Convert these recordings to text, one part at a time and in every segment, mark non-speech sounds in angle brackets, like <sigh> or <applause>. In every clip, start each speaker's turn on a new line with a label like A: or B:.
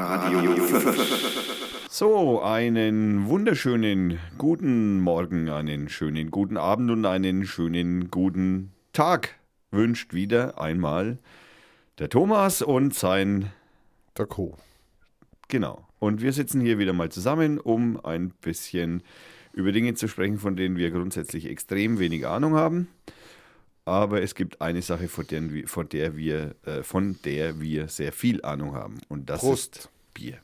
A: Radio 5. So, einen wunderschönen guten Morgen, einen schönen guten Abend und einen schönen guten Tag wünscht wieder einmal der Thomas und sein
B: Der Co.
A: Genau. Und wir sitzen hier wieder mal zusammen, um ein bisschen über Dinge zu sprechen, von denen wir grundsätzlich extrem wenig Ahnung haben. Aber es gibt eine Sache, von der wir, von der wir, äh, von der wir sehr viel Ahnung haben. Und das
B: Prost.
A: ist Bier.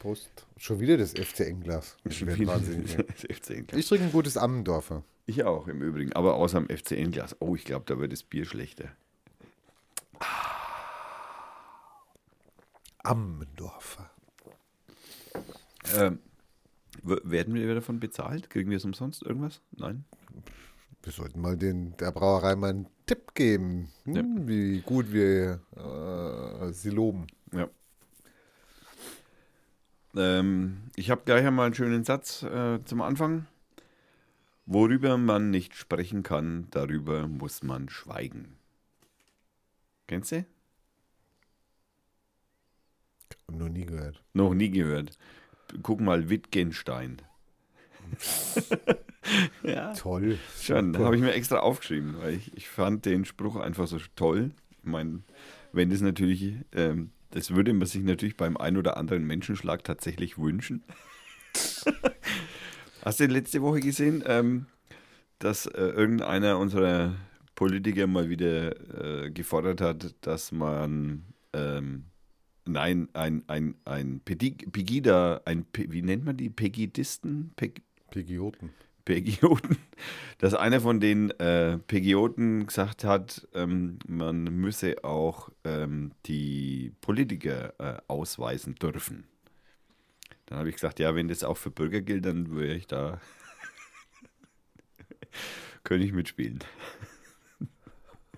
B: Prost. Schon wieder das FCN-Glas.
A: Schon wieder
B: wahnsinnig. <laughs>
A: das FCN-Glas.
B: Ich trinke ein gutes Ammendorfer.
A: Ich auch im Übrigen, aber außer dem FCN-Glas. Oh, ich glaube, da wird das Bier schlechter.
B: Ammendorfer.
A: Ähm, werden wir davon bezahlt? Kriegen wir es umsonst irgendwas? Nein?
B: Wir sollten mal den, der Brauerei mal einen Tipp geben, hm, wie gut wir äh, sie loben.
A: Ja. Ähm, ich habe gleich einmal einen schönen Satz äh, zum Anfang. Worüber man nicht sprechen kann, darüber muss man schweigen. Kennst du?
B: Noch nie gehört.
A: Noch nie gehört. Guck mal, Wittgenstein. <laughs> ja,
B: Toll.
A: schon. Da habe ich mir extra aufgeschrieben, weil ich, ich fand den Spruch einfach so toll. Ich meine, wenn das natürlich, ähm, das würde man sich natürlich beim ein oder anderen Menschenschlag tatsächlich wünschen. <laughs> Hast du letzte Woche gesehen, ähm, dass äh, irgendeiner unserer Politiker mal wieder äh, gefordert hat, dass man ähm, nein, ein, ein, ein Pegida, ein, wie nennt man die? Pegidisten? Peg,
B: Pegioten.
A: Pegioten, dass einer von den äh, Pegioten gesagt hat, ähm, man müsse auch ähm, die Politiker äh, ausweisen dürfen. Dann habe ich gesagt, ja, wenn das auch für Bürger gilt, dann würde ich da, <laughs> könnte ich mitspielen.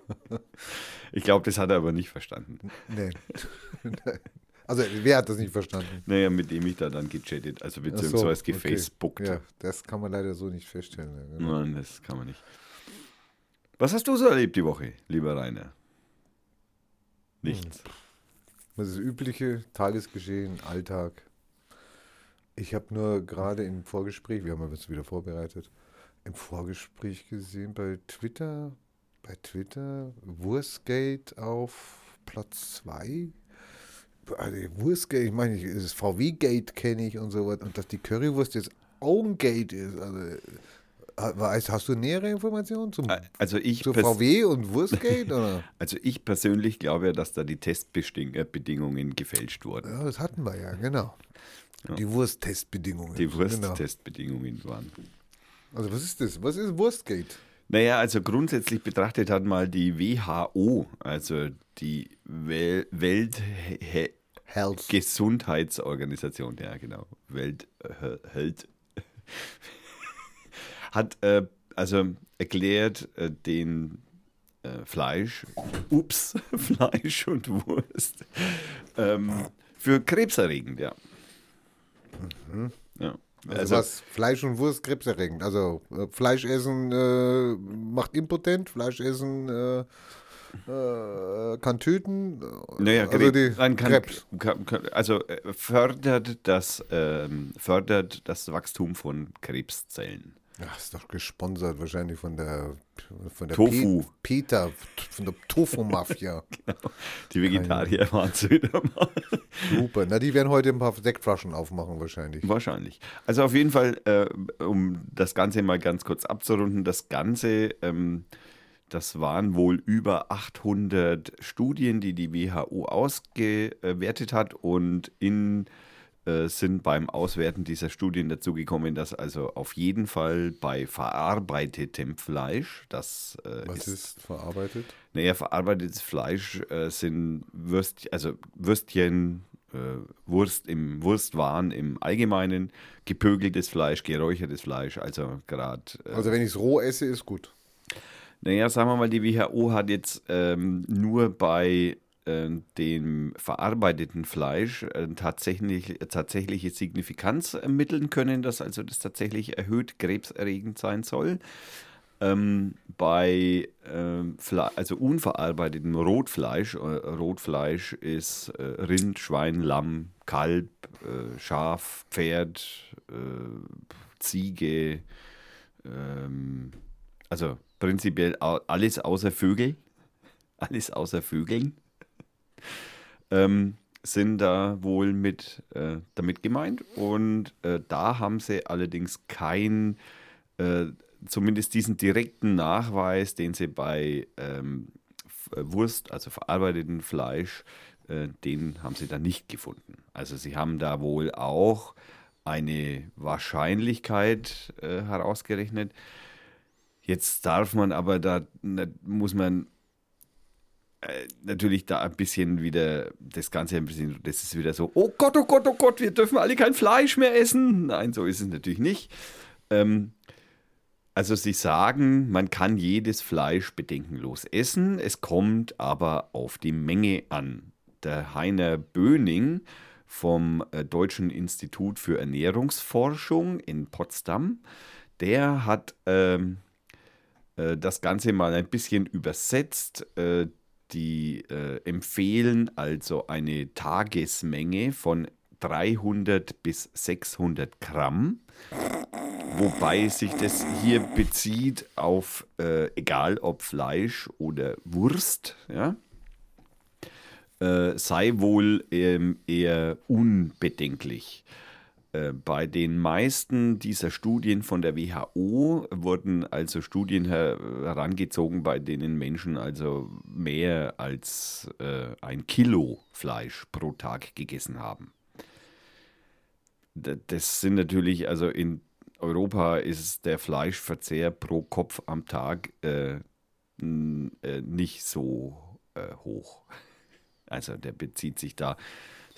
A: <laughs> ich glaube, das hat er aber nicht verstanden.
B: Nee. <laughs> also, wer hat das nicht verstanden?
A: Naja, mit dem ich da dann gechattet, also
B: Ach so,
A: beziehungsweise
B: okay.
A: gefacebookt.
B: Ja, das kann man leider so nicht feststellen. genau.
A: Nein, das kann man nicht. Was hast du so erlebt die Woche, lieber Rainer? Nichts.
B: Das ist übliche Tagesgeschehen, Alltag. Ich habe nur gerade im Vorgespräch, wir haben uns wieder vorbereitet, im Vorgespräch gesehen bei Twitter, bei Twitter, Wurstgate auf Platz 2. Also Wurstgate, ich meine, das VW-Gate kenne ich und so was. Und dass die Currywurst jetzt auch ein Gate ist. Also, äh, weißt, hast du nähere Informationen zum,
A: Also ich,
B: zu VW und Wurstgate? Oder? <laughs>
A: also ich persönlich glaube ja, dass da die Testbedingungen gefälscht wurden.
B: Ja, das hatten wir ja, genau. Die Wursttestbedingungen.
A: Die
B: Genau.
A: Wursttestbedingungen waren.
B: Also was ist das? Was ist Wurstgate?
A: Naja, also grundsätzlich betrachtet hat mal die WHO, also die Wel Weltgesundheitsorganisation,
B: Health.
A: ja genau, Welt Health, <laughs> hat äh, also erklärt äh, den äh, Fleisch, ups, <laughs> Fleisch und Wurst ähm, für krebserregend, ja. ja.
B: Also, was Fleisch und Wurst krebserregend. Also äh, Fleisch essen äh, macht impotent, Fleisch essen äh, äh, kann töten.
A: Naja,
B: also die
A: kann,
B: Krebs.
A: kann, kann, also äh, fördert das, ähm, fördert das Wachstum von Krebszellen.
B: Ach, ist doch gesponsert wahrscheinlich von der von der
A: Tofu.
B: Pe Peter, von der Tofu-Mafia. <laughs>
A: Die Vegetarier waren es wieder mal.
B: Super. Na, die werden heute ein paar Sektflaschen aufmachen wahrscheinlich.
A: Wahrscheinlich. Also auf jeden Fall, äh, um das Ganze mal ganz kurz abzurunden, das Ganze, ähm, das waren wohl über 800 Studien, die die WHO ausgewertet hat und in äh, sind beim Auswerten dieser Studien dazu gekommen, dass also auf jeden Fall bei verarbeitetem Fleisch, das äh,
B: Was ist verarbeitet?
A: naja, verarbeitetes Fleisch äh, sind Würst, also Würstchen, äh, Wurst im Wurstwaren im Allgemeinen, gepökeltes Fleisch, geräuchertes Fleisch, also gerade. Äh,
B: Also wenn ich es roh esse, ist gut.
A: naja, sagen wir mal, die WHO hat jetzt ähm, nur bei dem verarbeiteten Fleisch äh, tatsächlich, tatsächliche Signifikanz ermitteln können, dass also das tatsächlich erhöht krebserregend sein soll. Ähm, bei ähm, also unverarbeitetem Rotfleisch, äh, Rotfleisch ist äh, Rind, Schwein, Lamm, Kalb, äh, Schaf, Pferd, äh, Ziege, ähm, also prinzipiell alles außer Vögel, <laughs> alles außer Vögeln, ähm, sind da wohl mit äh, damit gemeint. Und äh, da haben sie allerdings kein zumindest diesen direkten Nachweis, den sie bei ähm, äh, Wurst, also verarbeiteten Fleisch, äh, den haben sie da nicht gefunden. Also sie haben da wohl auch eine Wahrscheinlichkeit äh, herausgerechnet. Jetzt darf man aber da, muss man äh, natürlich da ein bisschen wieder, das Ganze ein bisschen, das ist wieder so, oh Gott, oh Gott, oh Gott, wir dürfen alle kein Fleisch mehr essen. Nein, so ist es natürlich nicht. Ähm, also Sie sagen, man kann jedes Fleisch bedenkenlos essen, es kommt aber auf die Menge an. Der Heiner Böning vom äh, Deutschen Institut für Ernährungsforschung in Potsdam, der hat ähm, äh, das Ganze mal ein bisschen übersetzt. Äh, die äh, empfehlen also eine Tagesmenge von 300 bis 600 Gramm wobei sich das hier bezieht auf, äh, egal ob Fleisch oder Wurst, ja, äh, sei wohl ähm, eher unbedenklich. Äh, bei den meisten dieser Studien von der WHO wurden also Studien her herangezogen, bei denen Menschen also mehr als äh, ein Kilo Fleisch pro Tag gegessen haben. Das sind natürlich also in Europa ist der Fleischverzehr pro Kopf am Tag äh, äh, nicht so äh, hoch. <laughs> Also der bezieht sich da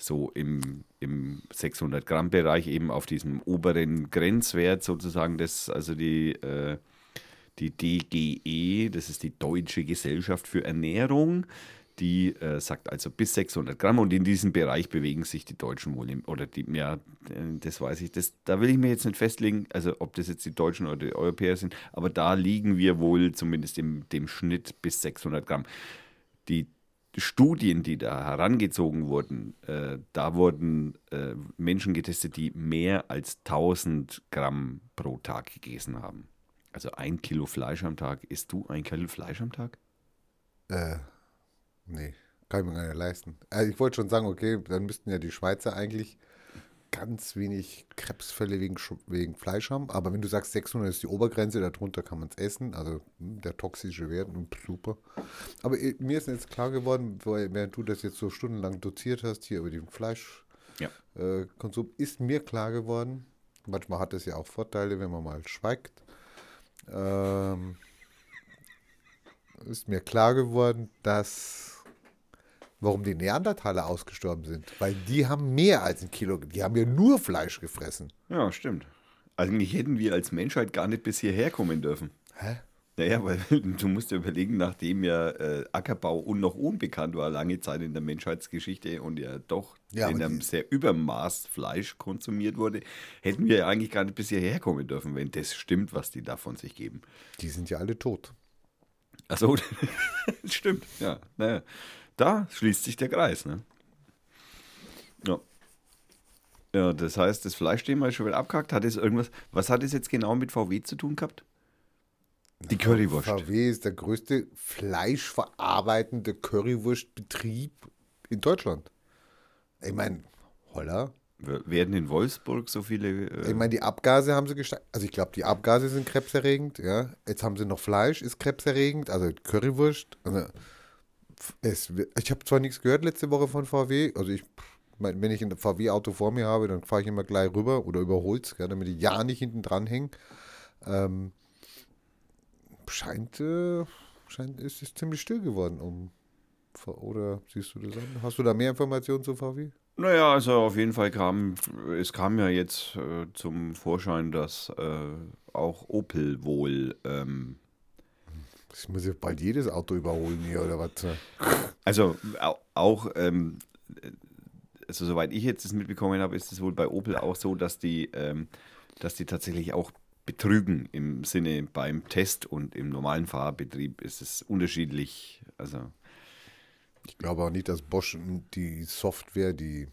A: so im, im 600 Gramm Bereich eben auf diesem oberen Grenzwert sozusagen, das also die, äh, die DGE, das ist die Deutsche Gesellschaft für Ernährung, die äh, sagt also bis 600 Gramm und in diesem Bereich bewegen sich die Deutschen wohl, im, oder die, ja, das weiß ich, das, da will ich mir jetzt nicht festlegen, also ob das jetzt die Deutschen oder die Europäer sind, aber da liegen wir wohl zumindest im dem Schnitt bis 600 Gramm. Die Studien, die da herangezogen wurden, äh, da wurden äh, Menschen getestet, die mehr als 1000 Gramm pro Tag gegessen haben. Also ein Kilo Fleisch am Tag. Isst du ein Kilo Fleisch am Tag?
B: Äh, Nee, kann ich mir gar nicht leisten. Also ich wollte schon sagen, okay, dann müssten ja die Schweizer eigentlich ganz wenig Krebsfälle wegen, wegen Fleisch haben. Aber wenn du sagst, 600 ist die Obergrenze, darunter kann man es essen. Also hm, der toxische Wert, hm, super. Aber äh, mir ist jetzt klar geworden, während du das jetzt so stundenlang doziert hast, hier über den Fleischkonsum, ja. äh, ist mir klar geworden, manchmal hat es ja auch Vorteile, wenn man mal schweigt. Ähm, ist mir klar geworden, dass warum die Neandertaler ausgestorben sind. Weil die haben mehr als ein Kilo, die haben ja nur Fleisch gefressen.
A: Ja, stimmt. Eigentlich hätten wir als Menschheit gar nicht bis hierher kommen dürfen.
B: Hä?
A: Naja, weil <laughs> du musst dir überlegen, nachdem ja äh, Ackerbau un noch unbekannt war, lange Zeit in der Menschheitsgeschichte und ja doch ja, in einem sehr Übermaß Fleisch konsumiert wurde, hätten wir ja eigentlich gar nicht bis hierher kommen dürfen, wenn das stimmt, was die da von sich geben.
B: Die sind ja alle tot.
A: Achso, <laughs> stimmt, ja. Naja. Da schließt sich der Kreis, ne? Ja. Ja, das heißt, das Fleischthema ist schon wieder abgehakt. Hat es irgendwas, was hat es jetzt genau mit VW zu tun gehabt?
B: Die Currywurst. VW ist der größte fleischverarbeitende Currywurstbetrieb in Deutschland. Ich meine, holla.
A: Werden in Wolfsburg so viele.
B: Äh ich meine, die Abgase haben sie gesteigert. Also, ich glaube, die Abgase sind krebserregend. Ja. Jetzt haben sie noch Fleisch, ist krebserregend. Also, Currywurst. Also, es, ich habe zwar nichts gehört letzte Woche von VW, also ich, wenn ich ein VW-Auto vor mir habe, dann fahre ich immer gleich rüber oder überhol's, ja, damit ich ja nicht hinten dran hänge. Ähm, scheint, äh, scheint, ist es ziemlich still geworden um oder siehst du das an? Hast du da mehr Informationen zu VW?
A: Naja, also auf jeden Fall kam, es kam ja jetzt äh, zum Vorschein, dass äh, auch Opel wohl ähm,
B: ich muss ja bald jedes Auto überholen hier oder was?
A: Also auch, ähm, also soweit ich jetzt das mitbekommen habe, ist es wohl bei Opel auch so, dass die, ähm, dass die tatsächlich auch betrügen im Sinne beim Test und im normalen Fahrbetrieb ist es unterschiedlich. Also
B: Ich glaube auch nicht, dass Bosch die Software, die,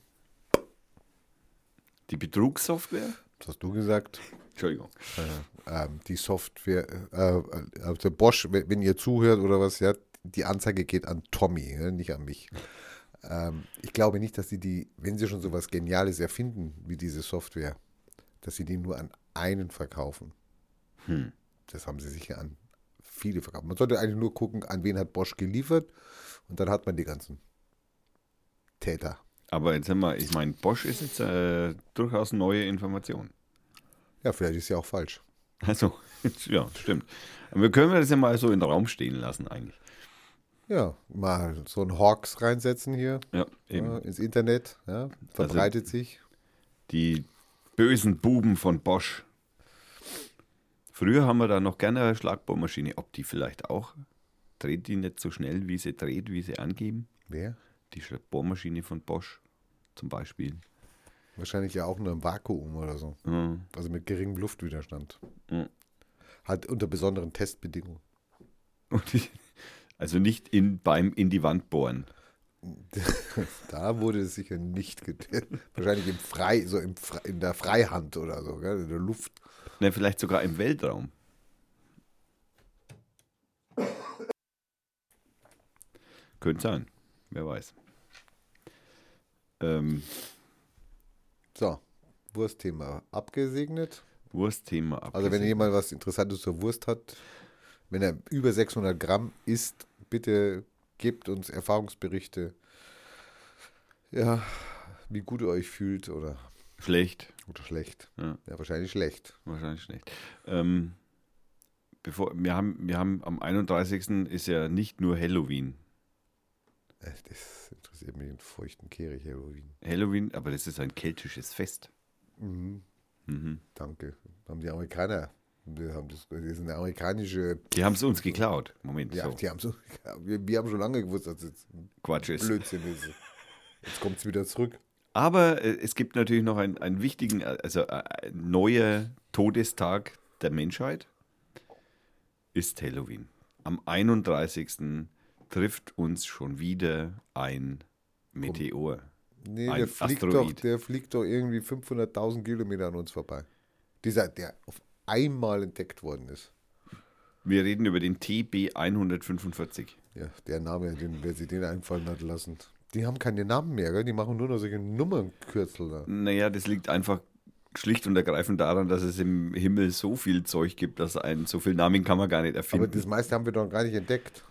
A: die Betrugssoftware,
B: was hast du gesagt,
A: Entschuldigung,
B: äh, ähm, die Software, äh, also Bosch, wenn, ihr zuhört oder was, ja, die Anzeige geht an Tommy, nicht an mich. Ähm, ich glaube nicht, dass sie die, wenn sie schon sowas Geniales erfinden wie diese Software, dass sie die nur an einen verkaufen.
A: Hm.
B: Das haben sie sicher an viele verkauft. Man sollte eigentlich nur gucken, an wen hat Bosch geliefert und dann hat man die ganzen Täter.
A: Aber jetzt haben wir, ich meine, Bosch ist jetzt äh, durchaus neue Information.
B: Ja, vielleicht ist ja auch falsch.
A: Also, <laughs> ja, stimmt. Aber wir können das ja mal so in den Raum stehen lassen eigentlich.
B: Ja, mal so ein Hawks reinsetzen hier
A: Ja, eben.
B: ins Internet, ja, verbreitet sich.
A: Die bösen Buben von Bosch. Früher haben wir da noch gerne eine Schlagbohrmaschine. Ob die vielleicht auch, dreht die nicht so schnell, wie sie dreht, wie sie angeben?
B: Wer?
A: Die Bohrmaschine von Bosch zum Beispiel.
B: Wahrscheinlich ja auch nur im Vakuum oder so.
A: Ja.
B: Also mit geringem Luftwiderstand.
A: Ja.
B: Hat unter besonderen Testbedingungen.
A: Und die, also nicht in, beim in die Wand bohren. <laughs>
B: Da wurde es sicher nicht getestet. Wahrscheinlich im Frei, so im in der Freihand oder so, gell? in der Luft.
A: Ne, vielleicht sogar im Weltraum. Könnte sein. Wer weiß. Ähm,
B: So, Wurstthema abgesegnet.
A: Wurstthema
B: Also wenn jemand was Interessantes zur Wurst hat, wenn er über 600 Gramm isst, bitte gebt uns Erfahrungsberichte. Ja, wie gut ihr euch fühlt oder,
A: Schlecht.
B: oder schlecht.
A: Ja.
B: Ja, wahrscheinlich schlecht.
A: Wahrscheinlich schlecht. Ähm, bevor, wir, haben, wir haben am 31. ist ja nicht nur Halloween.
B: Äh, Das interessiert mich in feuchten Kehrig, Halloween.
A: Halloween, aber das ist ein keltisches Fest.
B: Mhm,
A: Mhm.
B: danke. Haben die Amerikaner. Wir haben das, das ist eine amerikanische.
A: Die haben es uns geklaut. Moment,
B: Ja,
A: so.
B: die haben so. Wir, wir haben schon lange gewusst, dass es
A: Quatsch ist.
B: Blödsinn ist. Jetzt kommt es wieder zurück.
A: Aber äh, es gibt natürlich noch einen, einen wichtigen, äh, also ein neuer Todestag der Menschheit ist Halloween. Am 31. trifft uns schon wieder ein Meteor.
B: Nee,
A: Ein
B: der fliegt, doch, der fliegt doch irgendwie 500.000 Kilometer an uns vorbei. Dieser, der auf einmal entdeckt worden ist.
A: Wir reden über den TB 145.
B: Ja, der Name, den, wer sich den einfallen hat lassen. Die haben keine Namen mehr, gell? die machen nur noch solche Nummernkürzel da.
A: Naja, das liegt einfach schlicht und ergreifend daran, dass es im Himmel so viel Zeug gibt, dass ein so viel Namen kann man gar nicht
B: Aber
A: erfinden.
B: das meiste haben wir doch gar nicht entdeckt.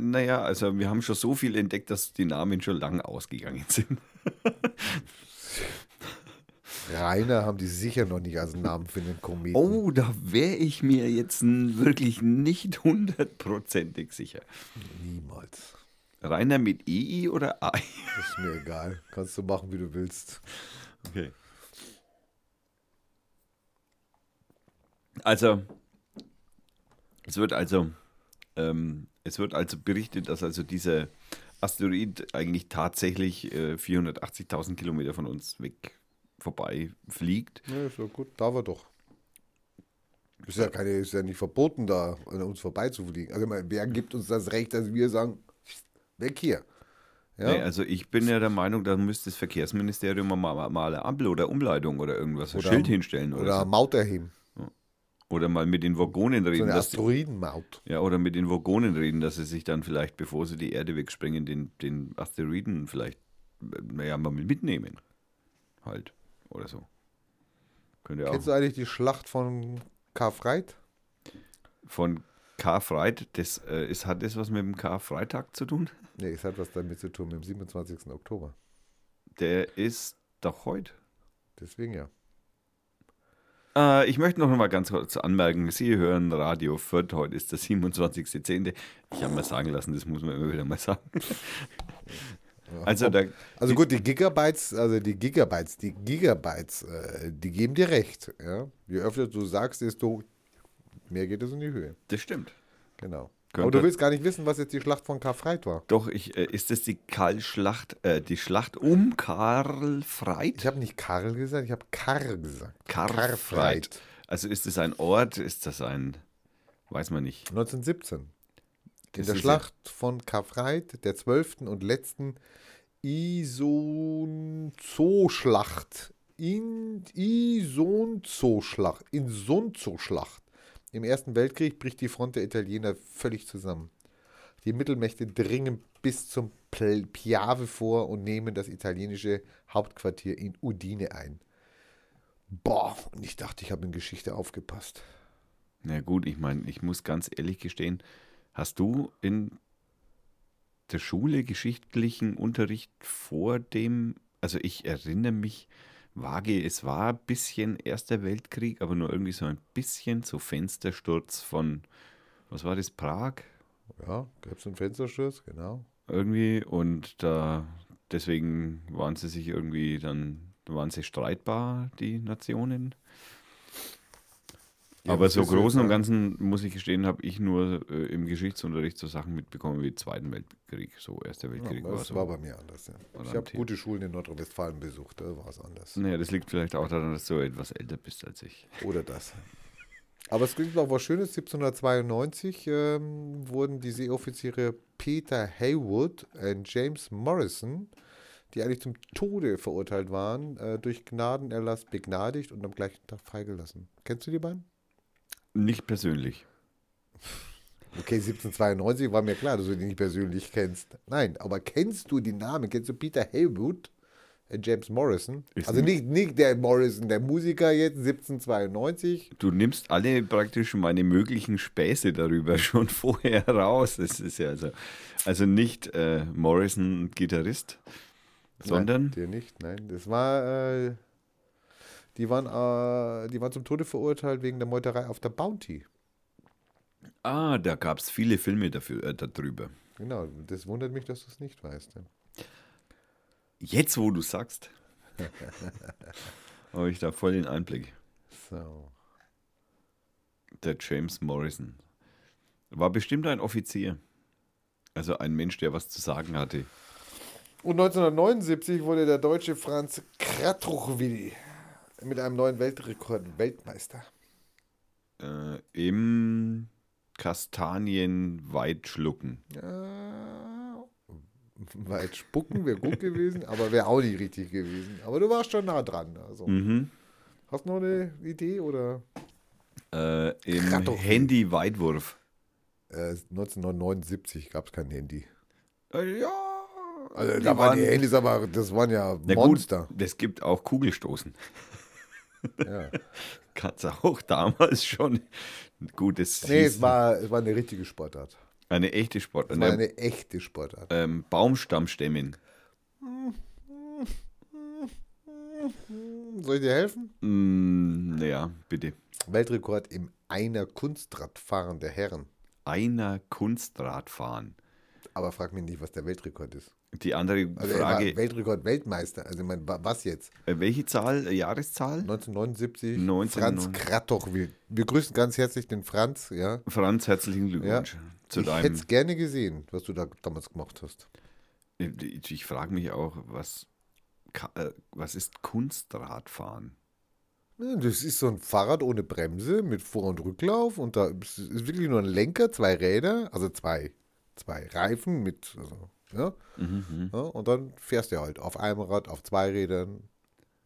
A: Naja, also wir haben schon so viel entdeckt, dass die Namen schon lange ausgegangen sind.
B: Rainer haben die sicher noch nicht als Namen für den Kometen.
A: Oh, da wäre ich mir jetzt wirklich nicht hundertprozentig sicher.
B: Niemals.
A: Rainer mit EI oder AI?
B: Das ist mir egal. Kannst du machen, wie du willst.
A: Okay. Also, es wird also, ähm, es wird also berichtet, dass also dieser Asteroid eigentlich tatsächlich äh, 480.000 Kilometer von uns weg vorbei fliegt.
B: Ja, ist ja gut. Da war doch. Ist ja, keine, ist ja nicht verboten, da an uns vorbeizufliegen. Also, meine, wer gibt uns das Recht, dass wir sagen, weg hier? Ja?
A: Nee, also ich bin ja der Meinung, da müsste das Verkehrsministerium mal, mal eine Ampel oder Umleitung oder irgendwas, ein
B: Oder-
A: Schild hinstellen oder,
B: Oder
A: so.
B: eine Maut erheben.
A: Oder mal mit den Waggonen
B: So
A: reden.
B: eine
A: dass die,
B: Asteroidenmaut.
A: ja, oder mit den Waggonen reden, dass sie sich dann vielleicht, bevor sie die Erde wegsprengen, den, den Asteroiden vielleicht, naja, mal mitnehmen. Halt. Oder so. Könnte
B: Kennst du
A: auch.
B: eigentlich die Schlacht von Karfreit?
A: Von Karfreit, das äh, ist, hat das was mit dem Karfreitag zu tun?
B: Nee, es hat was damit zu tun, mit dem 27. Oktober.
A: Der ist doch heute.
B: Deswegen ja.
A: Äh, ich möchte noch mal ganz kurz anmerken, Sie hören Radio Fürth, heute ist der 27.10. Ich habe mal sagen lassen, das muss man immer wieder mal sagen. Also, da,
B: Also gut, die Gigabytes, also die Gigabytes, die Gigabytes, äh, die geben dir recht. Ja? Je öfter du sagst, desto mehr geht es in die Höhe.
A: das stimmt.
B: Genau.
A: Könnte-
B: Aber du willst gar nicht wissen, was jetzt die Schlacht von Karfreit war.
A: Doch, ich, äh, ist das die Karl-Schlacht, äh, die Schlacht um Karl
B: Ich habe nicht Karl gesagt, ich habe Kar gesagt.
A: Karfreit. Also ist es ein Ort, ist das ein, weiß man nicht.
B: 1917. In der Schlacht von Karfreid, der zwölften und letzten Isonzo-Schlacht. In Isonzo-Schlacht. Isonzo-Schlacht. Im Ersten Weltkrieg bricht die Front der Italiener völlig zusammen. Die Mittelmächte dringen bis zum Piave vor und nehmen das italienische Hauptquartier in Udine ein. Boah, und ich dachte, ich habe in Geschichte aufgepasst.
A: Na gut, ich meine, ich muss ganz ehrlich gestehen, hast du in der Schule geschichtlichen Unterricht vor dem, also ich erinnere mich vage, es war ein bisschen Erster Weltkrieg, aber nur irgendwie so ein bisschen so Fenstersturz von, was war das, Prag?
B: Ja, gab es einen Fenstersturz, genau.
A: irgendwie und da deswegen waren sie sich irgendwie dann waren sie streitbar die Nationen.
B: Ja,
A: Aber so großen und? Ganzen muss ich gestehen, habe ich nur äh, im Geschichtsunterricht so Sachen mitbekommen wie Zweiten Weltkrieg, so Erster Weltkrieg
B: Ja,
A: war
B: das
A: so.
B: war bei mir anders. Ja.
A: War
B: Ich habe gute Schulen in Nordrhein-Westfalen besucht, da war es anders.
A: Naja, das liegt vielleicht auch daran, dass du etwas älter bist als ich.
B: Oder das. Aber es gibt auch was Schönes. 1792 ähm, wurden die Seeoffiziere Peter Haywood und James Morrison, die eigentlich zum Tode verurteilt waren, äh, durch Gnadenerlass begnadigt und am gleichen Tag freigelassen. Kennst du die beiden?
A: Nicht persönlich.
B: Okay, 1792 war mir klar, dass du die nicht persönlich kennst. Nein, aber kennst du die Namen? Kennst du Peter Haywood, äh, James Morrison?
A: Ist
B: also nicht, nicht der Morrison, der Musiker jetzt, 1792.
A: Du nimmst alle praktisch meine möglichen Späße darüber <laughs> schon vorher raus. Das ist ja also, also nicht äh, Morrison Gitarrist, sondern
B: Nein, der nicht, nein. Das war, äh, die waren, äh, die waren zum Tode verurteilt wegen der Meuterei auf der Bounty.
A: ah, da gab es viele Filme dafür äh, darüber.
B: Genau, das wundert mich, dass du es nicht weißt.
A: Jetzt, wo du sagst, <laughs> habe ich da voll den Einblick.
B: So.
A: Der James Morrison war bestimmt ein Offizier. Also ein Mensch, der was zu sagen hatte.
B: Und 1979 wurde der deutsche Franz Kratruchwil mit einem neuen Weltrekord Weltmeister.
A: Äh, Im Kastanienweit schlucken.
B: Ja, weit spucken wäre gut gewesen, aber wäre auch nicht richtig gewesen. Aber du warst schon nah dran. Also.
A: Mhm.
B: Hast du noch eine Idee oder?
A: Äh, Im. Handy-Weitwurf.
B: Äh, 1979 gab es kein Handy.
A: Äh, ja.
B: Also da waren die Handys, aber das waren ja Monster.
A: Gut, es gibt auch Kugelstoßen.
B: Ja. <laughs>
A: Kannst auch damals schon ein gutes
B: Nee, es war, es war eine richtige Sportart.
A: eine echte Sport.
B: Es war
A: Eine,
B: eine echte Sportart.
A: ähm, Baumstammstämmen. <laughs>
B: Soll ich dir helfen?
A: Mm, naja, bitte.
B: Weltrekord im Einer Kunstradfahren der Herren.
A: Einer Kunstradfahren.
B: Aber frag mich nicht, was der Weltrekord ist.
A: Die andere
B: Also
A: Frage,
B: Weltrekord Weltmeister. Also ich meine, wa- was jetzt?
A: äh, welche Zahl, äh, Jahreszahl?
B: 1979,
A: 1979.
B: Franz Kratoch. Wir, wir grüßen ganz herzlich den Franz. Ja.
A: Franz, herzlichen Glückwunsch zu
B: ich hätte
A: deinem.
B: es gerne gesehen, was du da damals gemacht hast.
A: Ich, ich frage mich auch, was, äh, was ist Kunstradfahren?
B: Ja, Das ist so ein Fahrrad ohne Bremse mit Vor- und Rücklauf und da ist ist wirklich nur ein Lenker, zwei Räder, also zwei, zwei Reifen mit, also, ja,
A: Mhm,
B: ja, und dann fährst du halt auf einem Rad, auf zwei Rädern.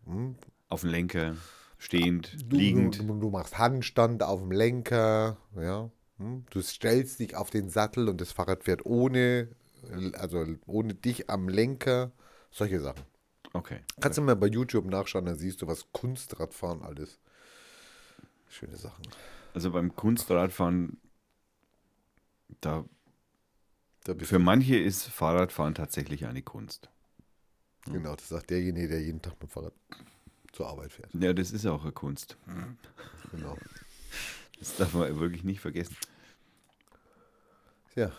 B: Hm.
A: Auf dem Lenker, stehend,
B: Du,
A: liegend.
B: Du, du machst Handstand auf dem Lenker, ja. Hm. Du stellst dich auf den Sattel und das Fahrrad fährt ohne, also ohne dich am Lenker. Solche Sachen.
A: Okay.
B: Kannst du mal bei YouTube nachschauen, dann siehst du, was Kunstradfahren alles. Schöne Sachen.
A: Also beim Kunstradfahren, da, für manche ist Fahrradfahren tatsächlich eine Kunst.
B: genau, das sagt derjenige, der jeden Tag mit dem Fahrrad zur Arbeit fährt.
A: Ja, das ist auch eine Kunst.
B: Genau.
A: Das darf man wirklich nicht vergessen.
B: Ja,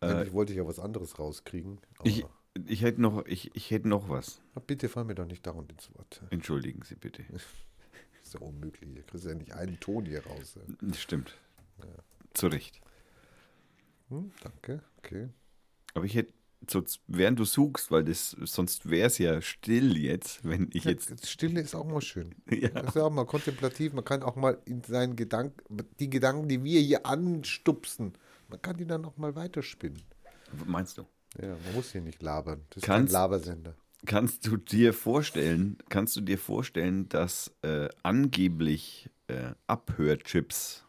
A: Äh,
B: eigentlich wollte ich ja was anderes rauskriegen.
A: Ich, ich, hätte noch, ich, ich hätte noch was.
B: bitte fall mir doch nicht dauernd ins Wort.
A: Entschuldigen Sie bitte. <laughs>
B: ist ja unmöglich. Ihr kriegst ja nicht einen Ton hier raus.
A: Stimmt. Zu Recht.
B: Hm, danke, okay.
A: Aber ich hätte so, während du suchst, weil das sonst wäre es ja still jetzt, wenn ich jetzt.
B: Ja, Stille ist auch mal schön. <laughs>
A: Ja.
B: Das ist ja auch mal kontemplativ. Man kann auch mal in seinen Gedanken, die Gedanken, die wir hier anstupsen, man kann die dann auch mal weiterspinnen.
A: Meinst du?
B: Ja, man muss hier nicht labern. Das ist
A: Kannst-
B: kein Labersender.
A: Kannst du dir vorstellen, kannst du dir vorstellen, dass äh, angeblich äh, Abhörchips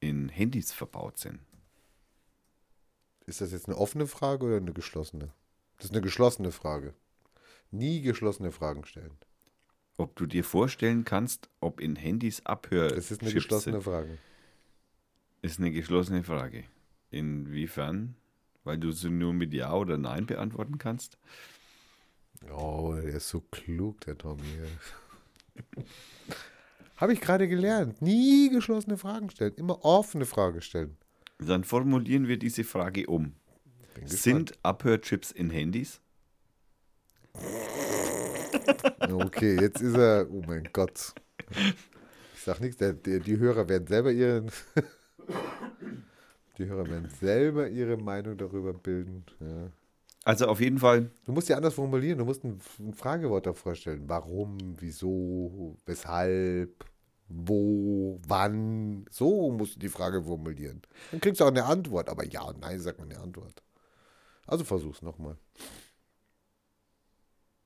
A: in Handys verbaut sind?
B: Ist das jetzt eine offene Frage oder eine geschlossene? Das ist eine geschlossene Frage. Nie geschlossene Fragen stellen.
A: Ob du dir vorstellen kannst, ob in Handys Abhörchips
B: Das ist eine geschlossene
A: sind?
B: Frage.
A: Ist eine geschlossene Frage. Inwiefern? Weil du sie nur mit Ja oder Nein beantworten kannst?
B: Oh, der ist so klug, der Tommy. Habe ich gerade gelernt. Nie geschlossene Fragen stellen. Immer offene Fragen stellen.
A: Dann formulieren wir diese Frage um. Sind Abhörchips in Handys?
B: Okay, jetzt ist er. Oh mein Gott. Ich sag nichts, der, der, die Hörer werden selber ihren. Die Hörer werden selber ihre Meinung darüber bilden. Ja.
A: Also auf jeden Fall,
B: Du musst ja anders formulieren. Du musst ein, ein Fragewort davor stellen. Warum, wieso, weshalb, wo, wann. So musst du die Frage formulieren. Dann kriegst du auch eine Antwort. Aber ja und nein sagt man eine Antwort. Also versuch's nochmal.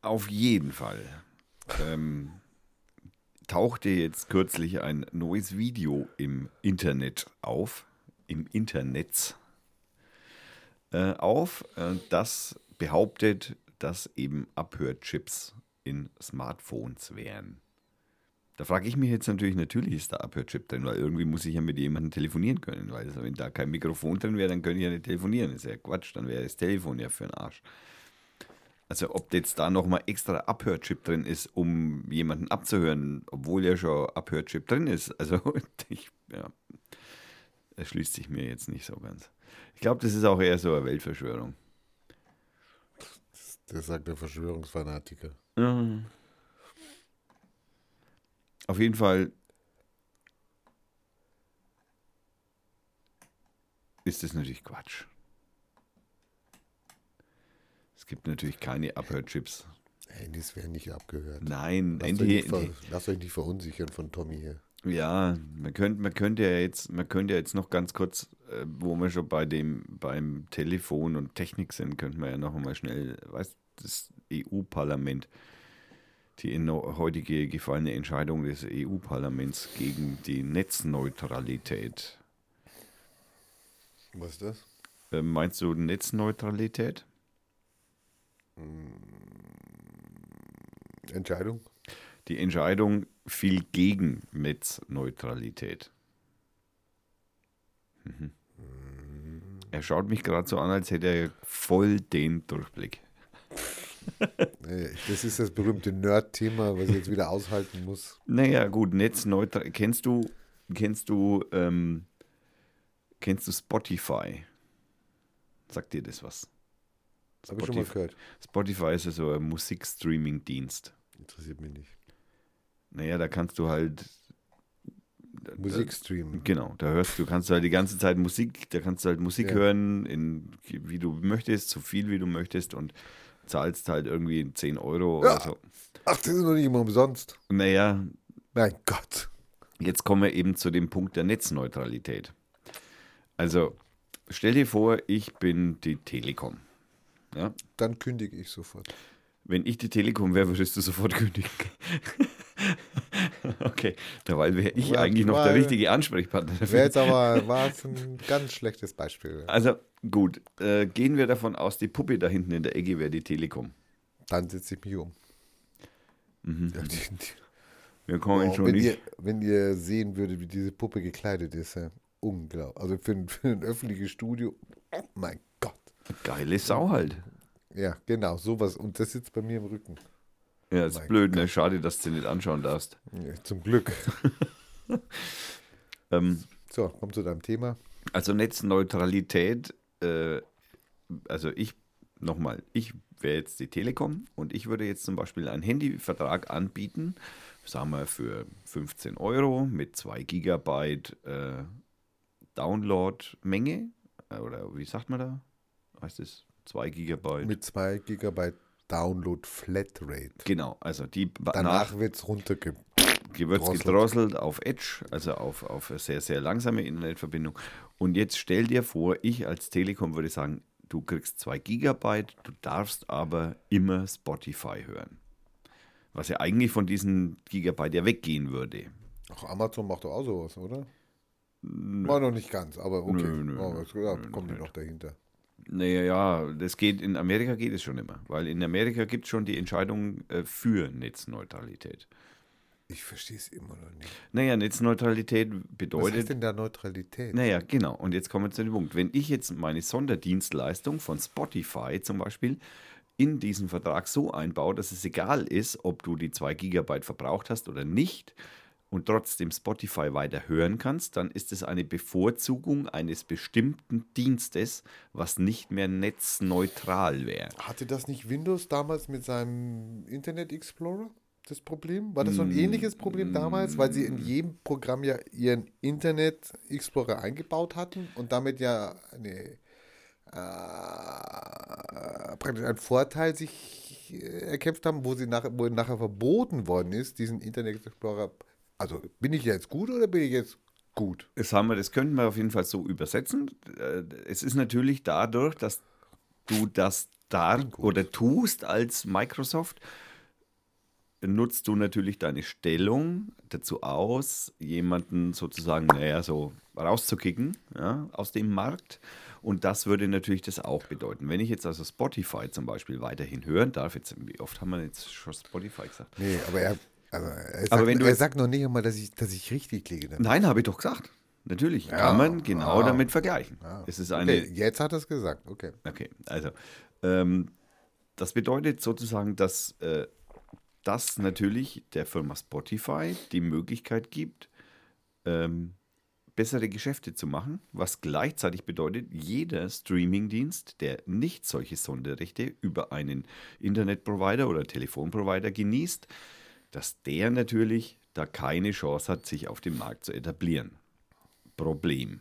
A: auf jeden Fall ähm, tauchte jetzt kürzlich ein neues Video im Internet auf, im Internet äh, auf, äh, das behauptet, dass eben Abhörchips in Smartphones wären. Da frage ich mich jetzt natürlich, natürlich ist da Abhörchip drin, weil irgendwie muss ich ja mit jemandem telefonieren können, weil also wenn da kein Mikrofon drin wäre, dann könnte ich ja nicht telefonieren. Das ist ja Quatsch, dann wäre das Telefon ja für einen Arsch. Also ob jetzt da nochmal extra Abhörchip drin ist, um jemanden abzuhören, obwohl ja schon Abhörchip drin ist. Also <laughs> ich, ja, das schließt sich mir jetzt nicht so ganz. Ich glaube, das ist auch eher so eine Weltverschwörung.
B: Das sagt der Verschwörungsfanatiker.
A: Auf jeden Fall ist das natürlich Quatsch. Es gibt natürlich keine Abhörchips.
B: Handys werden nicht abgehört.
A: Nein,
B: Lasst euch,
A: Handy,
B: nicht ver, lasst euch nicht verunsichern von Tommy hier.
A: Ja, man könnte, man könnte ja jetzt, man könnte ja jetzt noch ganz kurz, äh, wo wir schon bei dem, beim Telefon und Technik sind, könnte man ja noch einmal schnell, weißt das EU-Parlament, die heutige gefallene Entscheidung des EU-Parlaments gegen die Netzneutralität.
B: Was ist das?
A: Äh, meinst du Netzneutralität?
B: Entscheidung?
A: Die Entscheidung fiel gegen Netzneutralität. Mhm. Er schaut mich gerade so an, als hätte er voll den Durchblick.
B: Das ist das berühmte Nerd-Thema, was ich jetzt wieder aushalten muss.
A: Naja, gut, Netzneutral. Kennst du, kennst du, ähm, kennst du Spotify? Sagt dir das was?
B: Habe ich schon mal
A: Spotify,
B: gehört.
A: Spotify ist ja so ein Musikstreaming-Dienst.
B: Interessiert mich nicht.
A: Naja, da kannst du halt.
B: Musik streamen.
A: Genau, da hörst du, kannst du halt die ganze Zeit Musik, da kannst du halt Musik
B: Ja.
A: hören, in, wie du möchtest, so viel wie du möchtest und zahlst halt irgendwie 10 Euro
B: Ja.
A: oder so.
B: Ach, das ist noch nicht immer umsonst.
A: Naja,
B: Mein Gott.
A: Jetzt kommen wir eben zu dem Punkt der Netzneutralität. Also, stell dir vor, ich bin die Telekom. Ja?
B: Dann kündige ich sofort.
A: Wenn ich die Telekom wäre, würdest du sofort <laughs> kündigen. <laughs> okay, dabei wäre ich
B: Ja,
A: eigentlich noch der richtige Ansprechpartner
B: Wäre
A: dafür.
B: jetzt aber <laughs> war jetzt ein ganz schlechtes Beispiel.
A: Also, gut, äh, gehen wir davon aus, die Puppe da hinten in der Ecke wäre die Telekom.
B: Dann setze ich mich um.
A: Mhm.
B: Ja, die, die,
A: Wir kommen
B: oh,
A: schon
B: wenn,
A: nicht.
B: ihr, wenn ihr sehen würdet, wie diese Puppe gekleidet ist, ja, unglaublich. Also für ein, für ein öffentliches Studio, oh mein Gott.
A: Geile Sau halt.
B: Ja, genau, sowas. Und das sitzt bei mir im Rücken.
A: Ja, ist
B: Mein
A: blöd, ne? Schade, dass du nicht anschauen darfst.
B: Ja, zum Glück. <laughs>
A: Ähm,
B: So, komm zu deinem Thema.
A: Also Netzneutralität, äh, also ich, nochmal, ich wäre jetzt die Telekom und ich würde jetzt zum Beispiel einen Handyvertrag anbieten, sagen wir für 15 Euro mit 2 Gigabyte äh, Download-Menge, äh, oder wie sagt man da? Heißt es 2 Gigabyte.
B: Mit 2 GB Download Flatrate.
A: genau, also die
B: Danach wird es runterge...
A: wird
B: Drosselt.
A: gedrosselt auf Edge, also auf, auf sehr, sehr langsame Internetverbindung. Und jetzt stell dir vor, ich als Telekom würde sagen, du kriegst 2 Gigabyte, du darfst aber immer Spotify hören. Was ja eigentlich von diesen Gigabyte ja weggehen würde.
B: Ach, Amazon macht doch auch sowas, oder? War noch nicht ganz, aber okay.
A: Nö, nö,
B: oh,
A: nö.
B: was- ja,
A: Nö,
B: kommen die
A: noch
B: dahinter.
A: Naja, ja, das geht, in Amerika geht es schon immer, weil in Amerika gibt es schon die Entscheidung äh, für Netzneutralität.
B: Ich verstehe es immer noch nicht.
A: Naja, Netzneutralität
B: Was
A: bedeutet,
B: ist denn da Neutralität?
A: Naja, genau. Und jetzt kommen wir zu dem Punkt. Wenn ich jetzt meine Sonderdienstleistung von Spotify zum Beispiel in diesen Vertrag so einbaue, dass es egal ist, ob du die 2 Gigabyte verbraucht hast oder nicht und trotzdem Spotify weiter hören kannst, dann ist es eine Bevorzugung eines bestimmten Dienstes, was nicht mehr netzneutral wäre.
B: Hatte das nicht Windows damals mit seinem Internet Explorer? Das Problem? War das so ein
A: Mm,
B: ähnliches Problem damals, weil sie in jedem Programm ja ihren Internet Explorer eingebaut hatten und damit ja eine, äh, praktisch einen Vorteil sich äh, erkämpft haben, wo sie nachher, wo nachher verboten worden ist, diesen Internet Explorer. Also bin ich jetzt gut oder bin ich jetzt gut?
A: Das haben wir, das könnten wir auf jeden Fall so übersetzen. Äh, Es ist natürlich dadurch, dass du das da oder tust als Microsoft, nutzt du natürlich deine Stellung dazu aus, jemanden sozusagen, naja, so rauszukicken ja, aus dem Markt. Und das würde natürlich das auch bedeuten. Wenn ich jetzt also Spotify zum Beispiel weiterhin hören darf, jetzt, wie oft haben wir jetzt schon Spotify gesagt?
B: Nee, aber er, also er, sagt,
A: Aber wenn du
B: er sagt noch nicht einmal, dass ich, dass ich richtig liege. damit.
A: Nein, habe ich doch gesagt. Natürlich,
B: Ja,
A: kann man genau
B: ja.
A: damit vergleichen.
B: Ja.
A: Es ist eine,
B: Okay, jetzt hat er es gesagt. Okay.
A: Okay, also ähm, das bedeutet sozusagen, dass äh, das natürlich der Firma Spotify die Möglichkeit gibt, ähm, bessere Geschäfte zu machen, was gleichzeitig bedeutet, jeder Streamingdienst, der nicht solche Sonderrechte über einen Internetprovider oder Telefonprovider genießt, dass der natürlich da keine Chance hat, sich auf dem Markt zu etablieren. Problem.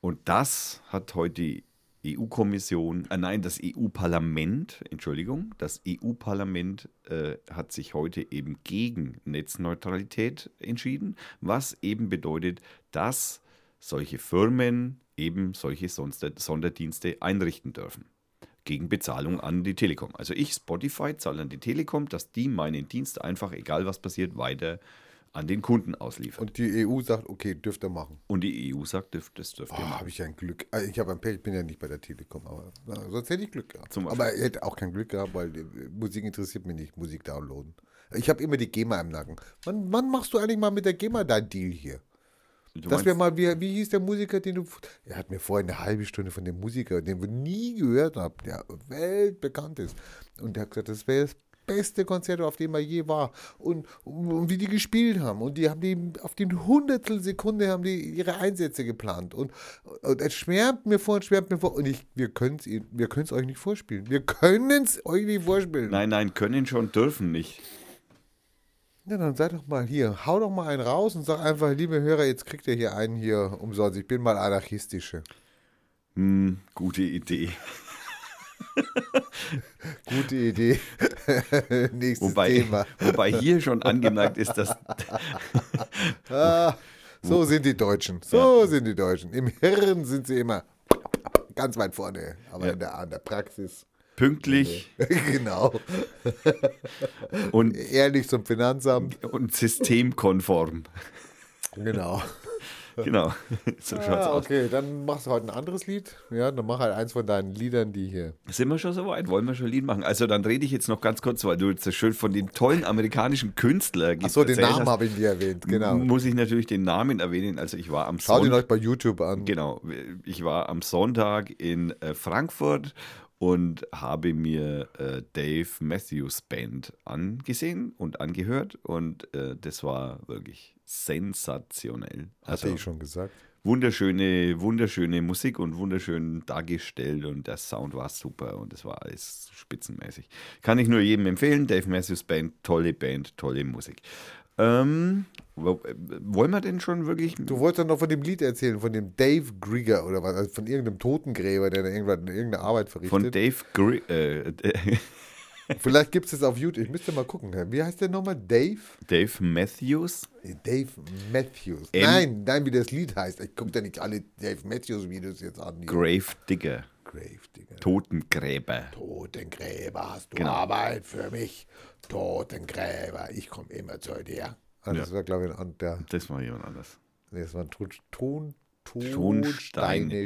A: Und das hat heute die EU-Kommission, äh nein, das EU-Parlament, Entschuldigung, das EU-Parlament äh, hat sich heute eben gegen Netzneutralität entschieden, was eben bedeutet, dass solche Firmen eben solche Sonderdienste einrichten dürfen. Gegen Bezahlung an die Telekom. Also ich, Spotify, zahle an die Telekom, dass die meinen Dienst einfach, egal was passiert, weiter an den Kunden ausliefern.
B: Und die EU sagt, okay, dürft ihr machen.
A: Und die EU sagt, dürft- das dürft
B: Oh,
A: ihr machen.
B: habe ich ein Glück. Also ich habe ein Pech, ich bin ja nicht bei der Telekom, aber na, sonst hätte ich Glück gehabt. Aber ich hätte auch kein Glück gehabt, weil die Musik interessiert mich nicht, Musik downloaden. Ich habe immer die GEMA im Nacken. Wann, wann machst du eigentlich mal mit der GEMA dein Deal hier?
A: Du
B: Dass wir mal, wie, wie hieß der Musiker, den du. Er hat mir vorhin eine halbe Stunde von dem Musiker, den wir nie gehört haben, der weltbekannt ist. Und der hat gesagt, das wäre das beste Konzert, auf dem er je war. Und, und, und wie die gespielt haben. Und die haben die auf den Hundertstel Sekunde haben die ihre Einsätze geplant. Und, und es schwärmt mir vor und schwärmt mir vor. Und ich, wir können es wir können's euch nicht vorspielen. Wir können es euch nicht vorspielen.
A: Nein, nein, können schon, dürfen nicht.
B: Ja, dann sei doch mal hier, hau doch mal einen raus und sag einfach, liebe Hörer, jetzt kriegt ihr hier einen hier umsonst. Ich bin mal anarchistische.
A: Hm, gute Idee. <laughs>
B: Gute Idee. <laughs> Nächstes
A: Wobei,
B: Thema.
A: wobei hier schon angemerkt ist, dass <laughs>
B: Ah, so sind die Deutschen. So sind die Deutschen. Im Hirn sind sie immer ganz weit vorne. Aber
A: Ja.
B: in der, an der Praxis.
A: Pünktlich <laughs>
B: genau.
A: und,
B: Ehrlich zum Finanzamt.
A: und systemkonform.
B: Genau.
A: Genau, <laughs> so schaut's
B: Ah,
A: aus.
B: okay, dann machst du heute ein anderes Lied. Ja, dann mach halt eins von deinen Liedern, die hier.
A: Sind wir schon so weit? Wollen wir schon ein Lied machen? Also dann rede ich jetzt noch ganz kurz, weil du jetzt so schön von dem tollen amerikanischen Künstler
B: Achso, den Namen habe ich nie erwähnt. Genau.
A: Muss ich natürlich den Namen erwähnen. Also ich war am
B: Schaut ihn
A: Sonntag.
B: euch bei YouTube an.
A: Genau, ich war am Sonntag in äh, Frankfurt und habe mir äh, Dave Matthews Band angesehen und angehört und äh, das war wirklich sensationell.
B: Hatte
A: Also
B: ich schon gesagt.
A: wunderschöne, wunderschöne Musik und wunderschön dargestellt und der Sound war super und es war alles spitzenmäßig. Kann ich nur jedem empfehlen. Dave Matthews Band, tolle Band, tolle Musik. Ähm, äh, wollen wir denn schon wirklich.
B: Du wolltest doch noch von dem Lied erzählen, von dem Dave Grieger oder was, also von irgendeinem Totengräber, der da irgendwann irgendeine Arbeit verrichtet.
A: Von Dave Gri äh, <laughs>
B: Vielleicht gibt es das auf YouTube. Ich müsste mal gucken. Wie heißt der nochmal? Dave?
A: Dave Matthews.
B: Dave Matthews.
A: M-
B: nein, nein, wie das Lied heißt. Ich gucke da nicht alle Dave Matthews Videos jetzt an.
A: Grave Digger.
B: Grave, Digga.
A: Totengräber.
B: Totengräber, hast du
A: Genau.
B: Arbeit für mich? Totengräber, ich komme immer zu dir. Ah, das war, glaube ich, ein, der,
A: Das war jemand anders.
B: nee, das war ein Ton, Ton,
A: Tonsteine.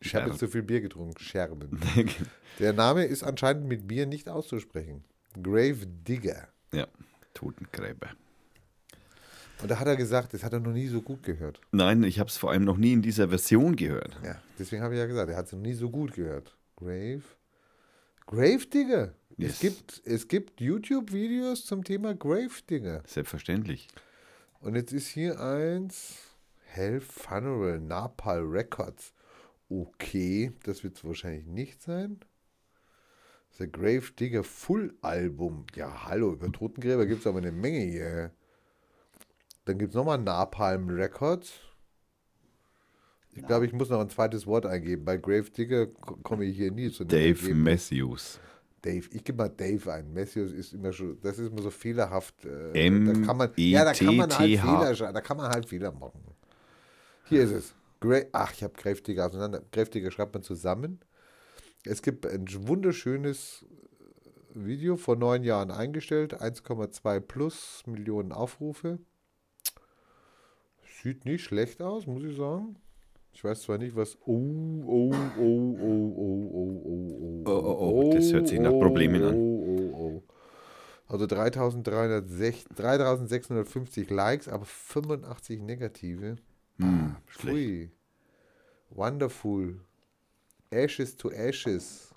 B: Ich habe jetzt zu viel Bier getrunken. Scherben. <laughs> Der Name ist anscheinend mit Bier nicht auszusprechen. Grave Digger.
A: ja, Totengräber.
B: Und da hat er gesagt, das hat er noch nie so gut gehört.
A: Nein, ich habe es vor allem noch nie in dieser Version gehört.
B: Ja, deswegen habe ich ja gesagt, er hat es noch nie so gut gehört. Grave. Grave Digger.
A: Yes.
B: Es gibt, es gibt YouTube-Videos zum Thema Grave Digger.
A: Selbstverständlich.
B: Und jetzt ist hier eins. Hell Funeral, Napal Records. Okay, das wird es wahrscheinlich nicht sein. The Grave Digger Full Album. Ja, hallo, über Totengräber gibt es aber eine Menge hier. Dann gibt es nochmal Napalm Records. Ich glaube, ich muss noch ein zweites Wort eingeben. Bei Grave Digger ko- komme ich hier nie zu
A: Dave
B: Ergebnis.
A: Matthews.
B: Dave, ich gebe mal Dave ein. Matthews ist immer schon, das ist immer so fehlerhaft. Äh,
A: M
B: da kann man,
A: E
B: ja, da kann man halt
A: T T H.
B: Fehler, da kann man halt Fehler machen. Hier ist es. Gra Ach, ich habe kräftiger auseinander. Kräftiger schreibt man zusammen. Es gibt ein wunderschönes Video vor neun Jahren eingestellt, 1,2 plus Millionen Aufrufe. Sieht nicht schlecht aus, muss ich sagen. Ich weiß zwar nicht, was. Oh, oh, oh, oh, oh, oh, oh, oh,
A: Oh, oh, oh, das hört sich nach Problemen an.
B: Oh, oh, oh. Also 3360 3650 Likes, aber 85 negative.
A: Hm.
B: Pfui. Wonderful. Ashes to Ashes.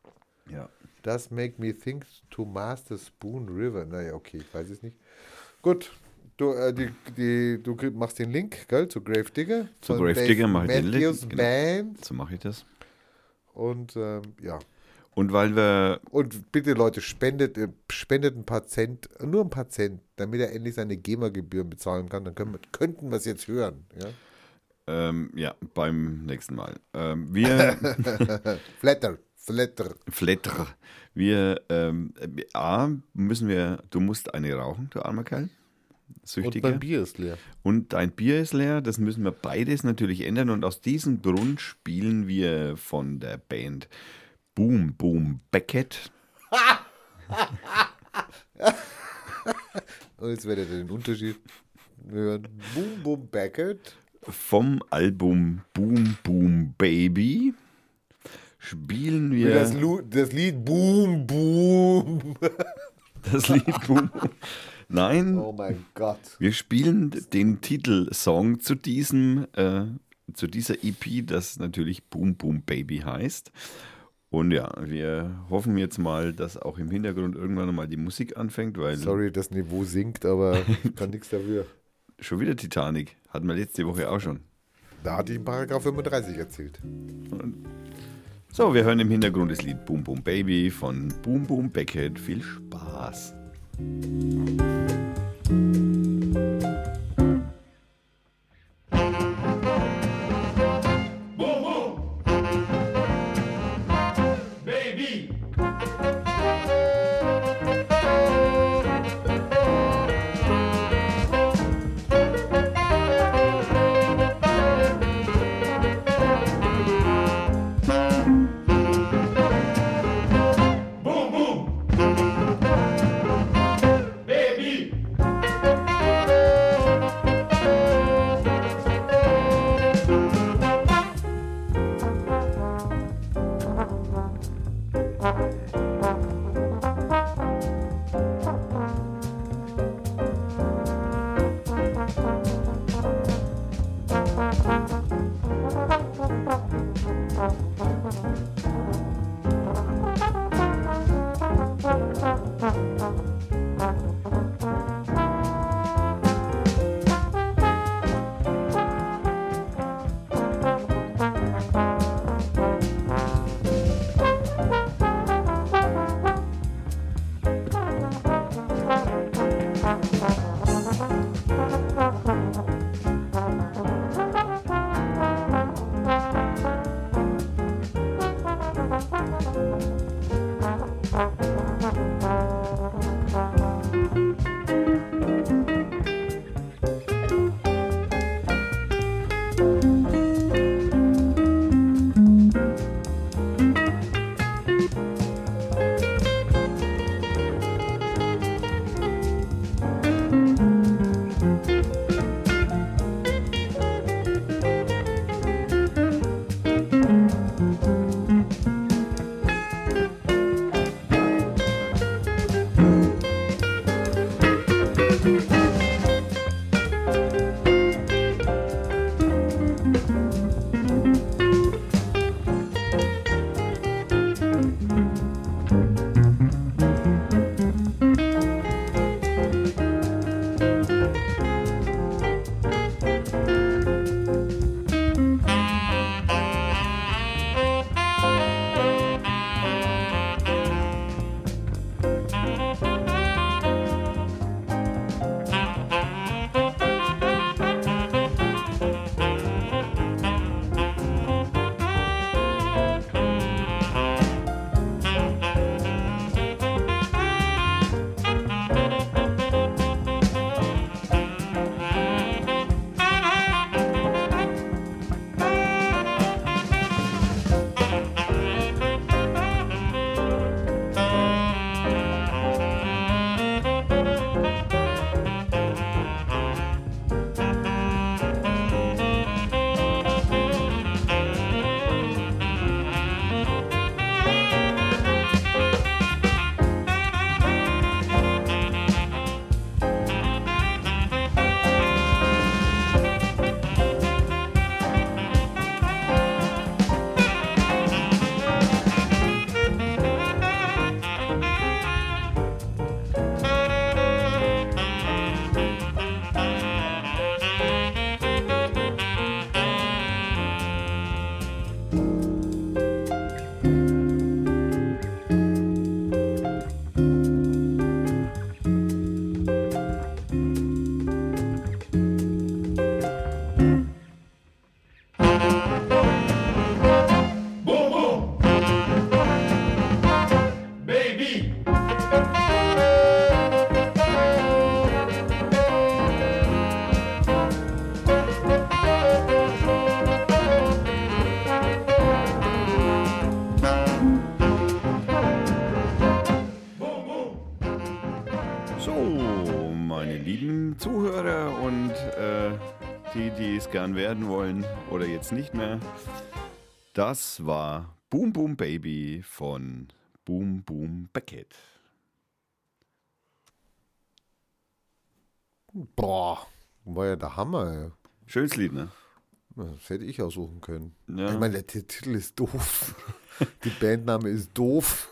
A: Ja.
B: Das make me think to master Spoon River. Naja, okay, ich weiß es nicht. Gut, du, äh, die, die, du machst den Link, gell, zu Grave Digger.
A: Zu Grave Digger mache ich den Link, genau.
B: Band.
A: So mache ich das.
B: Und ähm, ja.
A: Und weil wir,
B: Und bitte Leute, spendet, äh, spendet ein paar Cent, nur ein paar Cent, damit er endlich seine GEMA-Gebühren bezahlen kann. Dann können könnten wir es jetzt hören. Ja?
A: ähm, ja, beim nächsten Mal. Ähm, wir, <laughs>
B: Flatter, flatter.
A: Flatter, wir, ähm, äh, A, müssen wir, du musst eine rauchen, du armer Kerl.
B: Und
A: Süchtiger.
B: mein Bier ist leer.
A: Und dein Bier ist leer, das müssen wir beides natürlich ändern. Und aus diesem Grund spielen wir von der Band Boom Boom Beckett. <laughs>
B: Und jetzt werdet ihr den Unterschied hören. Boom, boom, Beckett.
A: Vom Album Boom Boom Baby spielen wir
B: Das, das Lied Boom, Boom.
A: das Lied Boom. Boom. <laughs> Nein,
B: Oh mein Gott.
A: wir spielen den Titelsong zu diesem, äh, zu dieser EP, das natürlich Boom Boom Baby heißt. Und ja, wir hoffen jetzt mal, dass auch im Hintergrund irgendwann mal die Musik anfängt, weil
B: Sorry, das Niveau sinkt, aber ich kann nichts dafür. <laughs>
A: schon wieder Titanic hatten wir letzte Woche auch schon.
B: Da hatte ich in Paragraph 35 erzählt.
A: So, wir hören im Hintergrund das Lied Boom Boom Baby von Boom Boom Beckett. Viel Spaß.
C: Baby,
A: So, meine lieben Zuhörer und äh, die, die es gern werden wollen oder jetzt nicht mehr, das war Boom Boom Baby von Boom Boom Beckett.
B: Boah, war ja der Hammer. ey.
A: Schönes Lied, ne?
B: Das hätte ich aussuchen können.
A: Ja.
B: Ich meine, der Titel ist doof. <laughs> Die Bandname ist doof.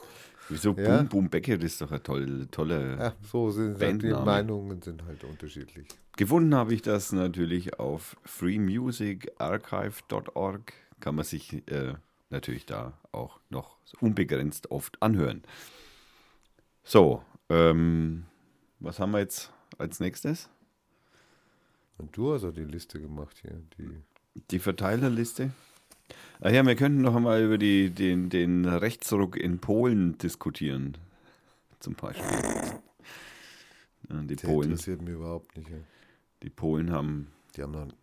A: Wieso
B: Ja.
A: Boom Boom Beckett ist doch eine tolle, tolle.
B: Ja, so sind halt die. Meinungen sind halt unterschiedlich.
A: Gefunden habe ich das natürlich auf freemusicarchive.org. Kann man sich äh, natürlich da auch noch unbegrenzt oft anhören. So, ähm, was haben wir jetzt als nächstes?
B: Und du hast auch die Liste gemacht hier. Die
A: Die Verteilerliste. Ach ja, wir könnten noch einmal über die, den, den Rechtsruck in Polen diskutieren. Zum Beispiel. Ja, die,
B: der
A: Polen,
B: interessiert mich überhaupt nicht. ey.
A: die Polen haben
B: Die haben noch ein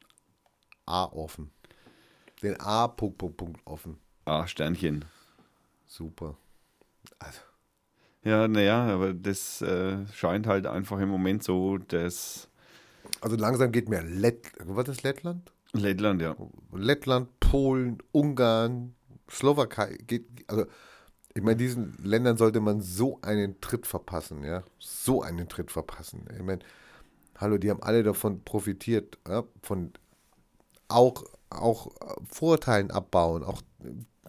B: A offen. Den A Punkt, Punkt, Punkt offen.
A: A-Sternchen.
B: Super. Also,
A: Ja, naja, aber das äh, scheint halt einfach im Moment so, dass
B: also langsam geht mir Lett, was ist Lettland?
A: Lettland, ja.
B: Lettland, Polen, Ungarn, Slowakei also ich meine, diesen Ländern sollte man so einen Tritt verpassen, ja, so einen Tritt verpassen. Ich meine, hallo, die haben alle davon profitiert, ja? von auch auch Vorteilen abbauen, auch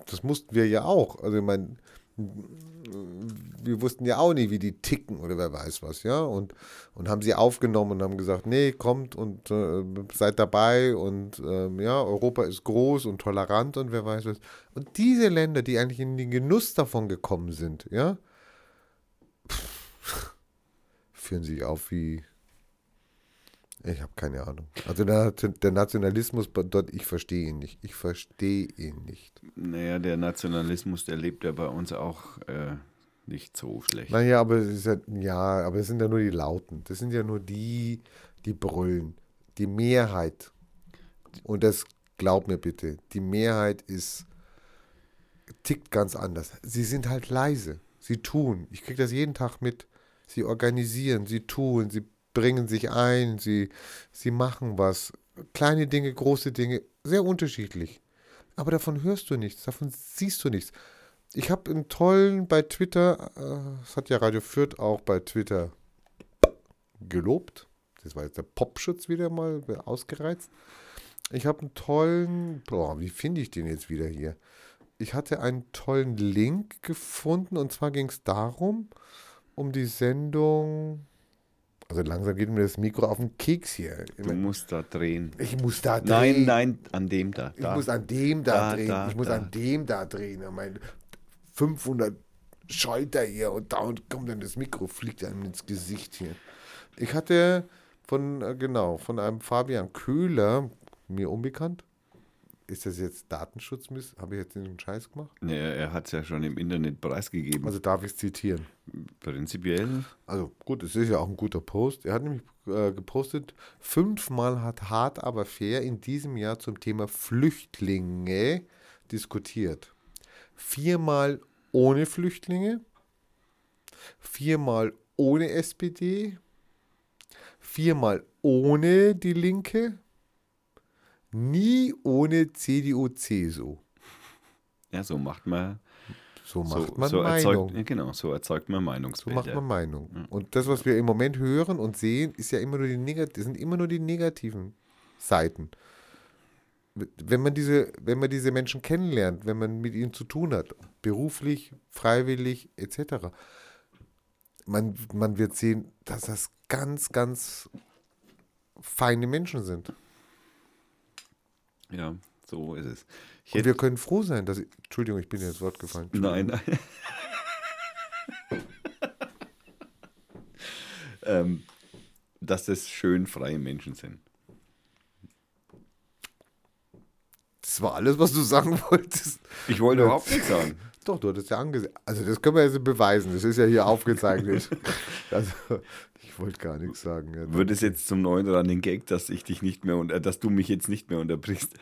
B: das mussten wir ja auch. Also ich meine, wir wussten ja auch nie, wie die ticken oder wer weiß was, ja. Und, und haben sie aufgenommen und haben gesagt, nee, kommt und äh, seid dabei und ähm, ja, Europa ist groß und tolerant und wer weiß was. Und diese Länder, die eigentlich in den Genuss davon gekommen sind, ja, pff, führen sich auf wie. Ich habe keine Ahnung. Also der, der Nationalismus dort, ich verstehe ihn nicht. Ich verstehe ihn nicht.
A: Naja, der Nationalismus, der lebt ja bei uns auch äh, nicht so schlecht.
B: Naja, aber es ja, ja, aber es sind ja nur die Lauten. Das sind ja nur die, die brüllen. Die Mehrheit. Und das glaub mir bitte, die Mehrheit ist tickt ganz anders. Sie sind halt leise. Sie tun. Ich kriege das jeden Tag mit. Sie organisieren, sie tun, sie bringen sich ein, sie, sie machen was. Kleine Dinge, große Dinge, sehr unterschiedlich. Aber davon hörst du nichts, davon siehst du nichts. Ich habe einen tollen bei Twitter, äh, das hat ja Radio Fürth auch bei Twitter gelobt. Das war jetzt der Popschutz wieder mal ausgereizt. Ich habe einen tollen, boah, wie finde ich den jetzt wieder hier? Ich hatte einen tollen Link gefunden und zwar ging es darum, um die Sendung. Also langsam geht mir das Mikro auf den Keks hier.
A: Du musst da drehen.
B: Ich muss da drehen.
A: Nein, nein, an dem da.
B: Ich
A: da.
B: muss an dem da,
A: Da,
B: drehen.
A: da,
B: ich muss an dem da drehen. Ich meine, 500 Schalter hier und da und kommt dann das Mikro, fliegt einem ins Gesicht hier. Ich hatte von, äh, genau, von einem Fabian Köhler, mir unbekannt. Ist das jetzt Datenschutz? Habe ich jetzt einen Scheiß gemacht?
A: Ja, er hat es ja schon im Internet preisgegeben.
B: Also darf ich es zitieren.
A: Prinzipiell.
B: Also gut, es ist ja auch ein guter Post. Er hat nämlich äh, gepostet, fünfmal hat hart aber fair in diesem Jahr zum Thema Flüchtlinge diskutiert. Viermal ohne Flüchtlinge, viermal ohne SPD, viermal ohne die Linke, nie ohne CDU, CSU.
A: Ja, so macht man.
B: So
A: so,
B: macht man
A: so
B: Meinung.
A: erzeugt, genau, so erzeugt man
B: So
A: Meinungsbilder.
B: macht man Meinung. Und das, was wir im Moment hören und sehen, ist ja immer nur die negat sind immer nur die negativen Seiten. Wenn man diese, wenn man diese Menschen kennenlernt, wenn man mit ihnen zu tun hat, beruflich, freiwillig, etc., man, man wird sehen, dass das ganz, ganz feine Menschen sind.
A: ja, so ist es.
B: Und wir können froh sein, dass. Ich, Entschuldigung, ich bin dir ins Wort gefallen.
A: nein, nein. <laughs> ähm, dass das schön freie Menschen sind.
B: Das war alles, was du sagen wolltest.
A: Ich wollte überhaupt nichts sagen.
B: Doch, du hattest ja angesehen. Also das können wir jetzt beweisen. Das ist ja hier aufgezeichnet. <laughs> also, ich wollte gar nichts sagen. Ja.
A: Wird es jetzt zum neuen Running Gag, dass ich dich nicht mehr unter, dass du mich jetzt nicht mehr unterbrichst?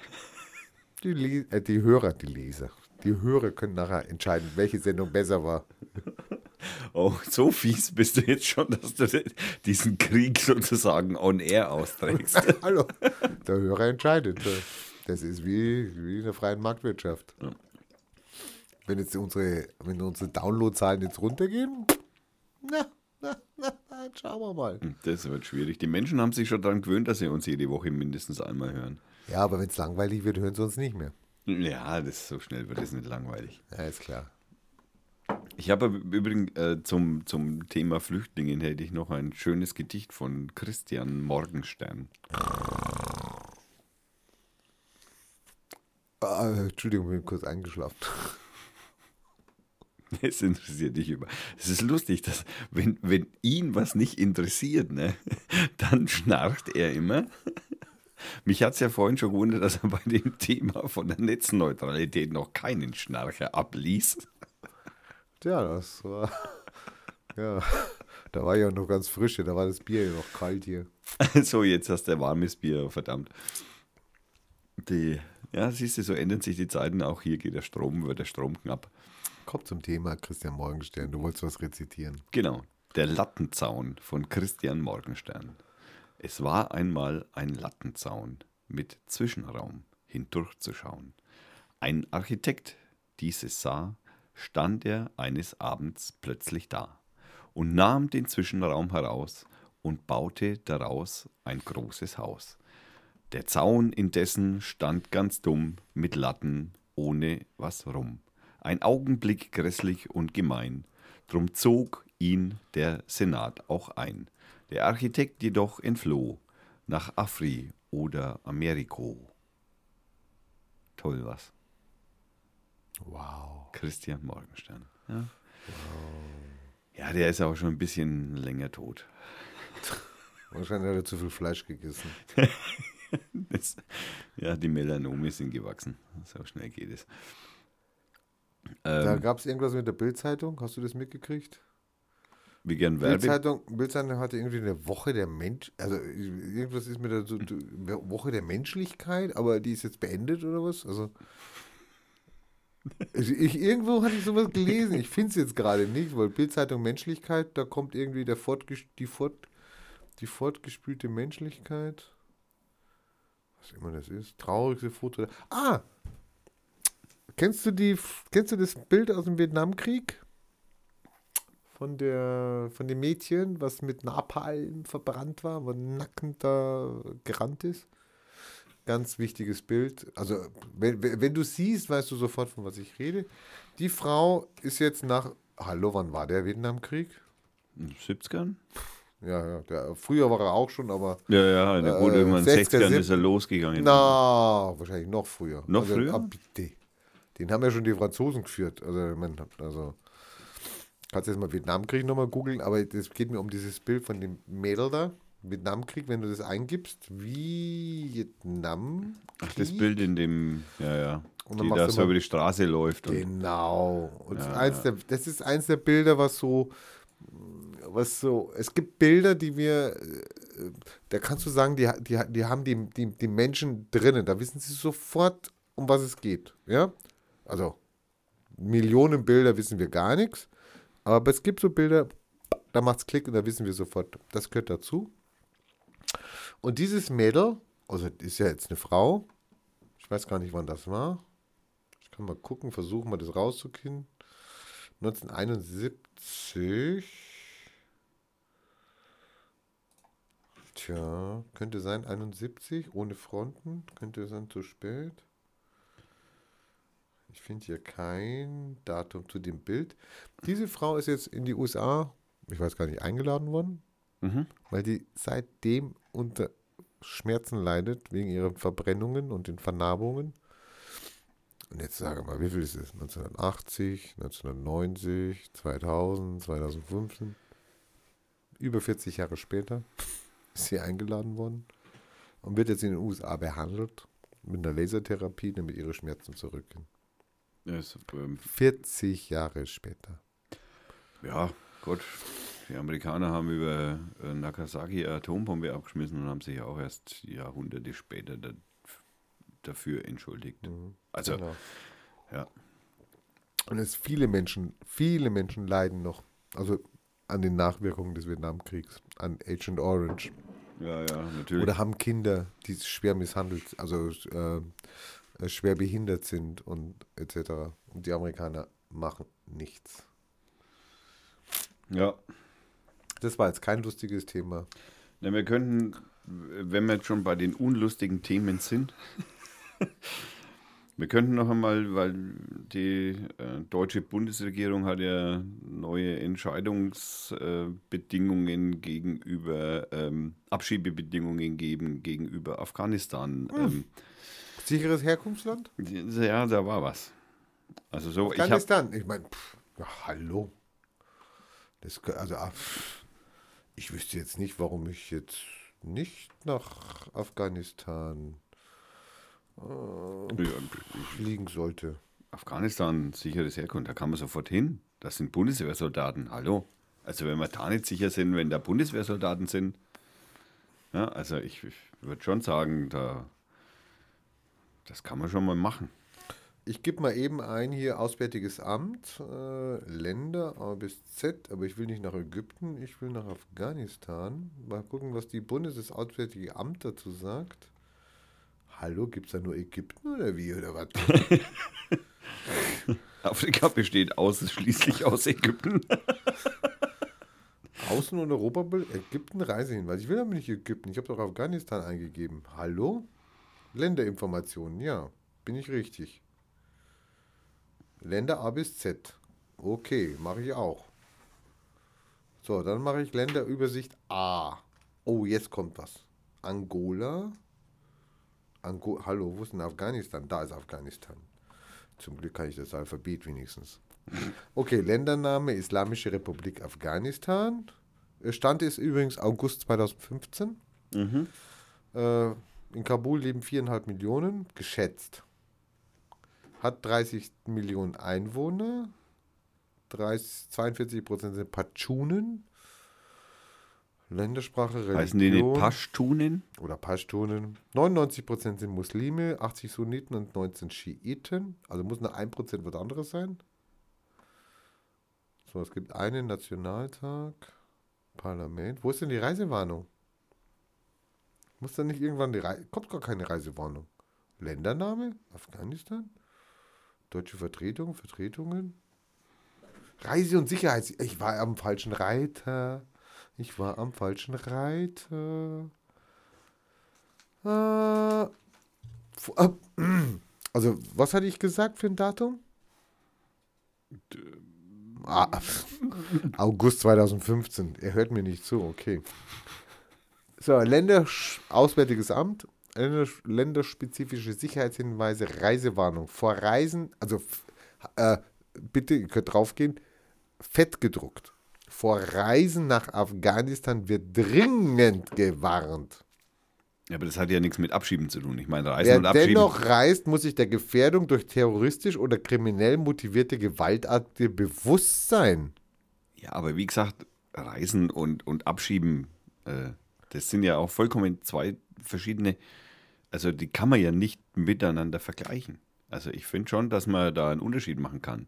B: Die, Le äh, die Hörer, die Leser, die Hörer können nachher entscheiden, welche Sendung besser war. <laughs>
A: Oh, so fies bist du jetzt schon, dass du diesen Krieg sozusagen on air austrägst. <laughs>
B: Hallo, der Hörer entscheidet. Das ist wie, wie in der freien Marktwirtschaft. Wenn jetzt unsere, wenn unsere Downloadzahlen jetzt runtergehen, na, na, na, na, schauen wir mal.
A: Das wird schwierig. Die Menschen haben sich schon daran gewöhnt, dass sie uns jede Woche mindestens einmal hören.
B: Ja, aber wenn es langweilig wird, hören sie uns nicht mehr.
A: Ja, das so schnell wird es nicht langweilig.
B: Ja, ist klar.
A: Ich habe übrigens äh, zum, zum Thema Flüchtlingen hätte ich noch ein schönes Gedicht von Christian Morgenstern.
B: Ah, Entschuldigung, ich bin kurz eingeschlafen. <laughs>
A: Es interessiert dich über. Es ist lustig, dass wenn, wenn ihn was nicht interessiert, ne, <laughs> dann schnarcht er immer. Mich hat es ja vorhin schon gewundert, dass er bei dem Thema von der Netzneutralität noch keinen Schnarcher abließ.
B: Ja, das war. Ja, da war auch noch ganz frische, da war das Bier ja noch kalt hier.
A: So, jetzt hast du warmes Bier, verdammt. Die, ja, siehst du, so ändern sich die Zeiten. Auch hier geht der Strom, wird der Strom knapp.
B: Kommt zum Thema Christian Morgenstern, du wolltest was rezitieren.
A: Genau, der Lattenzaun von Christian Morgenstern. Es war einmal ein Lattenzaun mit Zwischenraum hindurchzuschauen. Ein Architekt dieses sah, stand er eines Abends plötzlich da und nahm den Zwischenraum heraus und baute daraus ein großes Haus. Der Zaun indessen stand ganz dumm mit Latten ohne was rum. Ein Augenblick grässlich und gemein, drum zog ihn der Senat auch ein. Der Architekt jedoch entfloh nach Afri oder Ameriko. Toll was.
B: Wow.
A: Christian Morgenstern. Ja. ja, der ist auch schon ein bisschen länger tot.
B: Wahrscheinlich hat er zu viel Fleisch gegessen. <laughs>
A: Das, ja, die Melanome sind gewachsen. So schnell geht es.
B: Da
A: Ähm,
B: gab es irgendwas mit der Bildzeitung, hast du das mitgekriegt?
A: Gern Werbe.
B: Bildzeitung, Bildzeitung hatte irgendwie eine Woche der Mensch, also irgendwas ist mit der so, Woche der Menschlichkeit, aber die ist jetzt beendet oder was? Also ich, ich, irgendwo hatte ich sowas gelesen. Ich finde es jetzt gerade nicht, weil Bildzeitung Menschlichkeit, da kommt irgendwie der fortges die, fort die fortgespülte Menschlichkeit. Was immer das ist. Traurigste Foto. Ah! Kennst du die kennst du das Bild aus dem Vietnamkrieg? Von der von dem Mädchen, was mit Napalm verbrannt war, wo nackend da gerannt ist? Ganz wichtiges Bild. Also, wenn, wenn du siehst, weißt du sofort, von was ich rede. Die Frau ist jetzt nach. Hallo, wann war der Vietnamkrieg?
A: 70ern?
B: Ja, ja. Der, früher war er auch schon, aber.
A: Ja, ja, na gut,
B: Äh,
A: irgendwann in den
B: 60er,
A: 60ern ist er losgegangen.
B: Na, wahrscheinlich noch früher.
A: Noch
B: also,
A: früher?
B: ah, bitte. Den haben ja schon die Franzosen geführt. Also, ich mein, also kannst jetzt mal Vietnamkrieg nochmal googeln, aber es geht mir um dieses Bild von dem Mädel da. Vietnamkrieg, wenn du das eingibst, Vietnam.
A: Ach, das Bild in dem, ja, ja.
B: Und dann
A: Die da so über die Straße läuft.
B: Genau. Und
A: Ja,
B: eins
A: ja.
B: Der, das ist eins der Bilder, was so, was so, es gibt Bilder, die wir, da kannst du sagen, die, die, die haben die, die, die Menschen drinnen, da wissen sie sofort, um was es geht. Ja? Also, Millionen Bilder wissen wir gar nichts, aber es gibt so Bilder, da macht es Klick und da wissen wir sofort, das gehört dazu. Und dieses Mädel, also ist ja jetzt eine Frau, ich weiß gar nicht, wann das war. Ich kann mal gucken, versuchen mal das rauszukriegen. 1971. Tja, könnte sein 71, ohne Fronten. Könnte sein zu spät. Ich finde hier kein Datum zu dem Bild. Diese Frau ist jetzt in die USA, ich weiß gar nicht, eingeladen worden,
A: Mhm.
B: weil die seitdem unter Schmerzen leidet, wegen ihren Verbrennungen und den Vernarbungen. Und jetzt sage mal, wie viel ist es? 1980, 1990, 2000, 2015. Über 40 Jahre später <laughs> ist sie eingeladen worden und wird jetzt in den USA behandelt mit einer Lasertherapie, damit ihre Schmerzen zurückgehen.
A: Ist, ähm,
B: 40 Jahre später.
A: ja, Gott. Die Amerikaner haben über äh, Nagasaki eine Atombombe abgeschmissen und haben sich auch erst Jahrhunderte später da, dafür entschuldigt. Also,
B: Genau.
A: ja.
B: Und es viele Menschen, viele Menschen leiden noch Also an den Nachwirkungen des Vietnamkriegs, an Agent Orange.
A: Ja, ja, natürlich.
B: Oder haben Kinder, die schwer misshandelt, also äh, schwer behindert sind und etc. Und die Amerikaner machen nichts.
A: ja.
B: Das war jetzt kein lustiges Thema.
A: Na, wir könnten, wenn wir jetzt schon bei den unlustigen Themen sind, <laughs> wir könnten noch einmal, weil die äh, deutsche Bundesregierung hat ja neue Entscheidungsbedingungen gegenüber, ähm, Abschiebebedingungen gegeben gegenüber Afghanistan. Ähm,
B: Sicheres Herkunftsland?
A: ja, da war was. Also so, ich
B: Afghanistan. Ich, meine, ja, hallo. Das, also, ah, ich wüsste jetzt nicht, warum ich jetzt nicht nach Afghanistan
A: ja,
B: fliegen sollte.
A: Afghanistan sicheres Herkunft, da kann man sofort hin. Das sind Bundeswehrsoldaten, hallo. Also wenn wir da nicht sicher sind, wenn da Bundeswehrsoldaten sind, ja, also ich, ich würde schon sagen, da, das kann man schon mal machen.
B: Ich gebe mal eben ein hier Auswärtiges Amt, äh, Länder A bis Z, aber ich will nicht nach Ägypten, ich will nach Afghanistan. Mal gucken, was die Bundes- das Auswärtige Amt dazu sagt. Hallo, gibt es da nur Ägypten oder wie oder was? <laughs>
A: Afrika besteht ausschließlich aus Ägypten. <laughs>
B: Außen- und Europa, Ägypten Reisehinweis. Ich will aber nicht Ägypten, ich habe doch Afghanistan eingegeben. Hallo? Länderinformationen, ja, bin ich richtig. Länder A bis Z. Okay, mache ich auch. So, dann mache ich Länderübersicht A. Oh, jetzt kommt was. Angola. Ango Hallo, wo ist denn Afghanistan? Da ist Afghanistan. Zum Glück kann ich das Alphabet wenigstens. Okay, Ländername Islamische Republik Afghanistan. Stand ist übrigens August 2015. Äh, in Kabul leben viereinhalb Millionen, geschätzt. Hat 30 Millionen Einwohner. 30, 42 Prozent sind Patschunen. Ländersprache, Religion.
A: Heißen die nicht Paschtunen?
B: oder Pashtunen. 99% sind Muslime, 80 Sunniten und 19 Schiiten. Also muss nur 1% was anderes sein. So, es gibt einen Nationaltag, Parlament. Wo ist denn die Reisewarnung? Muss da nicht irgendwann die Reise... Kommt gar keine Reisewarnung. Ländername? Afghanistan? Deutsche Vertretung? Vertretungen? Reise- und Sicherheits... Ich war am falschen Reiter. Ich war am falschen Reiter. Äh, äh, <clears throat> also, was hatte ich gesagt für ein Datum? Ah, <laughs> August 2015. Er hört mir nicht zu, okay. So, Länder, Auswärtiges Amt, Länder, länderspezifische Sicherheitshinweise, Reisewarnung. Vor Reisen, also äh, bitte, ihr könnt draufgehen, fett gedruckt. Vor Reisen nach Afghanistan wird dringend gewarnt.
A: Ja, aber das hat ja nichts mit Abschieben zu tun. Ich meine, Reisen
B: Wer
A: und Abschieben.
B: dennoch reist, muss sich der Gefährdung durch terroristisch oder kriminell motivierte Gewaltakte bewusst sein.
A: Ja, aber wie gesagt, Reisen und, und Abschieben, äh, das sind ja auch vollkommen zwei verschiedene, also die kann man ja nicht miteinander vergleichen. Also ich finde schon, dass man da einen Unterschied machen kann.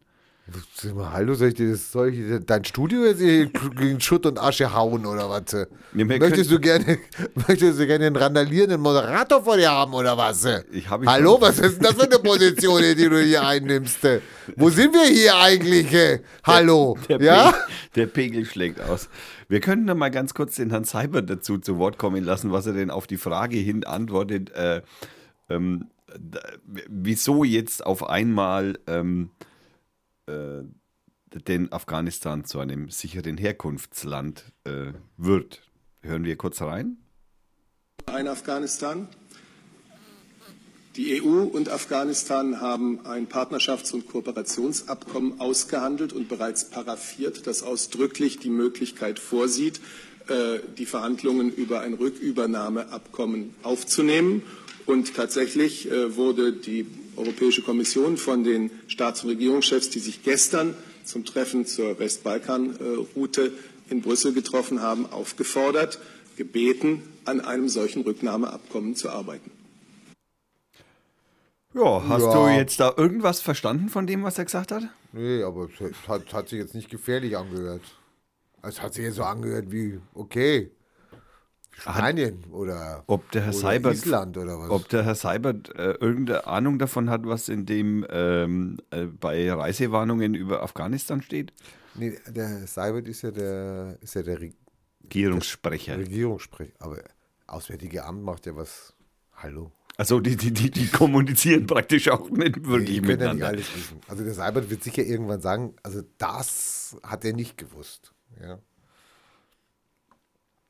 B: Sag mal, hallo, soll ich dir das, soll ich dein Studio jetzt in Schutt und Asche hauen oder was?
A: Wir
B: möchtest, du gerne, <laughs> möchtest du gerne einen randalierenden Moderator vor dir haben oder was?
A: Ich hab ich
B: hallo,
A: schon.
B: was ist denn das für eine Position, die du hier einnimmst? Wo sind wir hier eigentlich? Hallo,
A: Der,
B: ja?
A: Pegel, der Pegel schlägt aus. Wir könnten noch mal ganz kurz den Herrn Seibert dazu zu Wort kommen lassen, was er denn auf die Frage hin antwortet, äh, ähm, wieso jetzt auf einmal ähm, äh, den Afghanistan zu einem sicheren Herkunftsland äh, wird. Hören wir kurz rein?
D: ein Afghanistan. Die EU und Afghanistan haben ein Partnerschafts- und Kooperationsabkommen ausgehandelt und bereits paraffiert, das ausdrücklich die Möglichkeit vorsieht, äh, die Verhandlungen über ein Rückübernahmeabkommen aufzunehmen. Und tatsächlich äh, wurde die Europäische Kommission von den Staats- und Regierungschefs, die sich gestern zum Treffen zur Westbalkan-Route in Brüssel getroffen haben, aufgefordert, gebeten, an einem solchen Rücknahmeabkommen zu arbeiten.
A: Ja, hast
B: Ja.
A: du jetzt da irgendwas verstanden von dem, was er gesagt hat?
B: Nee, aber es hat, hat sich jetzt nicht gefährlich angehört. Es hat sich jetzt so angehört wie, okay, Spanien oder,
A: Ob der Herr
B: oder
A: Seibert,
B: Island oder was.
A: ob der Herr Seibert äh, irgendeine Ahnung davon hat, was in dem ähm, äh, bei Reisewarnungen über Afghanistan steht?
B: nee, der Seibert ist ja der, ist ja der Re
A: Regierungssprecher.
B: Regierungssprecher. Aber Auswärtige Amt macht ja was. Hallo.
A: Also die, die, die, die kommunizieren praktisch auch nicht wirklich
B: Die können ja nicht
A: miteinander.
B: Also der Seibert wird sicher irgendwann sagen, also das hat er nicht gewusst. Ja.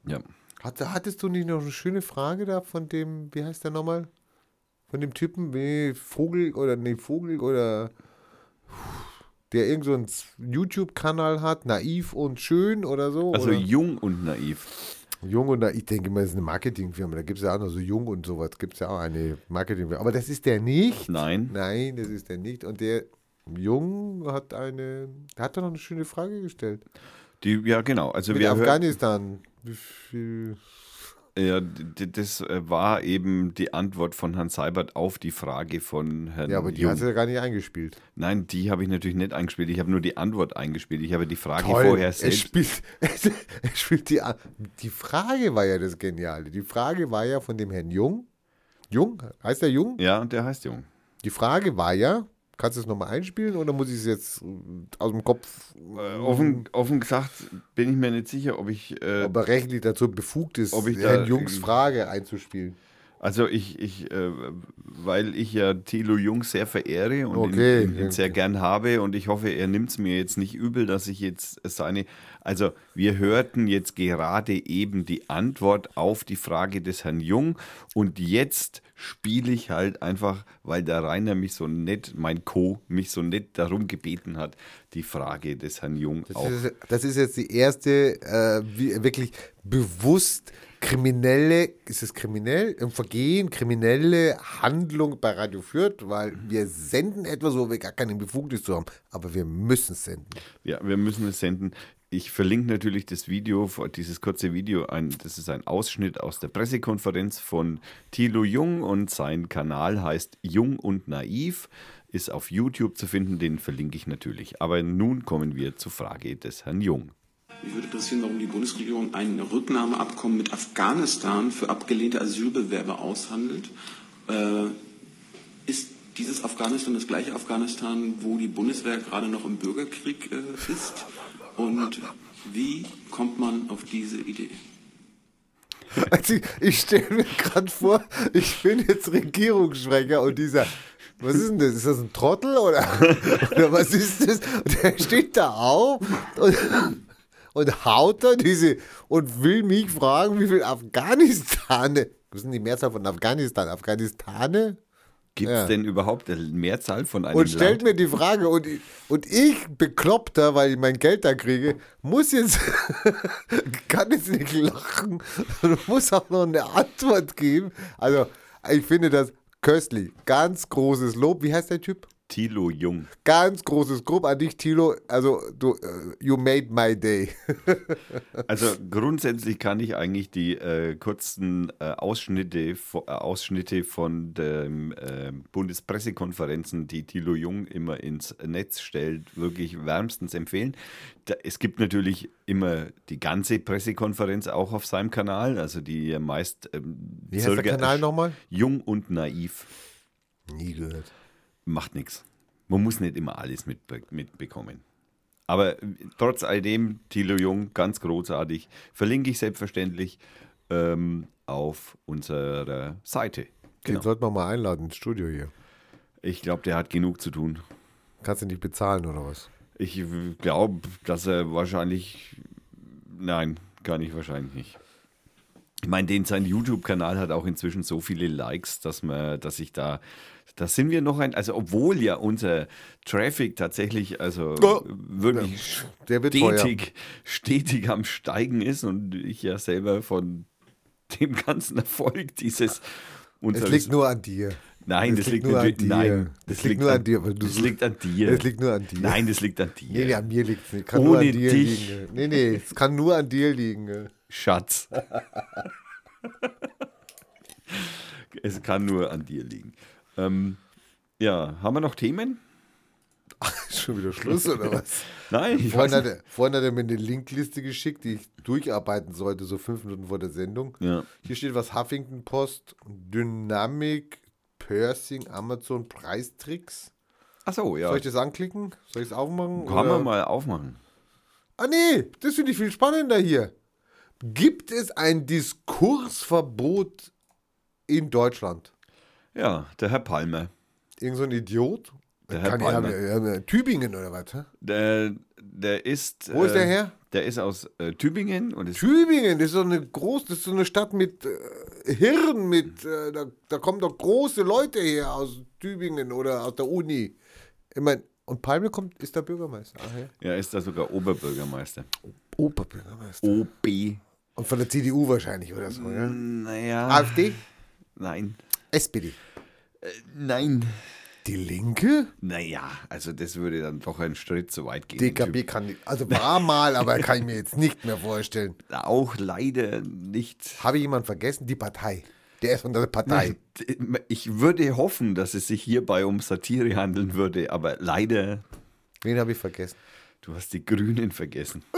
A: Ja.
B: Hatte, hattest du nicht noch eine schöne Frage da von dem, wie heißt der nochmal? Von dem Typen, wie Vogel oder nee, Vogel oder der irgend so YouTube-Kanal hat, naiv und schön oder so.
A: Also
B: oder?
A: jung und naiv.
B: Jung und naiv, ich denke mal, das ist eine Marketingfirma. Da gibt es ja auch noch so Jung und sowas. Gibt es ja auch eine Marketingfirma. Aber das ist der nicht.
A: Nein.
B: Nein, das ist der nicht. Und der Jung hat eine, der hat doch noch eine schöne Frage gestellt.
A: Die, ja, genau. Also
B: Mit
A: wir
B: Afghanistan. Wie viel
A: ja, das äh, war eben die Antwort von Herrn Seibert auf die Frage von Herrn
B: Ja, aber die
A: Jung.
B: hast du ja gar nicht eingespielt.
A: Nein, die habe ich natürlich nicht eingespielt. Ich habe nur die Antwort eingespielt. Ich habe die Frage
B: Toll.
A: vorher
B: er
A: selbst.
B: spielt, <laughs> er spielt die, die Frage war ja das Geniale. Die Frage war ja von dem Herrn Jung. Jung? Heißt der Jung?
A: Ja, und der heißt Jung.
B: Die Frage war ja, kannst du es nochmal einspielen oder muss ich es jetzt äh, aus dem Kopf,
A: Äh, offen, offen gesagt bin ich mir nicht sicher, ob ich. Äh,
B: ob er rechtlich dazu befugt ist,
A: Ob ich
B: Herrn Jungs
A: irgendwie-
B: Frage einzuspielen?
A: Also ich, ich äh, weil ich ja Thilo Jung sehr verehre und
B: Okay,
A: ihn, ihn, ihn sehr
B: okay.
A: gern habe und ich hoffe, er nimmt es mir jetzt nicht übel, dass ich jetzt seine. Also wir hörten jetzt gerade eben die Antwort auf die Frage des Herrn Jung und jetzt spiele ich halt einfach, weil der Rainer mich so nett, mein Co, mich so nett darum gebeten hat, die Frage des Herrn Jung
B: Das
A: auf.
B: ist, das ist jetzt die erste äh, wirklich bewusst kriminelle, ist es kriminell? Im Vergehen, kriminelle Handlung bei Radio Fürth, weil wir senden etwas, wo wir gar keine Befugnis zu haben, aber wir müssen senden.
A: Ja, wir müssen es senden. Ich verlinke natürlich das Video, dieses kurze Video, ein, das ist ein Ausschnitt aus der Pressekonferenz von Thilo Jung und sein Kanal heißt Jung und Naiv, ist auf YouTube zu finden, den verlinke ich natürlich. Aber nun kommen wir zur Frage des Herrn Jung.
E: Mich würde interessieren, warum die Bundesregierung ein Rücknahmeabkommen mit Afghanistan für abgelehnte Asylbewerber aushandelt. Äh, ist dieses Afghanistan das gleiche Afghanistan, wo die Bundeswehr gerade noch im Bürgerkrieg äh, ist? Und wie kommt man auf diese Idee?
B: Also ich ich stelle mir gerade vor, ich bin jetzt Regierungssprecher und dieser, was ist denn das? Ist das ein Trottel oder, oder was ist das? Und der steht da auf und, und haut da diese und will mich fragen, wie viel Afghanistane, was denn die Mehrzahl von Afghanistan? Afghanistane?
A: Gibt es
B: Ja.
A: denn überhaupt eine Mehrzahl von einem
B: Und stellt
A: Land?
B: mir die Frage, und, ich- und ich, Bekloppter, weil ich mein Geld da kriege, muss jetzt, <laughs> kann jetzt nicht lachen und muss auch noch eine Antwort geben. Also, ich finde das köstlich. Ganz großes Lob. Wie heißt der Typ?
A: Thilo Jung.
B: Ganz großes Lob an dich, Tilo. Also, du, äh, you made my day. <laughs>
A: Also grundsätzlich kann ich eigentlich die äh, kurzen äh, Ausschnitte, äh, Ausschnitte von den äh, Bundespressekonferenzen, die Thilo Jung immer ins Netz stellt, wirklich wärmstens empfehlen. Da, es gibt natürlich immer die ganze Pressekonferenz auch auf seinem Kanal, also die meist ähm,
B: Wie heißt der Kanal nochmal?
A: Jung und naiv.
B: Nie gehört.
A: Macht nichts. Man muss nicht immer alles mitbe mitbekommen. Aber trotz alledem, Thilo Jung, ganz großartig, verlinke ich selbstverständlich ähm, auf unserer Seite.
B: Den
A: Genau.
B: sollten wir mal einladen ins Studio hier.
A: Ich glaube, der hat genug zu tun.
B: Kannst du nicht bezahlen oder was?
A: Ich glaube, dass er wahrscheinlich. Nein, kann ich wahrscheinlich nicht. Ich meine, den sein YouTube-Kanal hat auch inzwischen so viele Likes, dass man, dass ich da, da sind wir noch ein, also obwohl ja unser Traffic tatsächlich, also
B: Oh.
A: wirklich
B: Der wird
A: stetig, stetig am Steigen ist und ich ja selber von dem ganzen Erfolg dieses
B: Es
A: unseres,
B: liegt nur an dir.
A: Nein,
B: Es
A: das
B: liegt
A: liegt,
B: nur an dir.
A: Nein,
B: Es liegt nur an dir,
A: das liegt an dir.
B: Es liegt nur an dir.
A: Nein, das liegt an dir.
B: Nee, nee, an mir liegt es nicht. Kann nur
A: Ohne
B: an dir
A: dich.
B: liegen. Nee, nee, es kann nur an dir liegen.
A: Schatz. <laughs> es kann nur an dir liegen. Ähm, ja, haben wir noch Themen? <laughs>
B: Schon wieder Schluss oder <laughs> was?
A: Nein, ich
B: Vorhin
A: weiß
B: hat,
A: nicht.
B: er, vorhin hat er mir eine Linkliste geschickt, die ich durcharbeiten sollte, so fünf Minuten vor der Sendung.
A: Ja.
B: Hier steht was Huffington Post, Dynamic, Pursing, Amazon, Preistricks.
A: Achso, ja.
B: Soll ich das anklicken? Soll ich es aufmachen?
A: Kann
B: oder?
A: man mal aufmachen.
B: Ah nee, das finde ich viel spannender hier. Gibt es ein Diskursverbot in Deutschland?
A: Ja, der Herr Palmer.
B: Irgend so ein Idiot?
A: Der Herr
B: Kann
A: Palmer.
B: ja, Tübingen oder was? hä?
A: Der, der ist.
B: Wo ist der
A: äh,
B: her?
A: Der ist aus äh, Tübingen und ist.
B: Tübingen, das ist so eine groß, das ist so eine Stadt mit äh, Hirn, mit, äh, da, da kommen doch große Leute her aus Tübingen oder aus der Uni. Ich meine, und Palme kommt, ist der Bürgermeister. Ach, ja.
A: Ja, ist da sogar Oberbürgermeister.
B: Oberbürgermeister.
A: OB.
B: Und von der CDU wahrscheinlich oder so, ja?
A: Naja.
B: AfD?
A: Nein.
B: SPD.
A: Nein.
B: Die Linke?
A: Naja, also das würde dann doch einen Schritt zu weit gehen.
B: DKB kann also war mal, aber <laughs> kann ich mir jetzt nicht mehr vorstellen.
A: Auch leider nicht.
B: Habe ich jemanden vergessen? Die Partei. Der ist von der Partei.
A: Ich würde hoffen, dass es sich hierbei um Satire handeln würde, aber leider,
B: Wen habe ich vergessen?
A: du hast die Grünen vergessen. <laughs>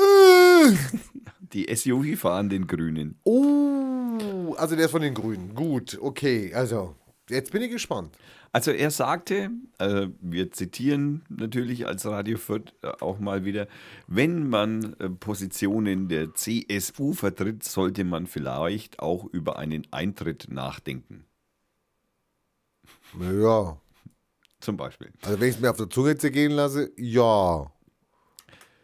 A: Die SUV fahren den Grünen.
B: Oh, also der ist von den Grünen. Gut, okay, also jetzt bin ich gespannt.
A: Also er sagte, äh, wir zitieren natürlich als Radio Fürth äh, auch mal wieder, wenn man äh, Positionen der CSU vertritt, sollte man vielleicht auch über einen Eintritt nachdenken.
B: Ja,
A: Zum Beispiel.
B: also wenn ich es mir auf der Zunge zergehen lasse, ja.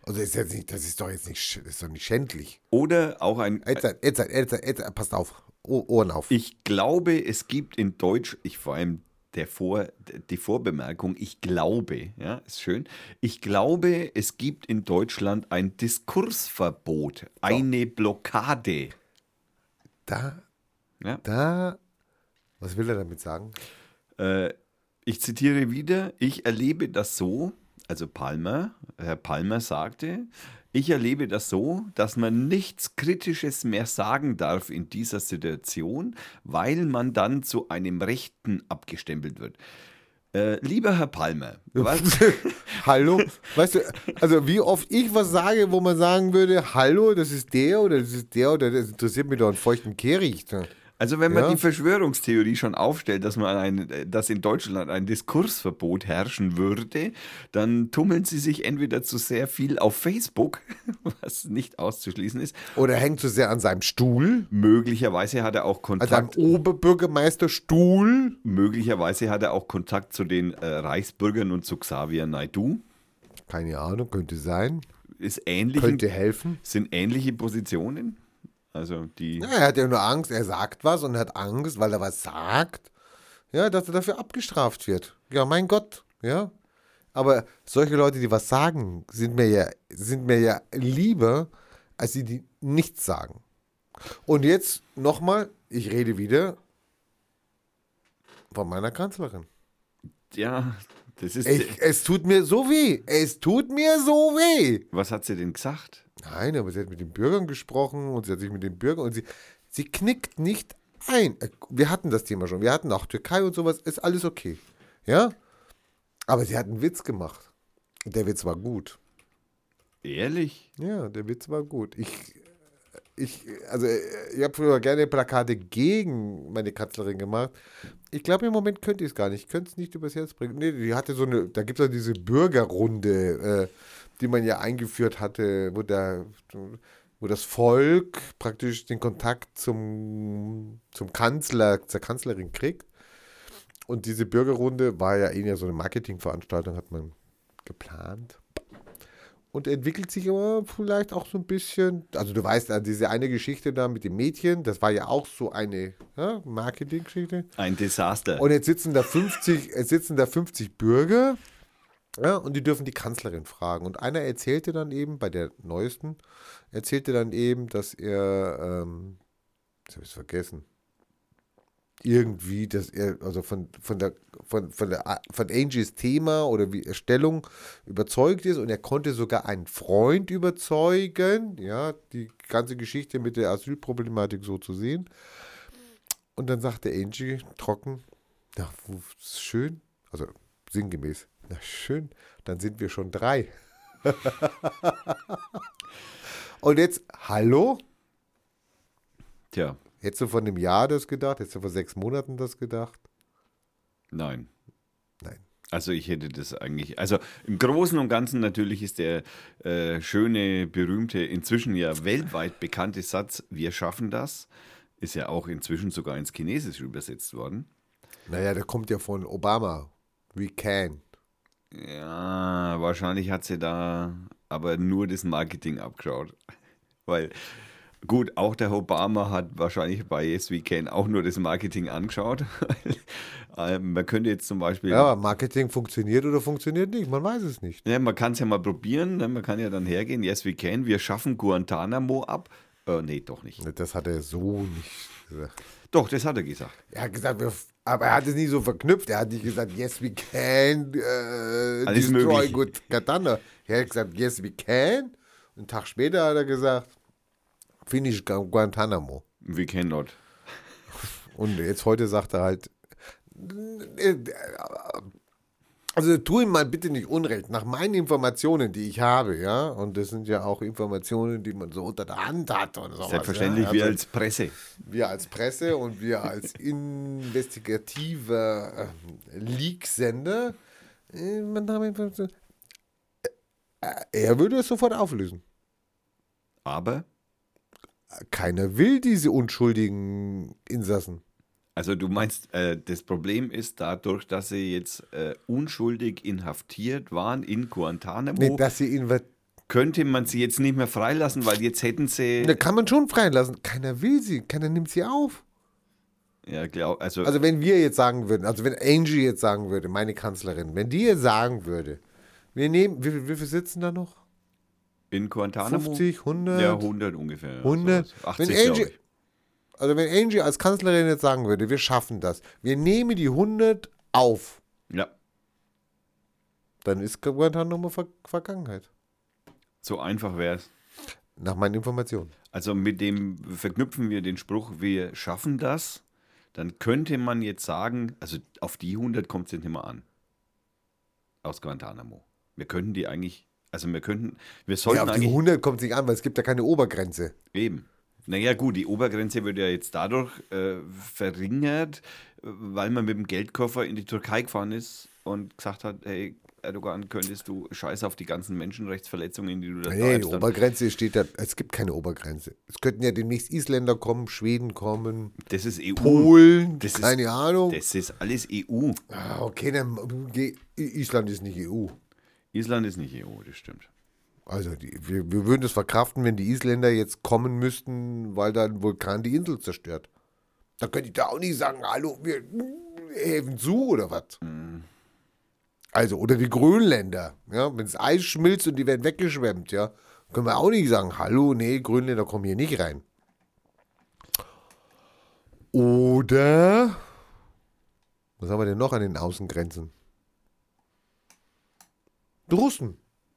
B: Also ist jetzt nicht, das ist doch jetzt nicht, ist doch nicht schändlich.
A: Oder auch ein,
B: Jetzt, jetzt, jetzt, jetzt, jetzt, passt auf, Ohren auf.
A: Ich glaube, es gibt in Deutsch, ich vor allem der Vor, die Vorbemerkung, ich glaube, ja, ist schön. Ich glaube, es gibt in Deutschland ein Diskursverbot, eine Blockade.
B: Da,
A: Ja.
B: da, was will er damit sagen?
A: Äh, ich zitiere wieder, ich erlebe das so, also Palmer, Herr Palmer sagte, ich erlebe das so, dass man nichts Kritisches mehr sagen darf in dieser Situation, weil man dann zu einem Rechten abgestempelt wird. Äh, lieber Herr Palmer, was, <laughs>
B: Hallo? Weißt du, also wie oft ich was sage, wo man sagen würde, hallo, das ist der oder das ist der oder das interessiert mich doch einen feuchten Kehricht.
A: Also wenn man
B: Ja.
A: die Verschwörungstheorie schon aufstellt, dass man ein, dass in Deutschland ein Diskursverbot herrschen würde, dann tummeln sie sich entweder zu sehr viel auf Facebook, <laughs> was nicht auszuschließen ist,
B: Oder hängt zu sehr an seinem Stuhl,
A: Möglicherweise hat er auch
B: an seinem
A: Kontakt.
B: Oberbürgermeisterstuhl.
A: Möglicherweise hat er auch Kontakt zu den äh, Reichsbürgern und zu Xavier Naidu.
B: Keine Ahnung, könnte sein.
A: Ist ähnlich.
B: Könnte helfen.
A: Sind ähnliche Positionen. Also die.
B: Ja, er hat ja nur Angst, er sagt was und hat Angst, weil er was sagt, ja, dass er dafür abgestraft wird. Ja, mein Gott, ja. Aber solche Leute, die was sagen, sind mir ja, sind mir ja lieber, als die, die nichts sagen. Und jetzt nochmal, ich rede wieder von meiner Kanzlerin.
A: Ja, das ist.
B: Ich, es tut mir so weh. Es tut mir so weh.
A: was hat sie denn gesagt?
B: Nein, aber sie hat mit den Bürgern gesprochen und sie hat sich mit den Bürgern und sie, sie knickt nicht ein. Äh, Wir hatten das Thema schon. Wir hatten auch Türkei und sowas. Ist alles okay. Ja? Aber sie hat einen Witz gemacht. Der Witz war gut.
A: Ehrlich?
B: Ja, der Witz war gut. Ich, ich, also, ich habe früher gerne Plakate gegen meine Kanzlerin gemacht. Ich glaube, im Moment könnte ich es gar nicht. Ich könnte es nicht übers Herz bringen. Nee, die hatte so eine, da gibt es ja diese Bürgerrunde, äh, die man ja eingeführt hatte, wo, der, wo das Volk praktisch den Kontakt zum, zum Kanzler, zur Kanzlerin kriegt. Und diese Bürgerrunde war ja eher so eine Marketingveranstaltung, hat man geplant. Und entwickelt sich aber vielleicht auch so ein bisschen. Also, du weißt, diese eine Geschichte da mit dem Mädchen, das war ja auch so eine ja, Marketinggeschichte.
A: Ein Desaster.
B: Und jetzt sitzen da 50, jetzt sitzen da 50 Bürger, ja, und die dürfen die Kanzlerin fragen. Und einer erzählte dann eben, bei der neuesten, erzählte dann eben, dass er, ähm, jetzt habe ich es vergessen, irgendwie, dass er, also von, von der, von, von der, von Angies Thema oder wie Erstellung überzeugt ist und er konnte sogar einen Freund überzeugen, ja, die ganze Geschichte mit der Asylproblematik so zu sehen. Und dann sagte Angie trocken, ja, schön, also sinngemäß, Na schön, dann sind wir schon drei. <laughs> Und jetzt, hallo?
A: Tja,
B: Hättest du vor einem Jahr das gedacht? Hättest du vor sechs Monaten das gedacht?
A: nein.
B: Nein.
A: Also ich hätte das eigentlich, also im Großen und Ganzen natürlich ist der äh, schöne, berühmte, inzwischen ja weltweit bekannte Satz, wir schaffen das, ist ja auch inzwischen sogar ins Chinesische übersetzt worden.
B: Naja, der kommt ja von Obama. We can.
A: Ja, wahrscheinlich hat sie da aber nur das Marketing abgeschaut. <laughs> Weil, gut, auch der Obama hat wahrscheinlich bei Yes We Can auch nur das Marketing angeschaut. <laughs> Ähm, Man könnte jetzt zum Beispiel,
B: Ja, aber Marketing funktioniert oder funktioniert nicht. Man weiß es nicht.
A: ja, man kann es ja mal probieren, ne? man kann ja dann hergehen, Yes We Can, wir schaffen Guantanamo ab. Äh, nee, doch nicht.
B: Das hat er so nicht gesagt.
A: Doch, das hat er gesagt.
B: Er hat gesagt, wir, aber er hat es nicht so verknüpft. Er hat nicht gesagt, yes, we can äh,
A: Alles
B: destroy good Katana. Er hat gesagt, yes, we can. Und einen Tag später hat er gesagt, finish Gu- Guantanamo.
A: We cannot.
B: Und jetzt heute sagt er halt, äh, also tu ihm mal bitte nicht Unrecht. Nach meinen Informationen, die ich habe, ja, und das sind ja auch Informationen, die man so unter der Hand hat und sowas.
A: Selbstverständlich,
B: ja.
A: wir
B: Also-
A: als Presse.
B: wir als Presse und wir als <laughs> investigativer äh, Leak-Sender, äh, äh, er würde es sofort auflösen.
A: Aber,
B: Keiner will diese unschuldigen Insassen.
A: Also du meinst, äh, das Problem ist dadurch, dass sie jetzt äh, unschuldig inhaftiert waren in Guantanamo,
B: Nee, dass sie
A: könnte man sie jetzt nicht mehr freilassen, weil jetzt hätten sie,
B: Da kann man schon freilassen. Keiner will sie, keiner nimmt sie auf.
A: ja, glaub, also,
B: Also wenn wir jetzt sagen würden, also wenn Angie jetzt sagen würde, meine Kanzlerin, wenn die jetzt sagen würde, wir nehmen, wie, wie viel sitzen da noch?
A: in Guantanamo,
B: 50, 100?
A: ja, 100 ungefähr. ja,
B: 100.
A: sowas. 80,
B: Wenn Angie-. Also wenn Angie als Kanzlerin jetzt sagen würde, wir schaffen das, wir nehmen die 100 auf,
A: Ja,
B: dann ist Guantanamo Ver Vergangenheit.
A: so einfach wäre es.
B: Nach meinen Informationen.
A: Also mit dem verknüpfen wir den Spruch, wir schaffen das, dann könnte man jetzt sagen, also auf die 100 kommt es nicht mehr an. Aus Guantanamo. Wir könnten die eigentlich, also wir könnten, wir
B: Ja,
A: sollten
B: auf die
A: eigentlich
B: 100 kommt es nicht an, weil es gibt ja keine Obergrenze.
A: eben. Naja gut, die Obergrenze wird ja jetzt dadurch äh, verringert, weil man mit dem Geldkoffer in die Türkei gefahren ist und gesagt hat, hey Erdogan, könntest du scheiß auf die ganzen Menschenrechtsverletzungen, die du da
B: Nee, die Obergrenze steht da, es gibt keine Obergrenze. Es könnten ja demnächst Isländer kommen, Schweden kommen,
A: Das ist EU.
B: Polen,
A: Das ist-
B: keine Ahnung.
A: Das ist alles EU.
B: Ah, okay, dann Island ist nicht EU.
A: Island ist nicht EU, das stimmt.
B: Also die, wir, wir würden es verkraften, wenn die Isländer jetzt kommen müssten, weil da ein Vulkan die Insel zerstört. Da könnte ich da auch nicht sagen, hallo, wir helfen zu oder was. Also, oder die Grönländer, ja, wenn das Eis schmilzt und die werden weggeschwemmt, ja, können wir auch nicht sagen, hallo, nee, Grönländer kommen hier nicht rein. Oder, was haben wir denn noch an den Außengrenzen? Die Russen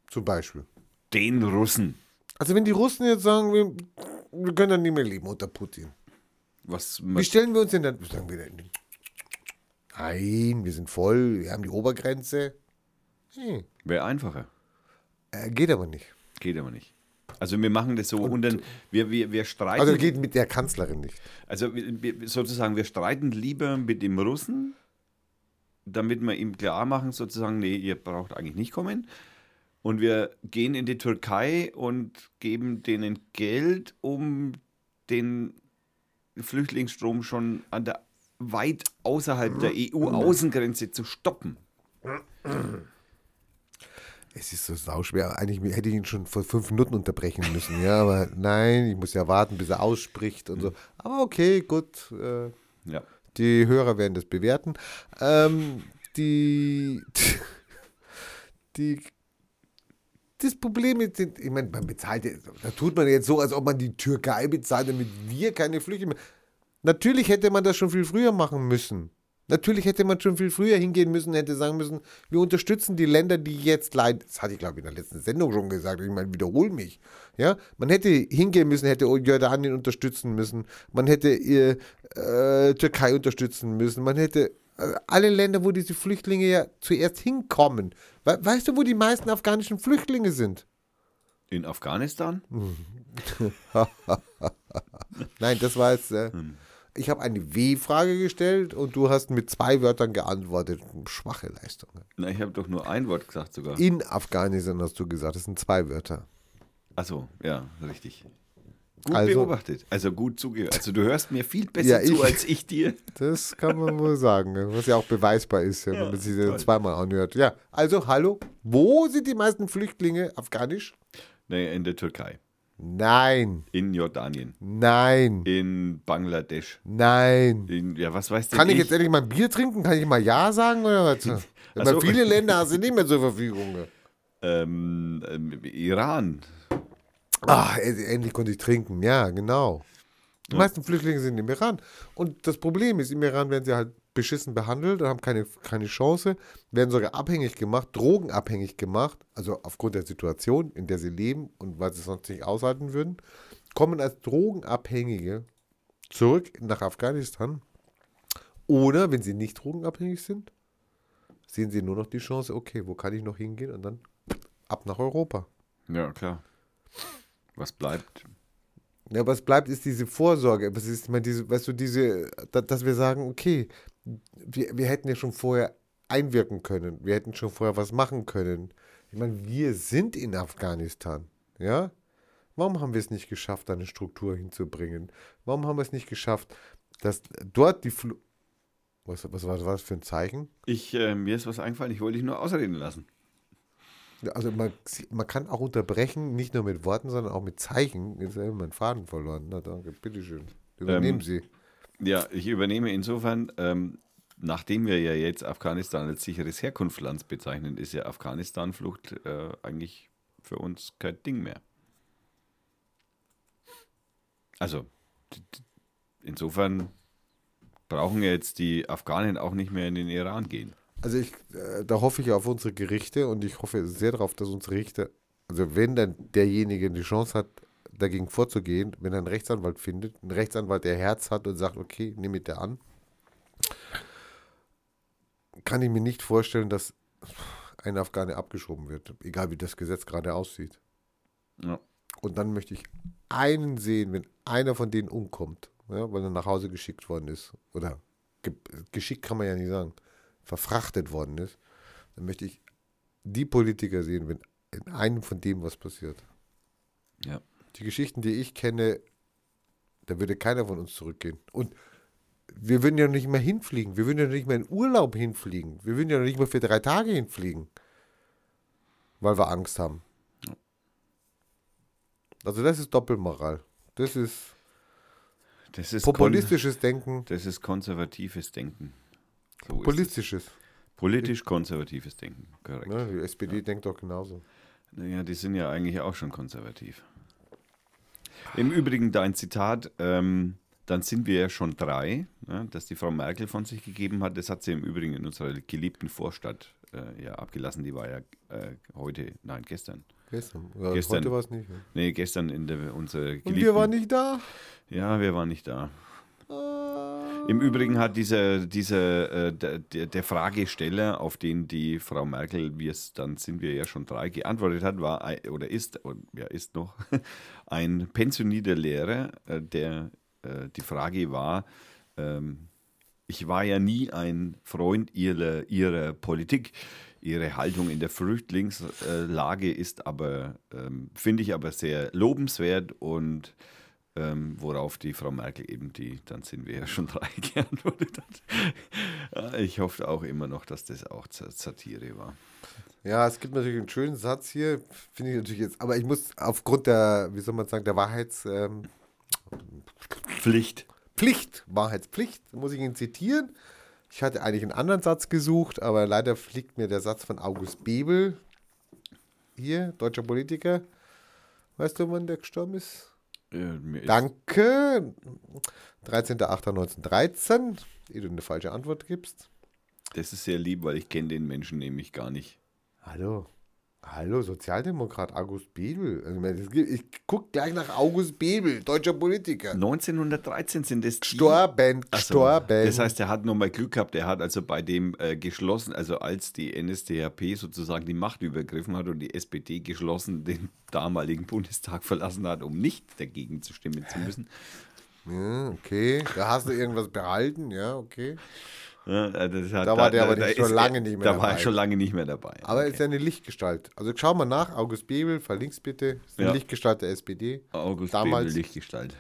B: zum Beispiel.
A: Den Russen.
B: Also wenn die Russen jetzt sagen, wir, wir können dann nicht mehr leben unter Putin.
A: Was,
B: Wie stellen wir uns denn dann? Sagen wir denn, nein, wir sind voll, wir haben die Obergrenze. Hm,
A: wäre einfacher.
B: äh, geht aber nicht.
A: Geht aber nicht. Also wir machen das so und, dann, wir, wir, wir streiten.
B: Also geht mit der Kanzlerin nicht.
A: Also wir, sozusagen, wir streiten lieber mit dem Russen, damit wir ihm klar machen, sozusagen, nee, ihr braucht eigentlich nicht kommen. Und wir gehen in die Türkei und geben denen Geld, um den Flüchtlingsstrom schon an der weit außerhalb der EU-Außengrenze zu stoppen.
B: Es ist so sauschwer. Eigentlich hätte ich ihn schon vor fünf Minuten unterbrechen müssen. Ja, aber nein, ich muss ja warten, bis er ausspricht und so. Aber okay, gut. Äh,
A: Ja.
B: Die Hörer werden das bewerten. Ähm, die, <laughs> die, das Problem ist, ich meine, man bezahlt, ja- da tut man jetzt so, als ob man die Türkei bezahlt, damit wir keine Flüchtlinge mehr. Natürlich hätte man das schon viel früher machen müssen. Natürlich hätte man schon viel früher hingehen müssen, hätte sagen müssen, wir unterstützen die Länder, die jetzt leiden. Das hatte ich, glaube ich, in der letzten Sendung schon gesagt. Ich meine, wiederhole mich. Ja, man hätte hingehen müssen, hätte Jordanien unterstützen müssen. Man hätte äh, äh, Türkei unterstützen müssen. Man hätte alle Länder, wo diese Flüchtlinge ja zuerst hinkommen. We weißt du, wo die meisten afghanischen Flüchtlinge sind?
A: In Afghanistan? <laughs>
B: Nein, das war jetzt. Äh, ich habe eine W-Frage gestellt und du hast mit zwei Wörtern geantwortet. Schwache Leistung.
A: Na, ich habe doch nur ein Wort gesagt sogar.
B: In Afghanistan hast du gesagt, das sind zwei Wörter.
A: Achso, ja, richtig. Gut
B: Also-
A: beobachtet. Also gut zugehört. Also du hörst mir viel besser
B: Ja,
A: zu
B: ich-
A: als ich dir. <laughs>
B: Das kann man wohl sagen, was ja auch beweisbar ist, ja, wenn man sich das zweimal anhört. Ja, also hallo, wo sind die meisten Flüchtlinge afghanisch?
A: Nee, in der Türkei.
B: Nein,
A: In Jordanien.
B: nein,
A: In Bangladesch.
B: nein.
A: In, ja, was weißt du?
B: Kann ich jetzt endlich mal ein Bier trinken? Kann ich mal Ja sagen oder was? <laughs> Weil
A: so.
B: viele <laughs> Länder hast du nicht mehr zur Verfügung.
A: ähm, ähm, Iran.
B: Ah, end- endlich konnte ich trinken. Ja, genau. Die meisten Flüchtlinge sind im Iran. Und das Problem ist, im Iran werden sie halt beschissen behandelt und haben keine, keine Chance, werden sogar abhängig gemacht, drogenabhängig gemacht, also aufgrund der Situation, in der sie leben und weil sie es sonst nicht aushalten würden, kommen als Drogenabhängige zurück nach Afghanistan. Oder, wenn sie nicht drogenabhängig sind, sehen sie nur noch die Chance, okay, wo kann ich noch hingehen und dann ab nach Europa.
A: Ja, klar. Was bleibt?
B: Ja, was bleibt, ist diese Vorsorge. Was ist, meine, diese, weißt du, diese, da, dass wir sagen, okay, wir, wir hätten ja schon vorher einwirken können. Wir hätten schon vorher was machen können. Ich meine, wir sind in Afghanistan, ja? Warum haben wir es nicht geschafft, da eine Struktur hinzubringen? Warum haben wir es nicht geschafft, dass dort die Flu was, was war das für ein Zeichen?
A: Ich, äh, mir ist was eingefallen, ich wollte dich nur ausreden lassen.
B: Also man, man kann auch unterbrechen, nicht nur mit Worten, sondern auch mit Zeichen. Jetzt habe ich meinen Faden verloren. Na danke, bitteschön. Übernehmen
A: Ähm,
B: Sie.
A: Ja, ich übernehme insofern, ähm, nachdem wir ja jetzt Afghanistan als sicheres Herkunftsland bezeichnen, ist ja Afghanistan-Flucht äh, eigentlich für uns kein Ding mehr. Also, insofern brauchen jetzt die Afghanen auch nicht mehr in den Iran gehen.
B: Also ich, äh, da hoffe ich auf unsere Gerichte und ich hoffe sehr darauf, dass unsere Richter, also wenn dann derjenige die Chance hat, dagegen vorzugehen, wenn er einen Rechtsanwalt findet, einen Rechtsanwalt, der Herz hat und sagt, okay, nehme ich der an, kann ich mir nicht vorstellen, dass ein Afghane abgeschoben wird, egal wie das Gesetz gerade aussieht.
A: Ja.
B: Und dann möchte ich einen sehen, wenn einer von denen umkommt, ja, weil er nach Hause geschickt worden ist. Oder ge geschickt kann man ja nicht sagen, verfrachtet worden ist. Dann möchte ich die Politiker sehen, wenn in einem von dem was passiert.
A: Ja.
B: Die Geschichten, die ich kenne, da würde keiner von uns zurückgehen. Und wir würden ja nicht mehr hinfliegen. Wir würden ja nicht mehr in Urlaub hinfliegen. Wir würden ja nicht mehr für drei Tage hinfliegen. Weil wir Angst haben. Also das ist Doppelmoral. Das ist
A: Das ist
B: populistisches Denken.
A: Das ist konservatives Denken. So ist es.
B: Populistisches.
A: Politisch konservatives Denken, korrekt.
B: Ne? Die SPD denkt doch genauso.
A: Naja, die sind ja eigentlich auch schon konservativ. Im Übrigen dein Zitat, ähm, dann sind wir ja schon drei, ne, das die Frau Merkel von sich gegeben hat. Das hat sie im Übrigen in unserer geliebten Vorstadt äh, ja abgelassen. Die war ja äh, heute, nein, gestern.
B: Gestern. Ja,
A: Gestern.
B: Heute war es nicht. Ne?
A: Nee, gestern in der unserer
B: Und wir waren nicht da.
A: Ja, wir waren nicht da.
B: Ah.
A: Im Übrigen hat dieser, dieser äh, der, der Fragesteller, auf den die Frau Merkel, wir dann sind wir ja schon drei, geantwortet hat, war oder ist, ja, ist noch <laughs> ein pensionierter Lehrer, äh, der äh, die Frage war, ähm, ich war ja nie ein Freund ihrer, ihrer Politik. Ihre Haltung in der Flüchtlingslage ist aber, ähm, finde ich aber sehr lobenswert und ähm, worauf die Frau Merkel eben die, dann sind wir ja schon <laughs> drei geantwortet hat. Ich hoffe auch immer noch, dass das auch Satire war.
B: Ja, es gibt natürlich einen schönen Satz hier, finde ich natürlich jetzt, aber ich muss aufgrund der, wie soll man sagen, der Wahrheits, ähm,
A: Pflicht.
B: Pflicht, Wahrheitspflicht, muss ich ihn zitieren. Ich hatte eigentlich einen anderen Satz gesucht, aber leider fliegt mir der Satz von August Bebel hier, deutscher Politiker. Weißt du, wann der gestorben ist?
A: Äh,
B: Danke. 13.08.1913, ehe du eine falsche Antwort gibst.
A: Das ist sehr lieb, weil ich kenne den Menschen nämlich gar nicht.
B: Hallo. Hallo, Sozialdemokrat August Bebel. Also, ich gucke gleich nach August Bebel, deutscher Politiker.
A: 1913 sind es die.
B: Gestorben,
A: Ach so,
B: gestorben.
A: Das heißt, er hat nochmal Glück gehabt. Er hat also bei dem äh, geschlossen, also als die NSDAP sozusagen die Macht übergriffen hat und die SPD geschlossen den damaligen Bundestag verlassen hat, um nicht dagegen zu stimmen zu müssen.
B: ja, okay, da hast du irgendwas behalten, ja, okay.
A: Ja, äh, das hat-
B: Da war der aber
A: da
B: schon
A: ist
B: lange
A: er-
B: nicht mehr
A: Da war
B: dabei.
A: er schon lange nicht mehr dabei.
B: Aber er ist ja eine Lichtgestalt. Also schau mal nach, August Bebel, verlink's bitte. Ist eine
A: Ja.
B: Lichtgestalt der SPD.
A: August
B: damals-
A: Bebel Lichtgestalt.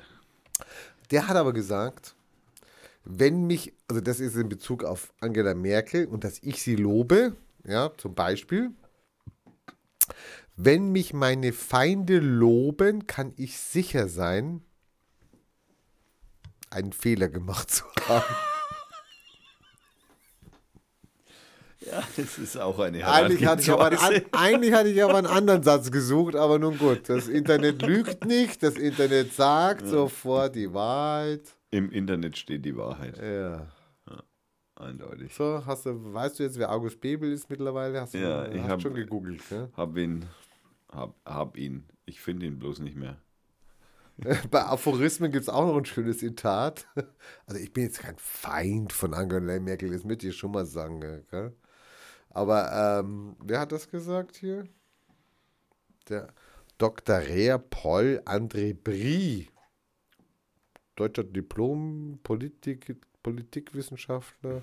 B: Der hat aber gesagt, wenn mich, also das ist in Bezug auf Angela Merkel und dass ich sie lobe, ja, zum Beispiel, wenn mich meine Feinde loben, kann ich sicher sein, einen Fehler gemacht zu haben.
A: Ja, <laughs> das ist auch eine
B: Eigentlich hatte, ich aber einen, eigentlich hatte ich aber einen anderen Satz gesucht, aber nun gut. Das Internet lügt nicht, das Internet sagt sofort die Wahrheit.
A: Im Internet steht die Wahrheit.
B: Ja.
A: Eindeutig.
B: So, hast du, weißt du jetzt, wer August Bebel ist mittlerweile? Hast du
A: Ja, ich
B: hast
A: hab-
B: schon gegoogelt, ne?
A: Hab ihn. Hab, hab ihn. Ich finde ihn bloß nicht mehr. <laughs>
B: Bei Aphorismen gibt es auch noch ein schönes Zitat. <laughs> Also ich bin jetzt kein Feind von Angela Merkel, das möchte ich schon mal sagen. Gell? Aber ähm, wer hat das gesagt hier? Der Dr. Rea Paul André Brie, deutscher Diplom-Politik, Politikwissenschaftler,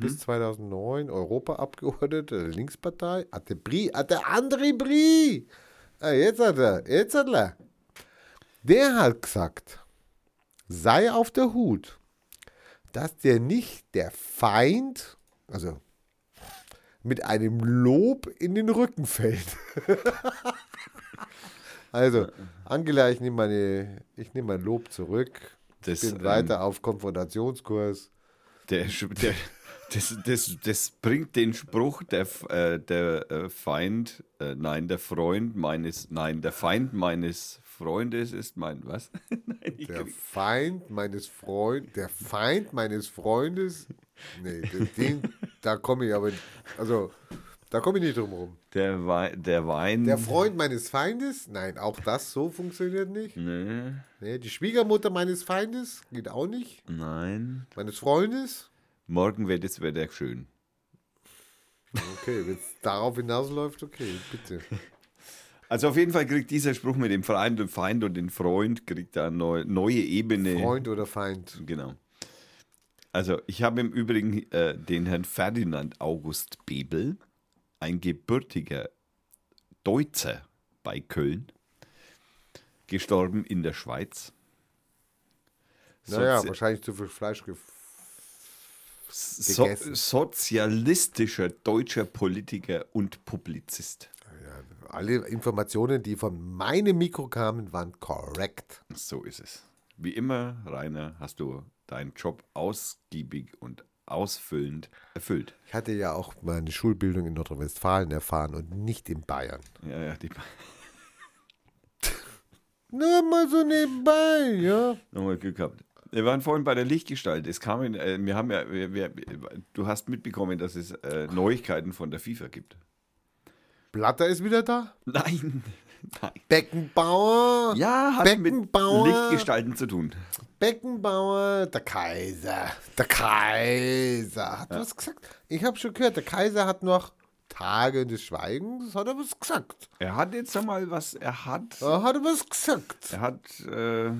B: bis 2009 Europaabgeordneter der Linkspartei. Hat der Brie, hat der André Brie, ah, jetzt hat er, jetzt hat er. Der hat gesagt, sei auf der Hut, dass dir nicht der Feind, also mit einem Lob in den Rücken fällt. <laughs> also, Angela, ich nehme meine, ich nehme mein Lob zurück.
A: Das,
B: Ich bin
A: ähm,
B: weiter auf Konfrontationskurs.
A: Der, der, das, das, das bringt den Spruch, der, äh, der äh, Feind, äh, nein, der Freund meines, nein, der Feind meines Freundes ist mein, was? <laughs> nein,
B: Der
A: krieg,
B: Feind meines Freundes, der Feind meines Freundes, nee, den, den, da komme ich aber, also, da komme ich nicht drum rum.
A: der, Wei- der Wein.
B: Der Freund meines Feindes? Nein, auch das so funktioniert nicht.
A: Nee,
B: Nee, die Schwiegermutter meines Feindes geht auch nicht.
A: nein.
B: Meines Freundes?
A: Morgen wird es wieder schön.
B: Okay, wenn es darauf hinausläuft, okay, bitte. <laughs>
A: Also auf jeden Fall kriegt dieser Spruch mit dem Freund und Feind und den Freund, kriegt da eine neue, Ebene.
B: Freund oder Feind?
A: Genau. Also, ich habe im Übrigen äh, den Herrn Ferdinand August Bebel, ein gebürtiger Deutscher bei Köln, gestorben in der Schweiz.
B: Naja,
A: Sozi-
B: wahrscheinlich zu viel Fleisch gef
A: so
B: gegessen.
A: sozialistischer deutscher Politiker und Publizist.
B: Alle Informationen, die von meinem Mikro kamen, waren korrekt.
A: So ist es. Wie immer, Rainer, hast du deinen Job ausgiebig und ausfüllend erfüllt.
B: Ich hatte ja auch meine Schulbildung in Nordrhein-Westfalen erfahren und nicht in Bayern.
A: Ja, ja, die, <laughs>
B: Nur mal so nebenbei, ja.
A: Nochmal Glück gehabt. Wir waren vorhin bei der Lichtgestalt. Es kam in, äh, wir haben ja, wir, wir, du hast mitbekommen, dass es äh, Neuigkeiten von der FIFA gibt.
B: Blatter ist wieder da.
A: Nein, <laughs> nein.
B: Beckenbauer.
A: Ja, hat mit
B: Beckenbauer.
A: Lichtgestalten zu tun.
B: Beckenbauer, der Kaiser. Der Kaiser hat was gesagt. Ich habe schon gehört, der Kaiser hat noch Tage des Schweigens, hat er was gesagt.
A: Er hat jetzt einmal was, er hat,
B: Da hat er was gesagt.
A: er hat äh,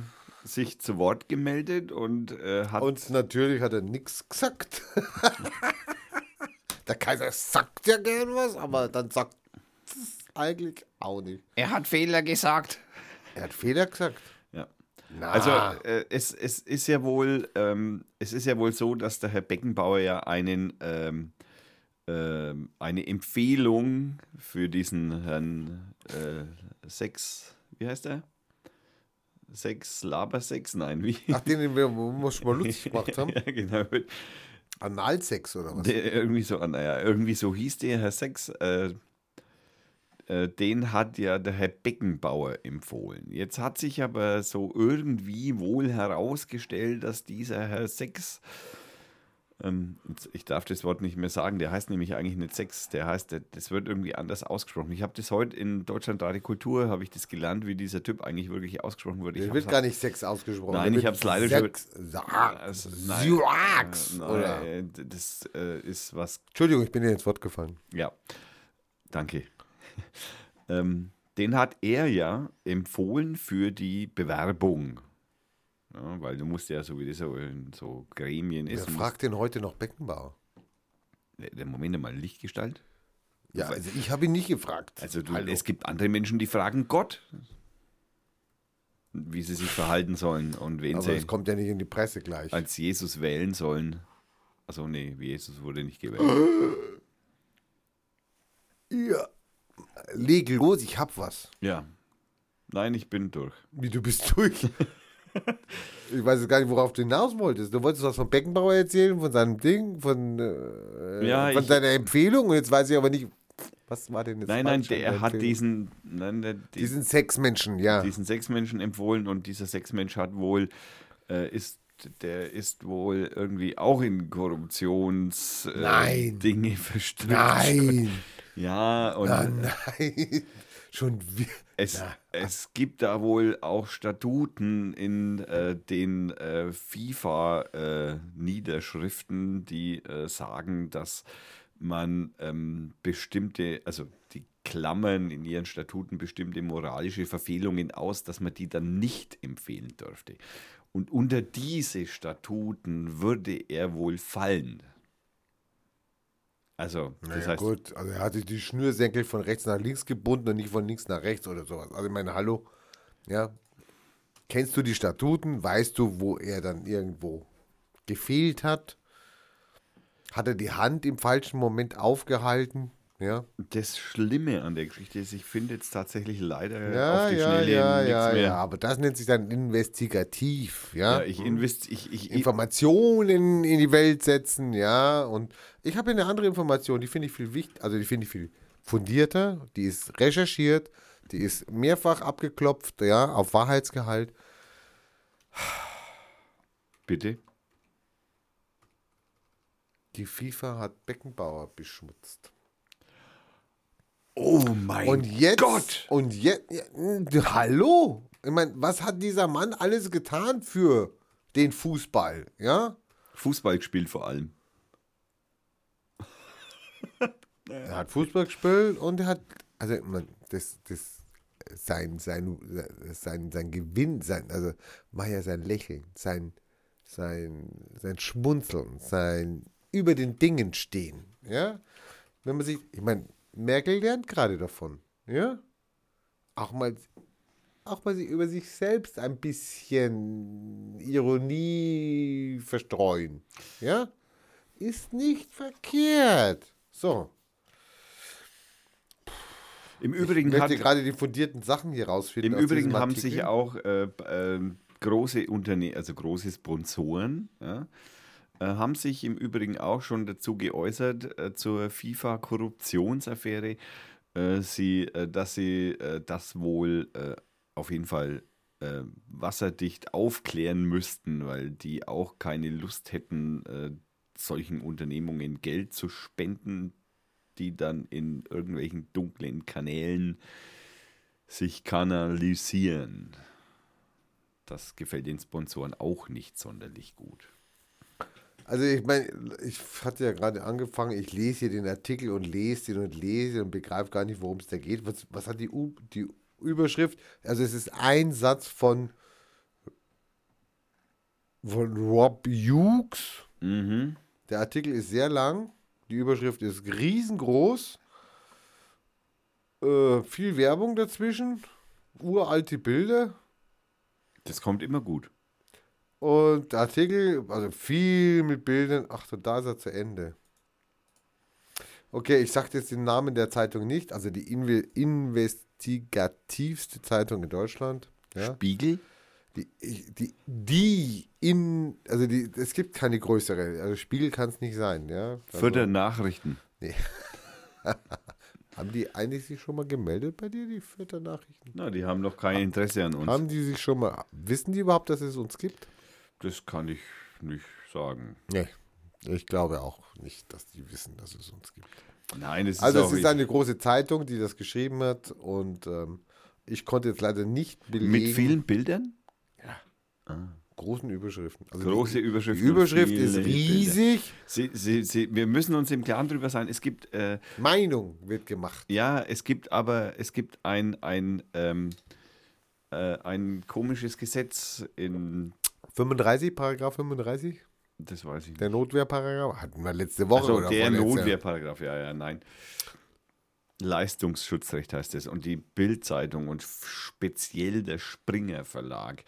A: sich zu Wort gemeldet und äh, hat
B: Und natürlich hat er nichts gesagt. <laughs> der Kaiser sagt ja gern was, aber dann sagt eigentlich auch nicht.
A: er hat Fehler gesagt.
B: Er hat Fehler gesagt.
A: Ja.
B: Na,
A: Also äh, es, es ist ja wohl, ähm, es ist ja wohl so, dass der Herr Beckenbauer ja einen, ähm, ähm, eine Empfehlung für diesen Herrn äh, Sex, wie heißt er? Sex, Labersex? Nein, wie?
B: Ach, den wir muss mal lustig <laughs> gemacht haben.
A: ja, genau.
B: Analsex oder was?
A: Der, irgendwie so, naja, irgendwie so hieß der Herr Sex. Äh, äh, den hat ja der Herr Beckenbauer empfohlen. Jetzt hat sich aber so irgendwie wohl herausgestellt, dass dieser Herr Sex Ähm, ich darf das Wort nicht mehr sagen. Der heißt nämlich eigentlich nicht Sex. Der heißt, das wird irgendwie anders ausgesprochen. Ich habe das heute in Deutschland Radio Kultur, habe ich das gelernt, wie dieser Typ eigentlich wirklich ausgesprochen wird. Ich
B: Der wird gar nicht Sex ausgesprochen.
A: Nein, ich
B: wird
A: hab's leider schon-
B: Sex. Sa-
A: Also, nein,
B: Sex,
A: äh,
B: oder?
A: äh, das äh, ist was
B: Entschuldigung, ich bin dir ins Wort gefallen.
A: Ja, danke. Ähm, den hat er ja empfohlen für die Bewerbung. Ja, weil du musst ja so wie das so in so Gremien
B: Wer
A: ist. du
B: fragt denn heute noch Beckenbauer?
A: der Moment mal Lichtgestalt.
B: Ja, also ich habe ihn nicht gefragt.
A: Also du, es gibt andere Menschen, die fragen Gott, wie sie sich verhalten sollen und wen
B: Aber
A: sie
B: es kommt ja nicht in die Presse gleich.
A: als Jesus wählen sollen. Also nee, wie Jesus wurde nicht gewählt. <gasps>
B: Ja. Leg los, ich hab was.
A: ja. Nein, ich bin durch.
B: Wie du bist durch. <laughs> ich weiß jetzt gar nicht, worauf du hinaus wolltest. Du wolltest was von Beckenbauer erzählen, von seinem Ding, von, äh,
A: Ja,
B: von seiner Empfehlung. Und jetzt weiß ich aber nicht, was war denn jetzt
A: Nein, nein,
B: an
A: der hat diesen, nein, der, die-
B: diesen Sexmenschen, ja.
A: diesen Sexmenschen empfohlen und dieser Sexmensch hat wohl, äh, ist, der ist wohl irgendwie auch in Korruptions äh,
B: Nein.
A: Dinge verstrickt.
B: Nein,
A: Ja, und
B: ah, nein. <laughs> Schon wie.
A: es,
B: Na,
A: es gibt da wohl auch Statuten in äh, den äh, FIFA-Niederschriften, die äh, sagen, dass man ähm, bestimmte, also die klammern in ihren Statuten bestimmte moralische Verfehlungen aus, dass man die dann nicht empfehlen dürfte. Und unter diese Statuten würde er wohl fallen. Also, das
B: Naja,
A: heißt,
B: gut, also er hatte die Schnürsenkel von rechts nach links gebunden und nicht von links nach rechts oder sowas. Also ich meine, hallo, ja, kennst du die Statuten? Weißt du, wo er dann irgendwo gefehlt hat? Hat er die Hand im falschen Moment aufgehalten? Ja,
A: Das Schlimme an der Geschichte ist, ich finde jetzt tatsächlich leider
B: ja,
A: auf die
B: ja,
A: Schnelle
B: ja,
A: nichts
B: ja,
A: mehr.
B: ja, aber das nennt sich dann investigativ, ja.
A: Ja, ich invest, ich, ich,
B: Informationen in die Welt setzen, ja. Und ich habe eine andere Information, die finde ich viel wichtiger, also die finde ich viel fundierter, die ist recherchiert, die ist mehrfach abgeklopft, ja, auf Wahrheitsgehalt.
A: bitte.
B: Die FIFA hat Beckenbauer beschmutzt.
A: Oh mein
B: Und jetzt,
A: Gott!
B: und jetzt, ja, hallo? Ich meine, was hat dieser Mann alles getan für den Fußball, ja?
A: Fußball gespielt vor allem. <laughs>
B: Er hat Fußball gespielt und er hat, also man, das, das, sein, sein, sein, sein Gewinn, sein, also war ja sein Lächeln, sein, sein, sein Schmunzeln, sein über den Dingen stehen, ja. Wenn man sich, ich meine, Merkel lernt gerade davon, ja. Auch mal, auch mal sich über sich selbst ein bisschen Ironie verstreuen, ja. Ist nicht verkehrt. So.
A: Im
B: Ich
A: Übrigen, hat,
B: möchte gerade die fundierten Sachen hier rausfinden.
A: im Übrigen haben sich auch äh, äh, große Unternehmen, also große Sponsoren, ja, haben sich im Übrigen auch schon dazu geäußert äh, zur FIFA-Korruptionsaffäre, äh, sie, äh, dass sie äh, das wohl äh, auf jeden Fall äh, wasserdicht aufklären müssten, weil die auch keine Lust hätten, äh, solchen Unternehmungen Geld zu spenden, die dann in irgendwelchen dunklen Kanälen sich kanalisieren. Das gefällt den Sponsoren auch nicht sonderlich gut.
B: Also ich meine, ich hatte ja gerade angefangen, ich lese hier den Artikel und lese den und lese und begreife gar nicht, worum es da geht. Was, was hat die, U, die Überschrift? Also es ist ein Satz von, von Rob Hughes.
A: Mhm.
B: Der Artikel ist sehr lang, die Überschrift ist riesengroß, äh, viel Werbung dazwischen, uralte Bilder.
A: Das kommt immer gut.
B: Und der Artikel, also viel mit Bildern. Ach, so, da ist er zu Ende. Okay, ich sage jetzt den Namen der Zeitung nicht. Also die Inve investigativste Zeitung in Deutschland. Ja,
A: Spiegel?
B: die, die, die in, also die, es gibt keine größere. Also Spiegel kann es nicht sein. Ja, also,
A: Vierter Nachrichten. <laughs>
B: haben die eigentlich sich schon mal gemeldet bei dir, die Vierter Nachrichten?
A: Na, die haben doch kein Interesse an uns.
B: Haben die sich schon mal, wissen die überhaupt, dass es uns gibt?
A: Das kann ich nicht sagen.
B: Nee. Ich glaube auch nicht, dass die wissen, dass es uns gibt.
A: Nein, es ist
B: Also es ist eine große Zeitung, die das geschrieben hat und ähm, ich konnte jetzt leider nicht belegen.
A: mit vielen Bildern.
B: großen Überschriften. Also
A: Große Überschriften
B: Die Überschrift ist riesig.
A: Sie, sie, sie, wir müssen uns im Klaren darüber sein. Es gibt äh,
B: Meinung wird gemacht.
A: Ja, es gibt aber, es gibt ein, ein, ähm, äh, ein komisches Gesetz in,
B: 35, Paragraph 35,
A: das weiß ich nicht.
B: der Notwehrparagraph, hatten wir letzte Woche
A: Also
B: oder
A: der. Notwehrparagraph, ja, ja, nein. Leistungsschutzrecht heißt es. Und die Bild-Zeitung und speziell der Springer Verlag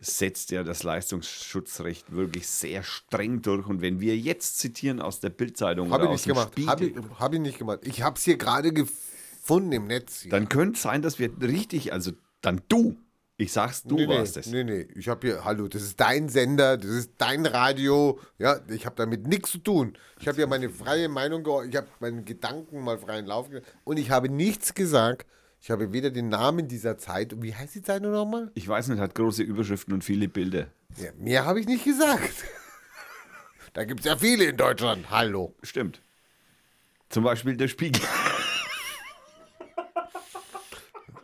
A: setzt ja das Leistungsschutzrecht wirklich sehr streng durch. Und wenn wir jetzt zitieren aus der Bild-Zeitung
B: Habe
A: oder
B: ich
A: aus
B: nicht
A: dem
B: gemacht. Habe ich, hab ich nicht gemacht. Ich habe es hier gerade gefunden im Netz. Hier.
A: dann könnte es sein, dass wir richtig, also dann du, ich sag's, du
B: nee,
A: warst
B: nee,
A: es.
B: Nee, nee, ich habe hier, hallo, das ist dein Sender, das ist dein Radio. Ja, ich habe damit nichts zu tun. Ich habe ja meine freie Meinung, ich habe meinen Gedanken mal freien Lauf gegeben und ich habe nichts gesagt. Ich habe weder den Namen dieser Zeit, wie heißt die Zeitung nochmal?
A: Ich weiß nicht, hat große Überschriften und viele Bilder.
B: Ja, mehr habe ich nicht gesagt. <laughs> Da gibt es ja viele in Deutschland. Hallo.
A: Stimmt. Zum Beispiel der Spiegel.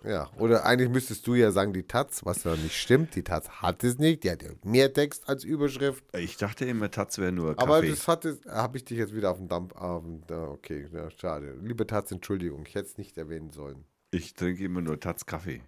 B: Ja, oder eigentlich müsstest du ja sagen, die Taz, was ja nicht stimmt. Die Taz hat es nicht. Die hat ja mehr Text als Überschrift.
A: Ich dachte immer, Taz wäre nur Kaffee.
B: Aber das hatte, habe ich dich jetzt wieder auf den Dampf. Okay, ja, schade. Liebe Taz, Entschuldigung, ich hätte es nicht erwähnen sollen.
A: ich trinke immer nur Taz Kaffee.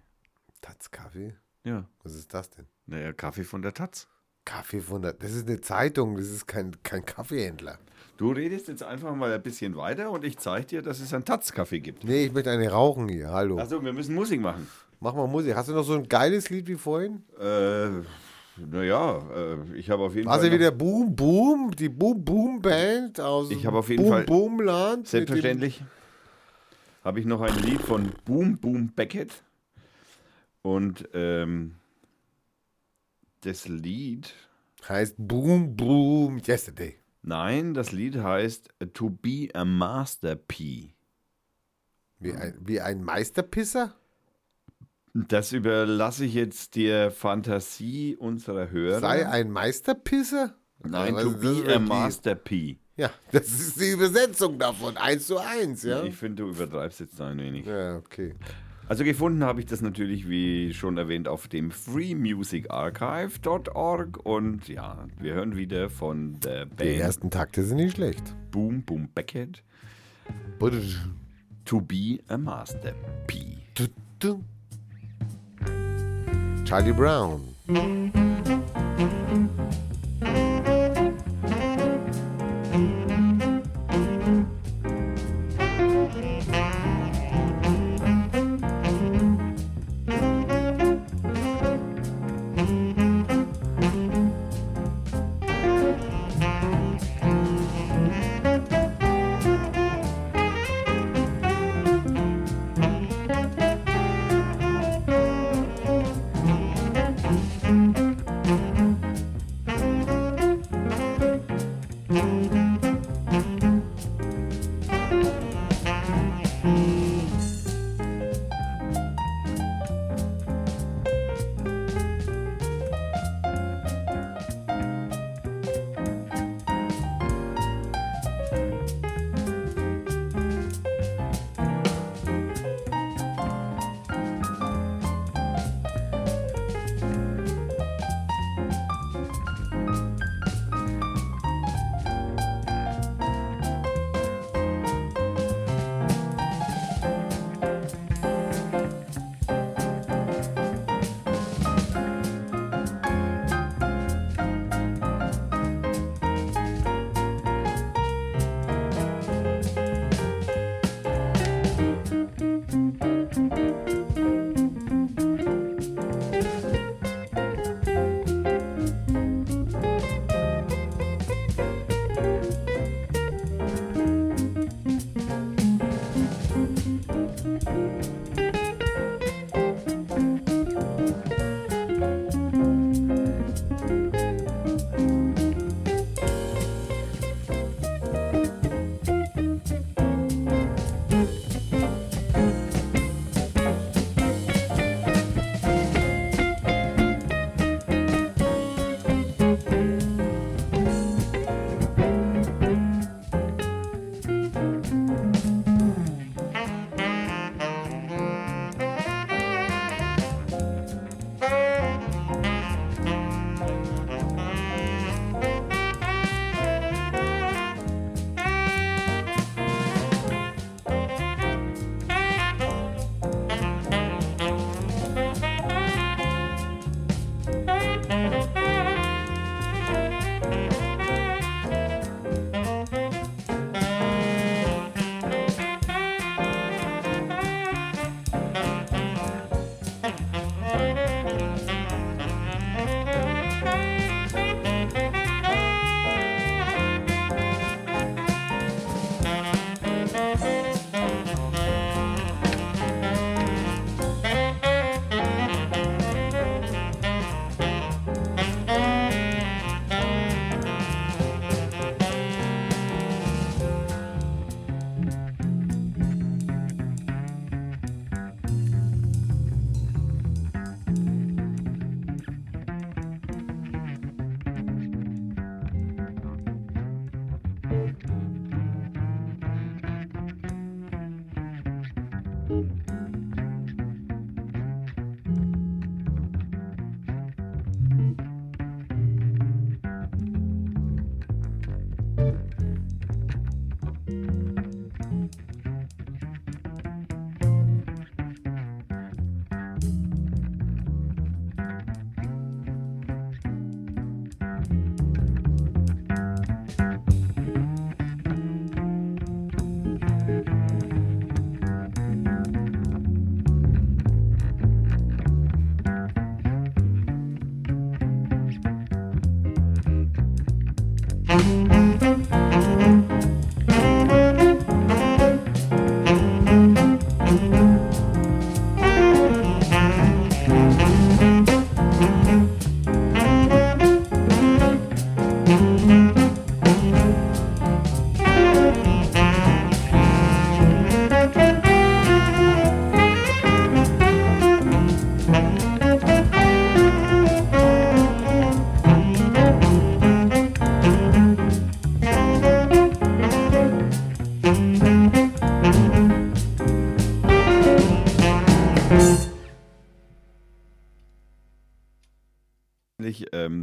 B: Taz Kaffee?
A: Ja.
B: Was ist das denn?
A: Naja, Kaffee von der Taz.
B: Kaffee von der. Das ist eine Zeitung, das ist kein, kein Kaffeehändler.
A: Du redest jetzt einfach mal ein bisschen weiter und ich zeige dir, dass es einen Taz-Kaffee gibt.
B: Nee, ich möchte eine rauchen hier. Hallo.
A: Also, wir müssen Musik machen.
B: Mach mal Musik. Hast du noch so ein geiles Lied wie vorhin?
A: Äh, naja, äh, ich habe auf jeden
B: War
A: Fall.
B: sie wieder Boom Boom? Die Boom Boom Band aus
A: Ich habe auf jeden
B: Boom
A: Fall-
B: Boom Land?
A: selbstverständlich habe ich noch ein Lied von Boom Boom Beckett. Und ähm, das Lied,
B: Heißt Boom Boom Yesterday.
A: nein, das Lied heißt To Be a Master P.
B: Wie ein, wie ein Meisterpisser?
A: Das überlasse ich jetzt der Fantasie unserer Hörer.
B: Sei ein Meisterpisser?
A: Nein, to be a
B: ein
A: Master P.
B: Ja, das ist die Übersetzung davon. Eins zu eins, ja?
A: Ich finde, du übertreibst jetzt ein wenig.
B: Ja, okay.
A: Also gefunden habe ich das natürlich, wie schon erwähnt, auf dem freemusicarchive.org und ja, wir hören wieder von der
B: Die
A: Band
B: ersten Takte sind nicht schlecht.
A: Boom Boom Beckett To Be a Master P.
B: Charlie Brown.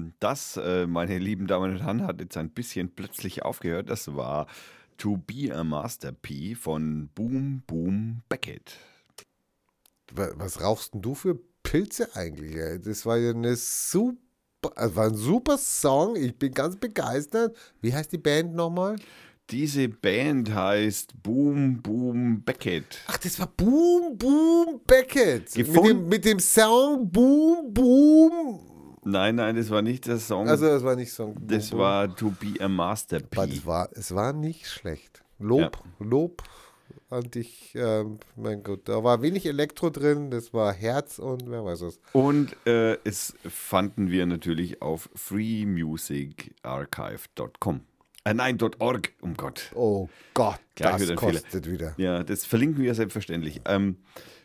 A: Ähm, das, äh, meine lieben Damen und Herren, hat jetzt ein bisschen plötzlich aufgehört. Das war To Be a Master P von Boom Boom Beckett.
B: Wa- Was rauchst denn du für Pilze eigentlich? Ey? Das war ja eine super, also war ein super Song. Ich bin ganz begeistert. Wie heißt die Band nochmal?
A: Diese Band heißt Boom Boom Beckett.
B: Ach, das war Boom Boom Beckett. Mit dem, mit dem Song Boom Boom.
A: Nein, nein, das war nicht der Song.
B: Also, das war nicht Song.
A: Das war To Be a Master
B: Aber
A: P.
B: es war, es war nicht schlecht. Lob, Lob an dich. Ähm, mein Gott, da war wenig Elektro drin. Das war Herz und wer weiß was.
A: Und äh, es fanden wir natürlich auf freemusicarchive.com. Äh, nein, .org, um Gott.
B: Oh Gott,
A: Gleich
B: das
A: wieder
B: kostet wieder.
A: Ja, das verlinken wir selbstverständlich. Ähm,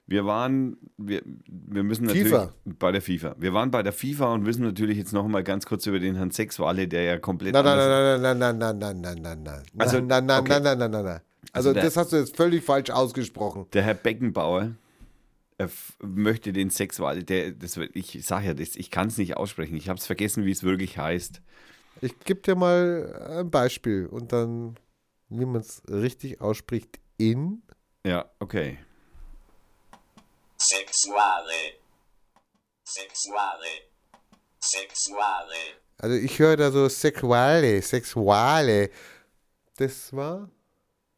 A: wir waren, wir, wir müssen natürlich
B: FIFA.
A: bei der FIFA. Wir waren bei der FIFA und müssen natürlich jetzt noch mal ganz kurz über den Herrn Sexwale, der ja komplett
B: Nein, nein, nein, nein, nein, nein, nein, nein, nein, nein.
A: Also,
B: nein, nein,
A: okay.
B: nein, nein, nein, nein, nein. Also,
A: Also der-
B: das hast du jetzt völlig falsch ausgesprochen.
A: Der Herr Beckenbauer er f- möchte den Sexwale, der, das, ich sage ja, das, ich kann es nicht aussprechen. Ich habe es vergessen, wie es wirklich heißt.
B: Ich gebe dir mal ein Beispiel und dann, wie man es richtig ausspricht, in.
A: Ja, okay.
F: Sexuale. Sexuale. Sexuale.
B: Also ich höre da so Sexuale, Sexuale. Das war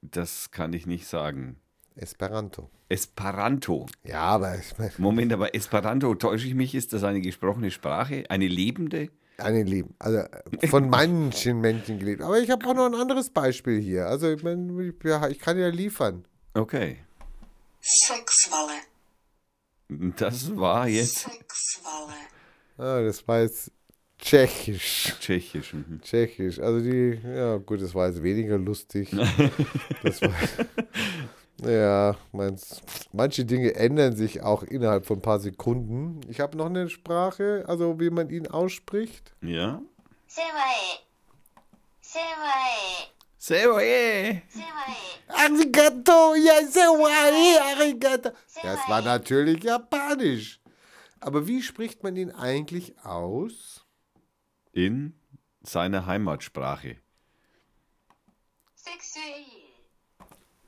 A: Das kann ich nicht sagen.
B: Esperanto.
A: Esperanto.
B: Ja, aber ich meine,
A: Moment, aber Esperanto, täusche ich mich, ist das eine gesprochene Sprache? Eine lebende?
B: eine Leben. Also äh, von <laughs> manchen Menschen gelebt. Aber ich habe auch noch ein anderes Beispiel hier. Also ich meine, ich, ja, ich kann ja liefern.
A: Okay.
F: Sexuale.
A: Das war jetzt.
B: Ah, das war jetzt Tschechisch.
A: Tschechisch. Mhm.
B: Tschechisch. Also die, ja gut, das war jetzt weniger lustig. <laughs> das war, ja, meins, manche Dinge ändern sich auch innerhalb von ein paar Sekunden. Ich habe noch eine Sprache, also wie man ihn ausspricht.
A: Ja.
G: Semai.
A: Semai.
G: Semai. Semai.
B: Arigato, Yasewai, Arigato. Das war natürlich japanisch. Aber wie spricht man ihn eigentlich aus?
A: In seiner Heimatsprache.
G: Sexy.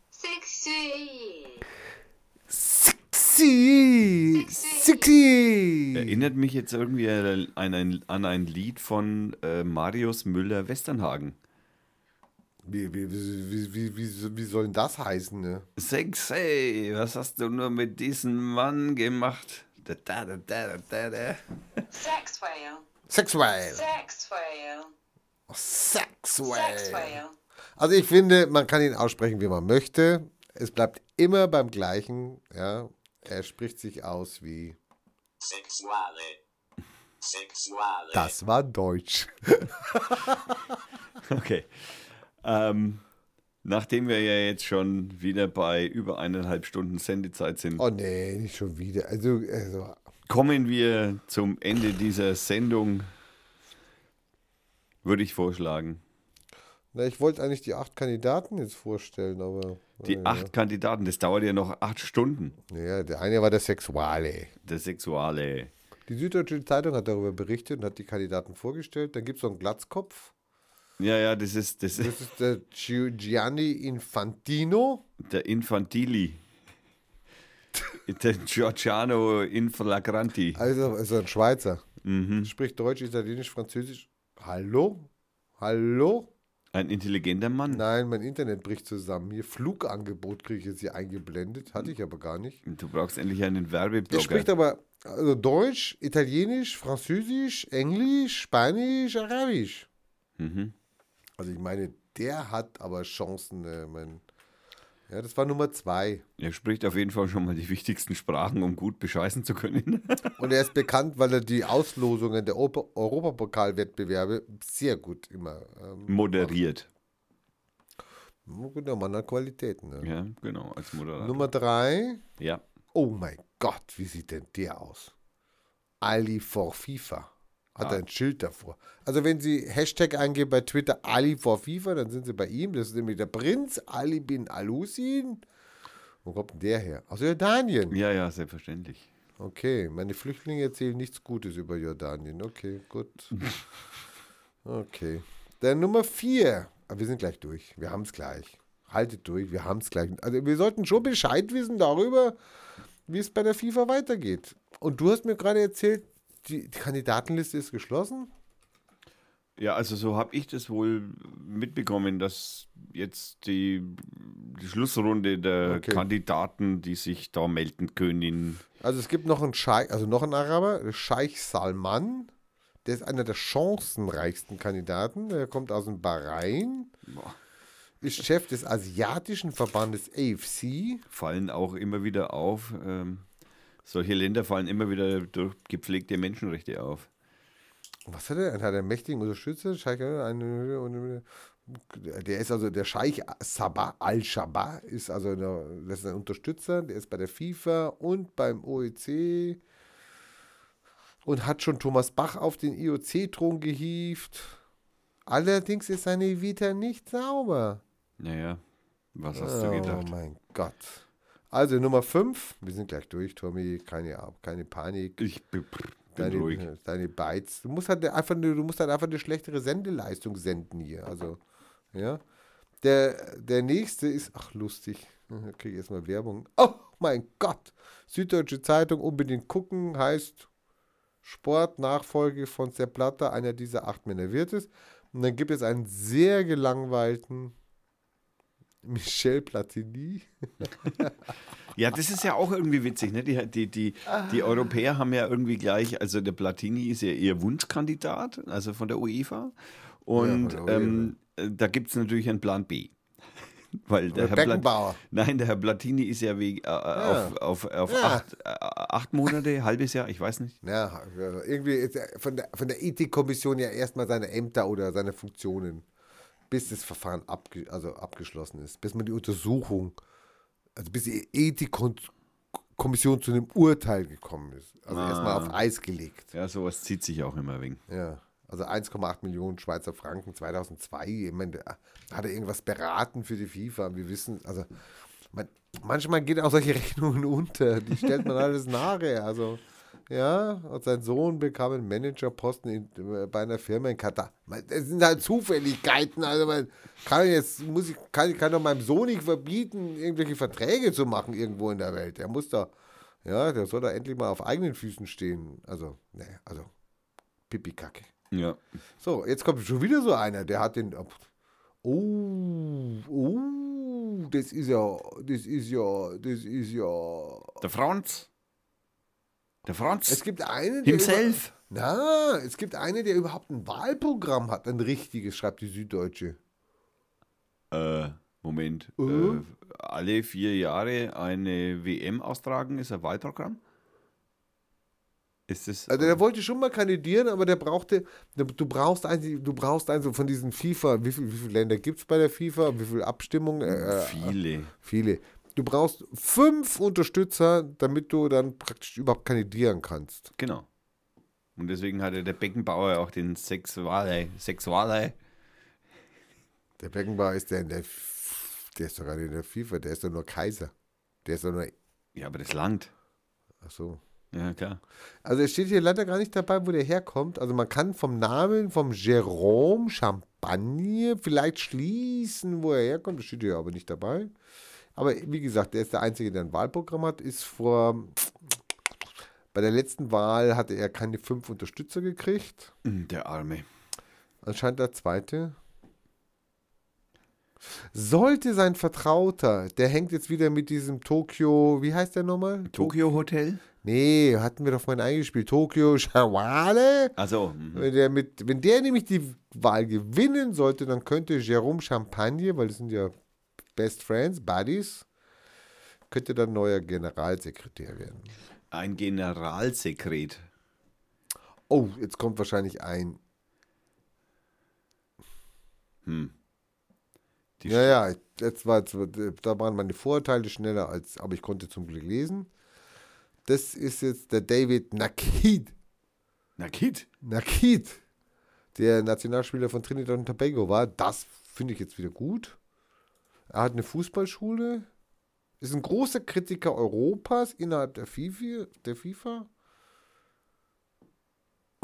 G: Sexuell.
B: Sexy. Sexy.
A: Erinnert mich jetzt irgendwie an ein, an ein Lied von äh, Marius Müller-Westernhagen.
B: Wie, wie, wie, wie, wie, wie soll denn das heißen, ne?
A: Sexy, was hast du nur mit diesem Mann gemacht? Da, da, da, da, da, da.
G: Sex whale
B: Sexuell.
G: Sex whale
B: Sexuell.
G: Sex whale
B: Also ich finde, man kann ihn aussprechen, wie man möchte. Es bleibt immer beim gleichen, ja. Er spricht sich aus wie.
F: Sexuale. Sexuale.
B: Das war Deutsch. <laughs>
A: Okay. Ähm, nachdem wir ja jetzt schon wieder bei über eineinhalb Stunden Sendezeit sind,
B: Oh nee, nicht schon wieder. Also, also
A: kommen wir zum Ende dieser Sendung. Würde ich vorschlagen.
B: na, ich wollte eigentlich die acht Kandidaten jetzt vorstellen, aber.
A: Die
B: äh,
A: acht Kandidaten, das dauert ja noch acht Stunden.
B: Ja, der eine war der Sexuale.
A: Der Sexuale.
B: Die Süddeutsche Zeitung hat darüber berichtet und hat die Kandidaten vorgestellt. Dann gibt es so einen Glatzkopf.
A: Ja, ja, das ist, das
B: Das
A: ist
B: der Gi- Gianni Infantino.
A: der Infantili. der Giorgiano Inflagranti.
B: Also er ein Schweizer.
A: Mhm.
B: Spricht Deutsch, Italienisch, Französisch. Hallo? Hallo?
A: Ein intelligenter Mann.
B: Nein, mein Internet bricht zusammen. Hier Flugangebot kriege ich jetzt hier eingeblendet. Hatte ich aber gar nicht.
A: Du brauchst endlich einen
B: Der
A: Werbeblogger.
B: spricht aber also Deutsch, Italienisch, Französisch, Englisch, Spanisch, Arabisch.
A: Mhm.
B: Also ich meine, der hat aber Chancen. Äh, mein, ja, das war Nummer zwei.
A: Er spricht auf jeden Fall schon mal die wichtigsten Sprachen, um gut bescheißen zu können. <laughs>
B: Und er ist bekannt, weil er die Auslosungen der Opa- Europapokalwettbewerbe sehr gut immer. Ähm,
A: Moderiert.
B: macht. guter Mann an Qualitäten. Ne?
A: Ja, genau, als Moderator.
B: Nummer drei.
A: Ja.
B: Oh mein Gott, wie sieht denn der aus? Ali for FIFA. Hat
A: Ah.
B: ein Schild davor. Also wenn Sie Hashtag eingeben bei Twitter Ali for FIFA, dann sind Sie bei ihm. Das ist nämlich der Prinz Ali bin Alusin. Wo kommt denn der her? Aus Jordanien.
A: Ja, ja, selbstverständlich.
B: Okay, meine Flüchtlinge erzählen nichts Gutes über Jordanien. Okay, gut. <laughs> Okay. Dann Nummer vier. Aber wir sind gleich durch. Wir haben es gleich. Haltet durch, wir haben es gleich. Also wir sollten schon Bescheid wissen darüber, wie es bei der FIFA weitergeht. Und du hast mir gerade erzählt, die, die Kandidatenliste ist geschlossen?
A: Ja, also so habe ich das wohl mitbekommen, dass jetzt die, die Schlussrunde der
B: Okay.
A: Kandidaten, die sich da melden können,
B: Also es gibt noch einen Scheich, also noch einen Araber, Scheich Salman. Der ist einer der chancenreichsten Kandidaten. Der kommt aus dem Bahrain. Ist Chef des asiatischen Verbandes AFC.
A: fallen auch immer wieder auf. Ähm, solche Länder fallen immer wieder durch gepflegte Menschenrechte auf.
B: Was hat er? Er hat einen mächtigen Unterstützer. Scheich, eine, der ist also der Scheich Sabah al-Shabah ist also der, das ist ein Unterstützer. Der ist bei der FIFA und beim OEC und hat schon Thomas Bach auf den IOC-Thron gehievt. Allerdings ist seine Vita nicht sauber.
A: Naja, was hast du gedacht?
B: Oh mein Gott. Also Nummer 5. Wir sind gleich durch, Tommy. Keine, keine Panik.
A: Ich bin, bin
B: Deine,
A: ruhig.
B: deine Bytes. Du musst halt einfach eine, du musst halt einfach eine schlechtere Sendeleistung senden hier. Also, ja. Der, der nächste ist, ach lustig, da kriege ich erstmal Werbung. Oh mein Gott! Süddeutsche Zeitung unbedingt gucken, heißt Sportnachfolge von Sepp Blatter, einer dieser acht Männer wird es. Und dann gibt es einen sehr gelangweilten Michel Platini. <laughs>
A: Ja, das ist ja auch irgendwie witzig. Ne? Die, die, die, die Europäer haben ja irgendwie gleich, also der Platini ist ja ihr Wunschkandidat, also von der UEFA. Und
B: Ja, der
A: ähm, äh, da gibt es natürlich einen Plan B. <laughs> Weil der Herr
B: Beckenbauer.
A: Nein, der Herr Platini ist ja wegen, äh, auf, auf, auf
B: Ja.
A: acht, äh, acht Monate, <laughs> halbes Jahr, ich weiß nicht.
B: Ja, irgendwie von der, von der Ethikkommission ja erstmal seine Ämter oder seine Funktionen, bis das Verfahren abge, also abgeschlossen ist, bis man die Untersuchung, also bis die Ethikkommission zu einem Urteil gekommen ist. Also
A: Ah.
B: erstmal auf Eis gelegt.
A: Ja, sowas zieht sich auch immer wegen.
B: Ja. Also 1,8 Millionen Schweizer Franken 2002. Ich meine, hat er irgendwas beraten für die FIFA. Wir wissen, also man, manchmal geht auch solche <laughs> Rechnungen unter. Die stellt man alles nachher. Also ja, und sein Sohn bekam einen Managerposten in, bei einer Firma in Katar. Das sind halt Zufälligkeiten. Also man kann jetzt muss ich kann, kann doch meinem Sohn nicht verbieten, irgendwelche Verträge zu machen irgendwo in der Welt. Der muss da, ja, der soll da endlich mal auf eigenen Füßen stehen. Also, ne, also Pipi Kacke.
A: Ja.
B: So, jetzt kommt schon wieder so einer, der hat den. Oh, oh, das ist ja, das ist ja, das ist ja.
A: Der Franz. Der Franz.
B: Es gibt einen, der.
A: Himself.
B: Über, na, es gibt einen, der überhaupt ein Wahlprogramm hat, ein richtiges, schreibt die Süddeutsche.
A: Äh, Moment.
B: Uh.
A: Äh, alle vier Jahre eine WM austragen ist ein Wahlprogramm? Ist das.
B: Also der wollte schon mal kandidieren, aber der brauchte, du brauchst ein, du brauchst also von diesen FIFA, wie, viel, wie viele Länder gibt es bei der FIFA, wie viele Abstimmungen? Äh, äh,
A: viele.
B: Viele. Du brauchst fünf Unterstützer, damit du dann praktisch überhaupt kandidieren kannst.
A: Genau. Und deswegen hatte der Beckenbauer auch den Sexuale. Sexuale.
B: Der Beckenbauer ist der in der, der ist doch gar nicht in der FIFA, der ist doch nur Kaiser. Der ist doch nur,
A: Ja, aber das langt.
B: ach so.
A: Ja, klar.
B: Also es steht hier leider gar nicht dabei, wo der herkommt. Also man kann vom Namen vom Jérôme Champagne vielleicht schließen, wo er herkommt. Das steht hier aber nicht dabei. Aber wie gesagt, der ist der Einzige, der ein Wahlprogramm hat. Ist vor, bei der letzten Wahl hatte er keine fünf Unterstützer gekriegt.
A: Der Arme.
B: Anscheinend der zweite. Sollte sein Vertrauter, der hängt jetzt wieder mit diesem Tokio, wie heißt der nochmal?
A: Tokyo Hotel?
B: Nee, hatten wir doch vorhin eingespielt. Tokio Shawale.
A: Also, mhm.
B: Wenn der, mit, wenn der nämlich die Wahl gewinnen sollte, dann könnte Jérôme Champagne, weil das sind ja Best Friends, Buddies, könnte dann neuer Generalsekretär werden.
A: ein Generalsekret.
B: Oh, jetzt kommt wahrscheinlich ein.
A: Die
B: Ja, ja, jetzt war, jetzt da waren meine Vorurteile schneller als, aber ich konnte zum Glück lesen. Das ist jetzt der David Nakid.
A: Na, Kid.
B: Nakid, der Nationalspieler von Trinidad und Tobago war. Das finde ich jetzt wieder gut. Er hat eine Fußballschule. ist ein großer Kritiker Europas innerhalb der FIFA, der FIFA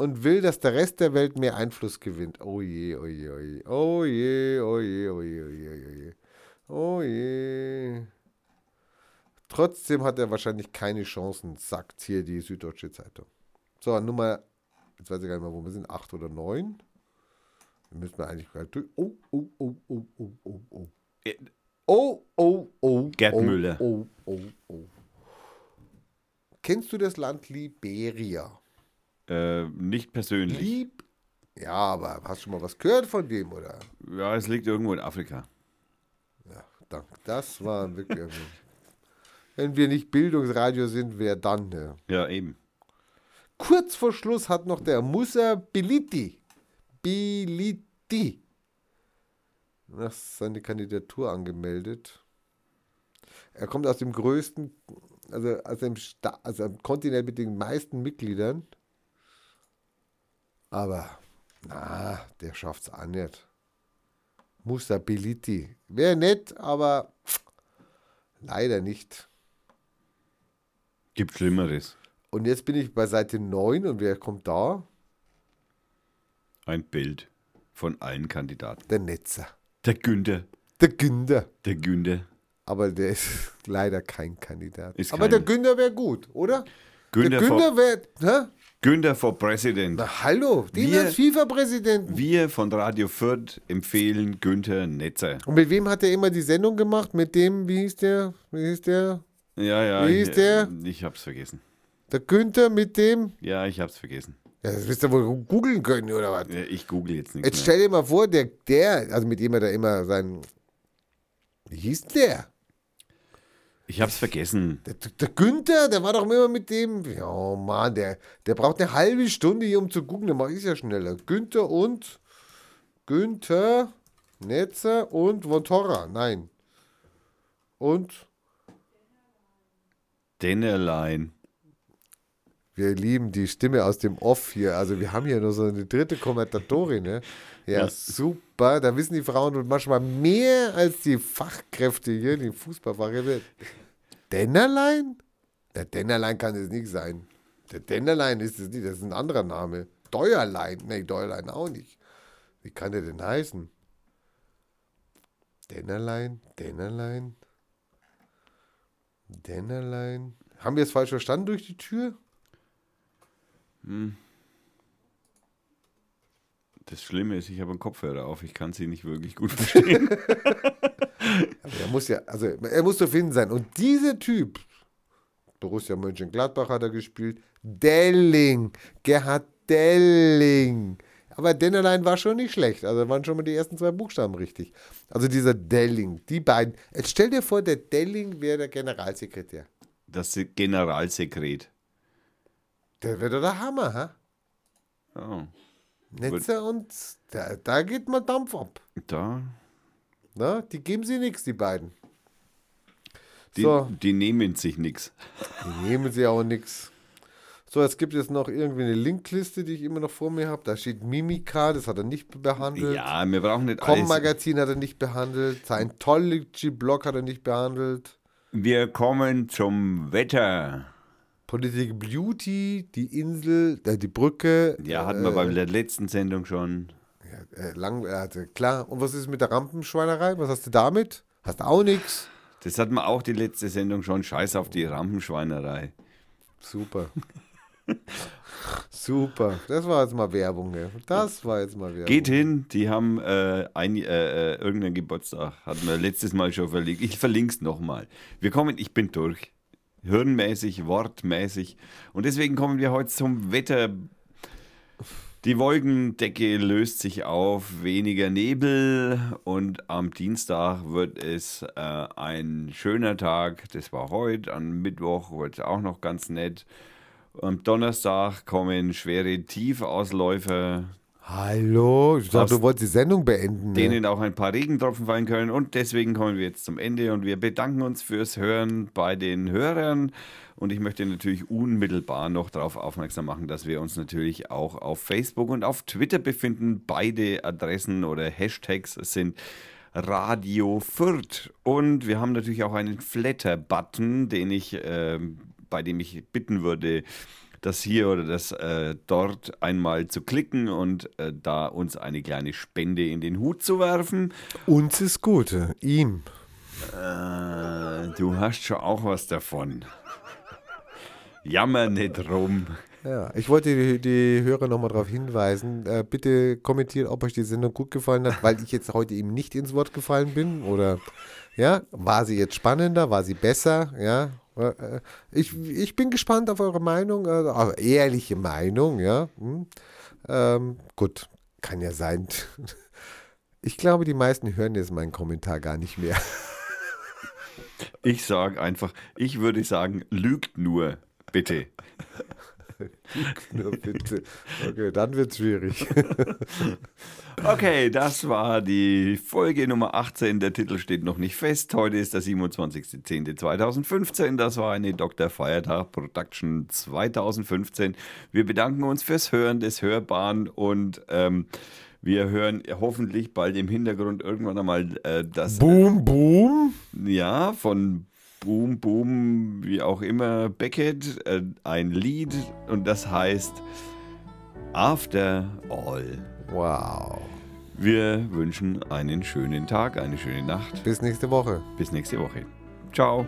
B: und will, dass der Rest der Welt mehr Einfluss gewinnt. Oh je, oh je, oh je. Oh je, oh je, oh je, oh je, oh je. Oh je. Trotzdem hat er wahrscheinlich keine Chancen, sagt hier die Süddeutsche Zeitung. So, Nummer, jetzt weiß ich gar nicht mehr, wo wir sind, acht oder neun. Da müssen wir eigentlich gerade durch. Oh, oh, oh, oh, oh, oh, oh. Oh, oh, oh.
A: Gerd
B: oh,
A: Müller.
B: Oh, oh, oh. Kennst du das Land Liberia?
A: Äh, nicht persönlich.
B: Lieb. Ja, aber hast du schon mal was gehört von dem, oder?
A: Ja, es liegt irgendwo in Afrika.
B: Ja, danke. Das war wirklich. Wenn wir nicht Bildungsradio sind, wer dann? Ne?
A: Ja, eben.
B: Kurz vor Schluss hat noch der Musa Biliti, Biliti, seine Kandidatur angemeldet. Er kommt aus dem größten, also aus dem, Sta also am Kontinent mit den meisten Mitgliedern. Aber, na, der schafft's auch nicht. Musa Biliti. Wäre nett, aber leider nicht.
A: Gibt Schlimmeres.
B: Und jetzt bin ich bei Seite 9 und wer kommt da?
A: Ein Bild von allen Kandidaten.
B: Der Netzer.
A: Der Günther.
B: Der Günther.
A: Der Günther.
B: Aber der ist <laughs> leider kein Kandidat.
A: Ist
B: Aber
A: kein-
B: der Günther wäre gut, oder?
A: Günther,
B: der Günther wäre.
A: Günther for President.
B: Na hallo, den
A: Wir-
B: als FIFA-Präsidenten.
A: Wir von Radio Fürth empfehlen Günther Netzer.
B: Und mit wem hat er immer die Sendung gemacht? Mit dem, wie hieß der? Wie hieß der?
A: Ja, ja.
B: Wie hieß
A: ich,
B: der?
A: Ich hab's vergessen.
B: Der Günther mit dem.
A: Ja, ich hab's vergessen.
B: Ja, das wirst du wohl googeln können, oder was?
A: Ja, Ich google jetzt nichts
B: Jetzt
A: mehr.
B: stell dir mal vor, der, der, also mit dem er da immer sein. Wie hieß der?
A: Ich hab's vergessen.
B: Der, der Günther, der war doch immer mit dem. Ja, Mann, der, der braucht eine halbe Stunde hier, um zu gucken. Dann mache ich ja schneller. Günther und. Günther, Netzer und Vontora. Nein. Und
A: Dennerlein.
B: Wir lieben die Stimme aus dem Off hier. Also, wir haben hier nur so eine dritte Kommentatorin. Ne? Ja,
A: Ja.
B: super. Da wissen die Frauen manchmal mehr als die Fachkräfte hier, die Fußballfachkräfte. Dennerlein? Der Dennerlein kann es nicht sein. Der Dennerlein ist es nicht, das ist ein anderer Name. Deuerlein, nee, Deuerlein auch nicht. Wie kann der denn heißen? Dennerlein, Dennerlein, Dennerlein. Haben wir es falsch verstanden durch die Tür?
A: Das Schlimme ist, ich habe einen Kopfhörer auf. Ich kann sie nicht wirklich gut verstehen. <laughs>
B: Aber er muss ja, also er muss zu finden sein. Und dieser Typ, Borussia Mönchengladbach hat er gespielt, Delling, Gerhard Delling. Aber Dennerlein war schon nicht schlecht. Also waren schon mal die ersten zwei Buchstaben richtig. Also dieser Delling, die beiden. Jetzt stell dir vor, der Delling wäre der Generalsekretär.
A: Das Generalsekret.
B: Der wäre doch der Hammer, ha?
A: Oh,
B: Netzer und da, da geht mal Dampf ab.
A: da.
B: Na, die geben sie nichts, die beiden.
A: Die,
B: So.
A: die nehmen sich nichts.
B: Die nehmen sie auch nichts. So, jetzt gibt es noch irgendwie eine Linkliste, die ich immer noch vor mir habe. Da steht Mimika, das hat er nicht behandelt.
A: Ja, wir brauchen nicht alles.
B: Com-Magazin hat er nicht behandelt. Scientology-Blog hat er nicht behandelt.
A: Wir kommen zum Wetter.
B: Politik Beauty, die Insel, äh, die Brücke.
A: Ja, hatten
B: äh,
A: wir bei der letzten Sendung schon.
B: Äh, lang, äh, also, klar. Und was ist mit der Rampenschweinerei? Was hast du damit? Hast auch nichts.
A: Das hatten wir auch die letzte Sendung schon. Scheiß auf die Rampenschweinerei.
B: Super. Super. Das war jetzt mal Werbung. Ja. Das war jetzt mal Werbung.
A: Geht hin, die haben äh, ein, äh, äh, irgendeinen Geburtstag. Hatten wir letztes Mal schon verlinkt. Ich verlinke es nochmal. Wir kommen, ich bin durch. Hirnmäßig, wortmäßig. Und deswegen kommen wir heute zum Wetter. Die Wolkendecke löst sich auf, weniger Nebel und am Dienstag wird es äh, ein schöner Tag. Das war heute, am Mittwoch wird es auch noch ganz nett. Am Donnerstag kommen schwere Tiefausläufer,
B: Hallo, ich dachte, du wolltest die Sendung beenden. Ne?
A: denen auch ein paar Regentropfen fallen können. Und deswegen kommen wir jetzt zum Ende und wir bedanken uns fürs Hören bei den Hörern. Und ich möchte natürlich unmittelbar noch darauf aufmerksam machen, dass wir uns natürlich auch auf Facebook und auf Twitter befinden. Beide Adressen oder Hashtags sind Radio Fürth. Und wir haben natürlich auch einen Flatter-Button, den ich, ähm, bei dem ich bitten würde, das hier oder das äh, dort einmal zu klicken und äh, da uns eine kleine Spende in den Hut zu werfen.
B: Uns ist Gute, ihm.
A: Äh, du hast schon auch was davon. Jammer nicht rum.
B: Ja, ich wollte die, die Hörer nochmal darauf hinweisen. Äh, bitte kommentiert, ob euch die Sendung gut gefallen hat, weil ich jetzt heute eben nicht ins Wort gefallen bin. Oder ja, war sie jetzt spannender, war sie besser? Ja, ich, ich bin gespannt auf eure Meinung, äh, auf ehrliche Meinung, ja. Hm. Ähm, gut, kann ja sein. <laughs> Ich glaube, die meisten hören jetzt meinen Kommentar gar nicht mehr.
A: Ich sage einfach, ich würde sagen, lügt nur, bitte. <laughs> <laughs>
B: Nur bitte. Okay, dann wird es schwierig. <laughs>
A: Okay, das war die Folge Nummer 18. Der Titel steht noch nicht fest. Heute ist der 27.10.2015. Das war eine Dr. Feiertag Production 2015. Wir bedanken uns fürs Hören des Hörbaren und ähm, wir hören hoffentlich bald im Hintergrund irgendwann einmal äh, das
B: boom, boom.
A: ja, von Boom Boom, wie auch immer, Beckett, äh, ein Lied und das heißt After All.
B: Wow.
A: Wir wünschen einen schönen Tag, eine schöne Nacht.
B: Bis nächste Woche.
A: Bis nächste Woche. Ciao.